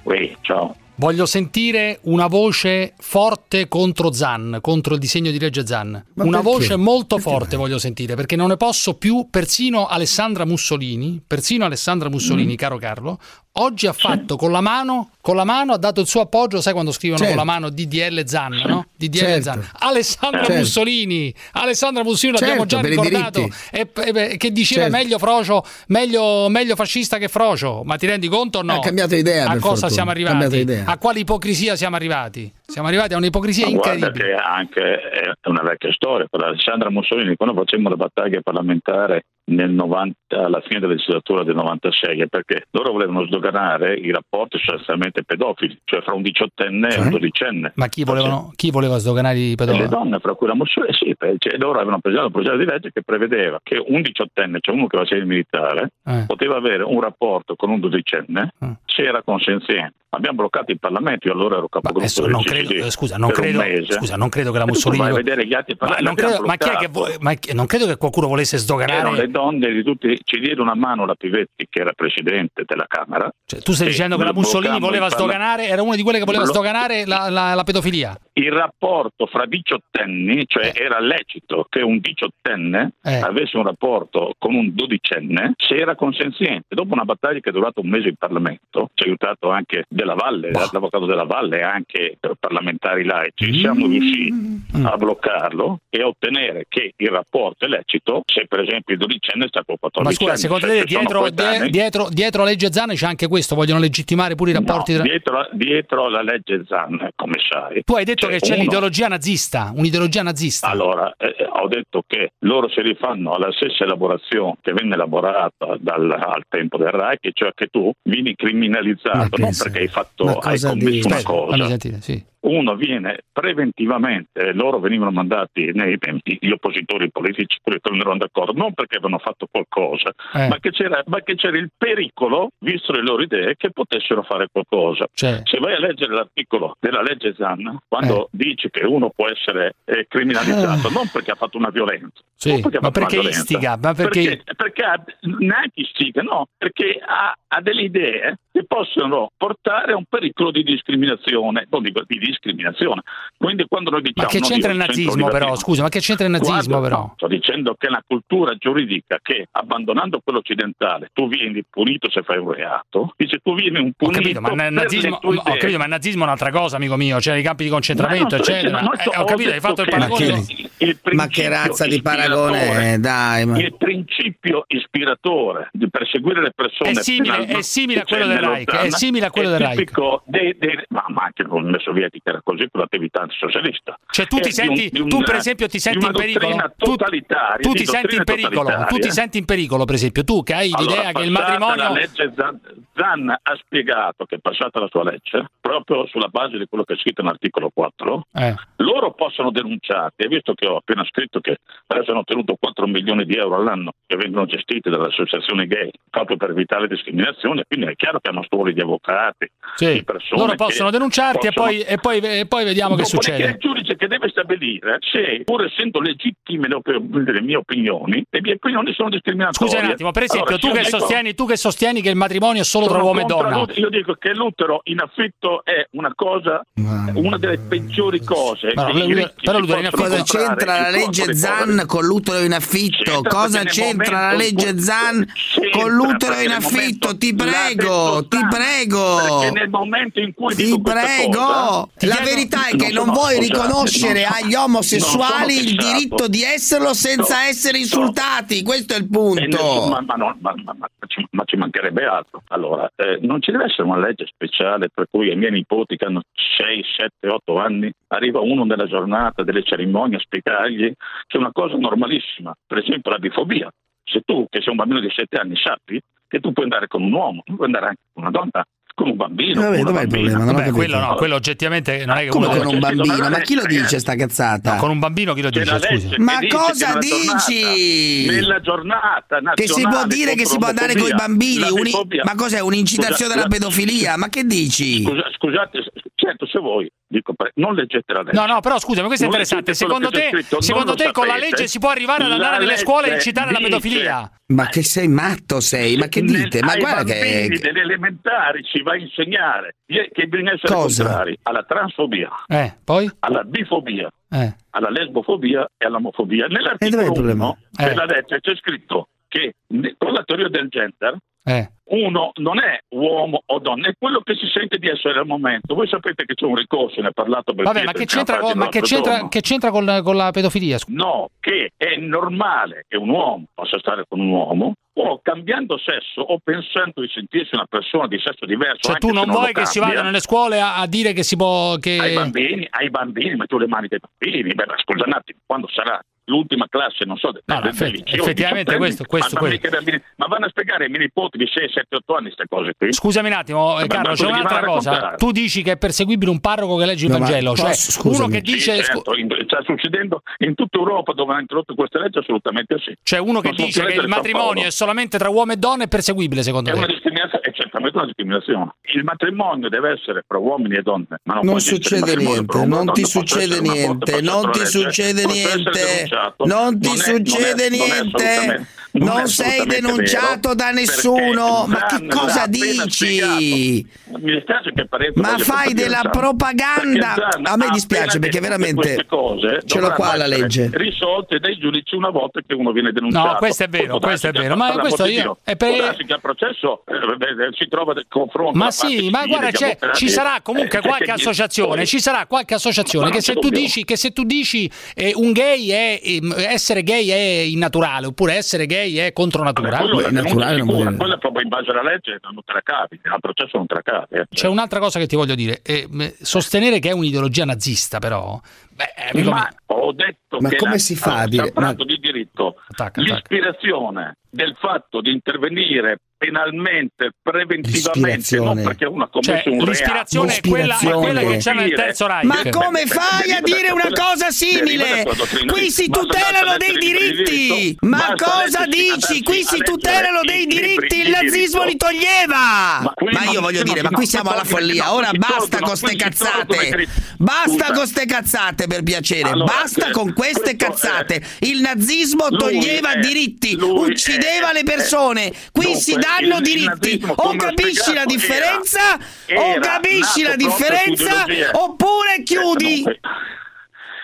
Uè, ciao. Voglio sentire una voce forte contro Zan, contro il disegno di legge Zan. Ma una perché? voce molto perché forte voglio sentire, perché non ne posso più, persino Alessandra Mussolini, persino Alessandra Mussolini, mm. caro Carlo, Oggi ha fatto con la mano, con la mano ha dato il suo appoggio, sai quando scrivono certo. con la certo. mano DDL Zan, no? DDL certo. Zan. Certo. Alessandra certo. Mussolini, Alessandra Mussolini l'abbiamo certo, già ricordato, e, e, che diceva meglio Frocio, meglio, meglio, fascista che Frocio, ma ti rendi conto o no? Ha cambiato idea. A cosa fortuna. siamo arrivati? A quale ipocrisia siamo arrivati? Siamo arrivati a un'ipocrisia Ma incredibile. Guarda che anche è una vecchia storia, con Alessandra Mussolini, quando facemmo la battaglia parlamentare 90, alla fine della legislatura del 96, perché loro volevano sdoganare i rapporti sostanzialmente pedofili, cioè fra un diciottenne cioè? e un cioè? dodicenne. Ma chi, volevano, chi voleva sdoganare i pedofili? Le donne, fra cui la Mussolini, sì, cioè, loro avevano presentato un progetto di legge che prevedeva che un diciottenne, cioè uno che faceva il militare, eh. poteva avere un rapporto con un dodicenne eh. se era consenziente. Abbiamo bloccato il Parlamento, io allora ero capogruppo del non C5. credo, eh, scusa, non credo, scusa, non credo che la Mussolini. vai a vedere gli atti ma, non credo, ma chi è che bloccato. vo- ma chi- non credo che qualcuno volesse Erano sdoganare. le donne di tutti, ci diede una mano la Pivetti che era presidente della Camera. Cioè, tu stai dicendo che la Mussolini voleva sdoganare, era una di quelle che voleva sdoganare la, la- la pedofilia. Il rapporto fra diciottenni, cioè era lecito che un diciottenne Eh. avesse un rapporto con un dodicenne se era consenziente. Dopo una battaglia che è durata un mese in Parlamento, ci ha aiutato anche Della Valle, l'avvocato Della Valle e anche parlamentari laici, siamo riusciti a bloccarlo e a ottenere che il rapporto è lecito se per esempio il dodicenne sta con 14 Ma scusa, secondo te dietro, die- dietro, dietro la legge Zan c'è anche questo? Vogliono legittimare pure i rapporti? No, tra- dietro, dietro la legge Zan, come sai. Tu hai detto che c'è uno- l'ideologia nazista, un'ideologia nazista. Allora, eh, ho detto che loro si rifanno alla stessa elaborazione che venne elaborata dal, al tempo del Reich, cioè che tu vieni criminalizzato non perché hai fatto hai commesso dici? una cosa. sentire, sì. Uno viene preventivamente, loro venivano mandati nei, gli oppositori politici, quelli che non erano d'accordo, non perché avevano fatto qualcosa, Eh. ma, che c'era, ma che c'era il pericolo, visto le loro idee, che potessero fare qualcosa. Cioè. Se vai a leggere l'articolo della legge Zan, quando Eh. dici che uno può essere eh, criminalizzato non perché ha fatto una violenza, Sì, perché ma perché istiga? Ma perché- perché ha, neanche istiga, no, perché ha, ha delle idee che possono portare a un pericolo di discriminazione, non dico di discriminazione. Quindi quando noi Ma diciamo che non c'entra il nazismo però? Scusa, ma che c'entra il nazismo Guarda, però? sto dicendo che è una cultura giuridica che abbandonando quello occidentale tu vieni punito se fai un reato, dice tu vieni un Ho punito capito, ma il nazismo, ho capito, ma il nazismo è un'altra cosa, amico mio, c'erano i campi di concentramento, Ma eccetera. Eh, ho capito, ho hai fatto il paragone. che il Ma che principio razza di ispiratore- paragone è, dai, ma- Il principio ispiratore di perseguire le persone È simile- è simile a che quello del nello Reich, è simile a quello del Reich. dei- dei- ma, ma anche con l'Unione Sovietica era così con l'attività antisocialista. Cioè tu ti senti, un- tu per esempio ti senti in pericolo? Tu, tu ti senti in pericolo? Tu ti senti in pericolo, per esempio, tu che hai Allora, l'idea che il matrimonio La legge Zan, Zan ha spiegato che è passata la sua legge proprio sulla base di quello che è scritto nell'articolo 4. Eh. Loro possono denunciarti, e visto che ho appena scritto che adesso hanno ottenuto 4 milioni di euro all'anno che vengono gestiti dall'associazione gay proprio per evitare discriminazione, quindi è chiaro che hanno stuoli di avvocati, Sì, di persone loro possono che denunciarti possono- e, poi, e, poi, e poi vediamo che Dopodiché succede. è il giudice che deve stabilire se, pur essendo legittime le, mie opinioni, le mie opinioni sono discriminatorie. Scusa un attimo, per esempio, Allora, tu, che dico- sostieni, tu che sostieni che il matrimonio è solo tra sono uomo e donna. Io dico che l'utero in affitto è una cosa, una delle peggiori cose. Ma che però l'utero in Cosa c'entra la legge Zan con l'utero in affitto? C'entra Cosa c'entra la legge Zan con l'utero in affitto? Ti l'ha prego, ti prego. Perché nel momento in cui Ti prego, cosa, ti la verità è che non, sono- vuoi riconoscere non agli omosessuali non il diritto di esserlo senza essere insultati. Questo è il E nessun- punto. ma, ma no, ma ci, ma ci mancherebbe altro. Allora, eh, non ci deve essere una legge speciale per cui ai miei nipoti che hanno 6, 7, 8 anni arriva uno nella giornata delle cerimonie a spiegargli che è una cosa normalissima, per esempio la bifobia. Se tu, che sei un bambino di 7 anni, sappi che tu puoi andare con un uomo, puoi andare anche con una donna, con un bambino. Vabbè, dov'è il problema? Non Vabbè, quello no, quello oggettivamente non è che Come uno con un bambino? Ma chi lo dice sta cazzata? No, con un bambino chi lo dice, scusa? Ma dice cosa dici? nella giornata Che si può dire che si può andare con i bambini? Uni- ma cos'è un'incitazione alla pedofilia? Ma che dici? Scusa- scusate, certo se voi, dico, non leggete la legge. No, no, però scusa, ma questo è interessante. Secondo te, scritto, secondo te con la legge si può arrivare ad andare nelle scuole e incitare la dice- pedofilia? Ma che sei matto sei? Ma che Nel- dite? Ma guarda che... delle elementari ci va a insegnare che bisogna essere Cosa? contrari alla transfobia, Eh, poi? alla bifobia, Eh. alla lesbofobia e all'omofobia. Nell'articolo problema? 1 Eh. della legge c'è scritto che con la teoria del gender Eh. uno non è uomo o donna, è quello che si sente di essere al momento. Voi sapete che c'è un ricorso, ne ha parlato per Vabbè, ma che c'entra, con, ma che c'entra, che c'entra con, con la pedofilia? No, che è normale che un uomo possa stare con un uomo o cambiando sesso o pensando di sentirsi una persona di sesso diverso. Cioè tu non vuoi che si vada nelle scuole a, a dire che si può... Che... ai bambini, ai bambini, ma tu le mani dei bambini, beh, scusa un attimo, quando sarà l'ultima classe, non so, del, del effetti- liceo, effettivamente questo- questo- ma, ma, questo. bambini- ma vanno a spiegare ai miei nipoti di 6, 7, 8 anni queste cose qui. Scusami un attimo, eh, Carlo, c'è un'altra cosa. Tu dici che è perseguibile un parroco che legge il No, Vangelo, cioè posso- uno scusami. che dice Sì, certo, in- sta succedendo in tutta Europa dove hanno introdotto queste leggi assolutamente sì. Cioè uno che Non dice che il del matrimonio è solamente tra uomo e donna è perseguibile secondo È te? una discriminazione, è certamente una discriminazione. Il matrimonio deve essere tra uomini e donne, ma non, Non succede niente, non ti succede niente, non ti succede legge, niente, denunciato. non ti è- succede è- niente, non sei denunciato vero, da nessuno, ma che cosa dici? Mi dispiace che Ma fai della Zan, propaganda. A me dispiace perché veramente cose ce l'ho qua la legge. risolte dai giudici una volta che uno viene denunciato. No, questo è vero, questo è vero, ma questo io- è per- che al processo eh, eh, si trova del confronto Ma sì, ma civile, guarda, c'è- ci sarà comunque eh, che- qualche (laughs) che- associazione, ci sarà qualche associazione Ma che se, tu dici, che se tu dici un gay è essere gay è innaturale oppure essere gay è contro natura. quello è naturale sicura, quello è proprio in base alla legge non te la cavi, al processo non te la cavi. eh. C'è un'altra cosa che ti voglio dire, eh, sostenere che è un'ideologia nazista però, beh, eh, ma ho detto Ma che come la- si fa a allora, dire- stiamo parlando di diritto attacca. l'ispirazione del fatto di intervenire penalmente, preventivamente, L'ispirazione. non perché uno ha commesso Cioè, un l'ispirazione è quella, è quella che c'è nel terzo Reich. Ma come fai a dire una cosa simile? Qui si tutelano dei diritti! Ma cosa dici? Qui si tutelano dei diritti! Il nazismo li toglieva! Ma io voglio dire, ma qui siamo alla follia. Ora basta con ste cazzate! Basta con ste cazzate per piacere! Basta eh, con queste questo, cazzate! Il nazismo toglieva diritti, uccideva le persone! Qui si danno il diritti! O capisci la differenza? era- O era capisci la differenza? Oppure chiudi! Dunque,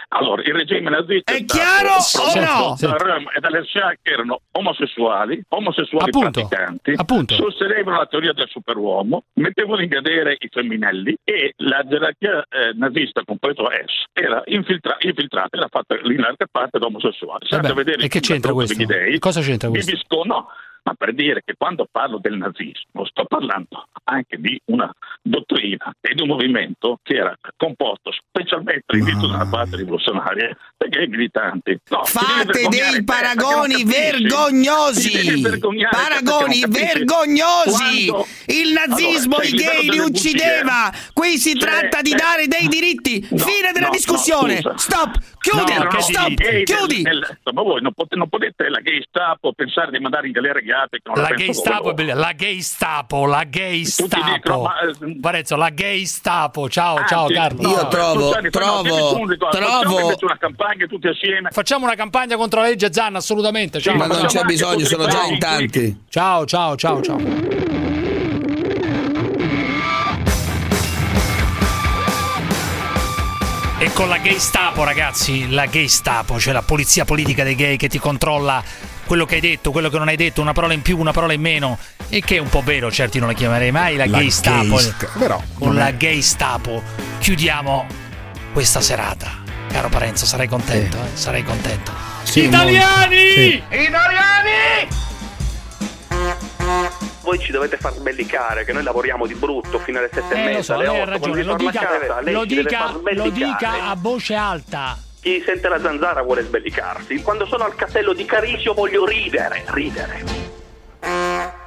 Allora, il regime nazista È chiaro o no? Da Röhm e dalle SA che erano omosessuali, omosessuali Appunto, praticanti, appunto. sostenevano la teoria del superuomo, mettevano in gadere i femminelli e la gerarchia eh, nazista, compreso S, era infiltra- infiltrata, era fatta in larga parte da omosessuali. Se Vabbè, andate a vedere e che c'entra questo? Dei, Cosa c'entra questo? Bibisco, no, ma per dire che quando parlo del nazismo sto parlando anche di una dottrina e di un movimento che era composto specialmente all'inizio della parte rivoluzionaria da gay militanti. No, Fate dei te, paragoni perché vergognosi! te, Paragoni perché vergognosi! Quando- Il nazismo Allora, i gay li uccideva! Qui si C'è- tratta di c'è- dare dei diritti! No, Fine della no, discussione! no. Stop! Chiudi! No, no, Stop! gay del- Chiudi! del- ma voi non potete, non potete la gay Stapo pensare di mandare in galera gli altri La la gay pensano stapo, come è bella- la gay stapo, la gay Tutti dicono, ma, eh, Parenzo, la gay stapo. Ciao, Anzi, ciao Carlo. Io no, trovo- scusate, no, trovo- ricordo, trovo- facciamo invece una campagna tutti assieme. Facciamo una campagna contro la legge Zanna, assolutamente. Ciao. Ma non c'è bisogno, sono già in tanti. Ciao, ciao, ciao, ciao. Con la gay stapo, ragazzi, la gay stapo, cioè la polizia politica dei gay che ti controlla quello che hai detto, quello che non hai detto, una parola in più, una parola in meno. E che è un po' vero, certi non la chiamerei mai la, La gay stapo. gay sta- però, con la è- gay stapo chiudiamo questa serata. Caro Parenzo, sarai contento, eh? Sarai contento. Sì, Italiani! Sì. Italiani! Voi ci dovete far sbellicare che noi lavoriamo di brutto fino alle sette e Eh, lo mezza, so, alle lei ha otto, quando ragione, vi lo dica, casa, lei lo dica, lo dica a voce alta. Chi sente la zanzara vuole sbellicarsi. Quando sono al castello di Carisio voglio ridere, ridere.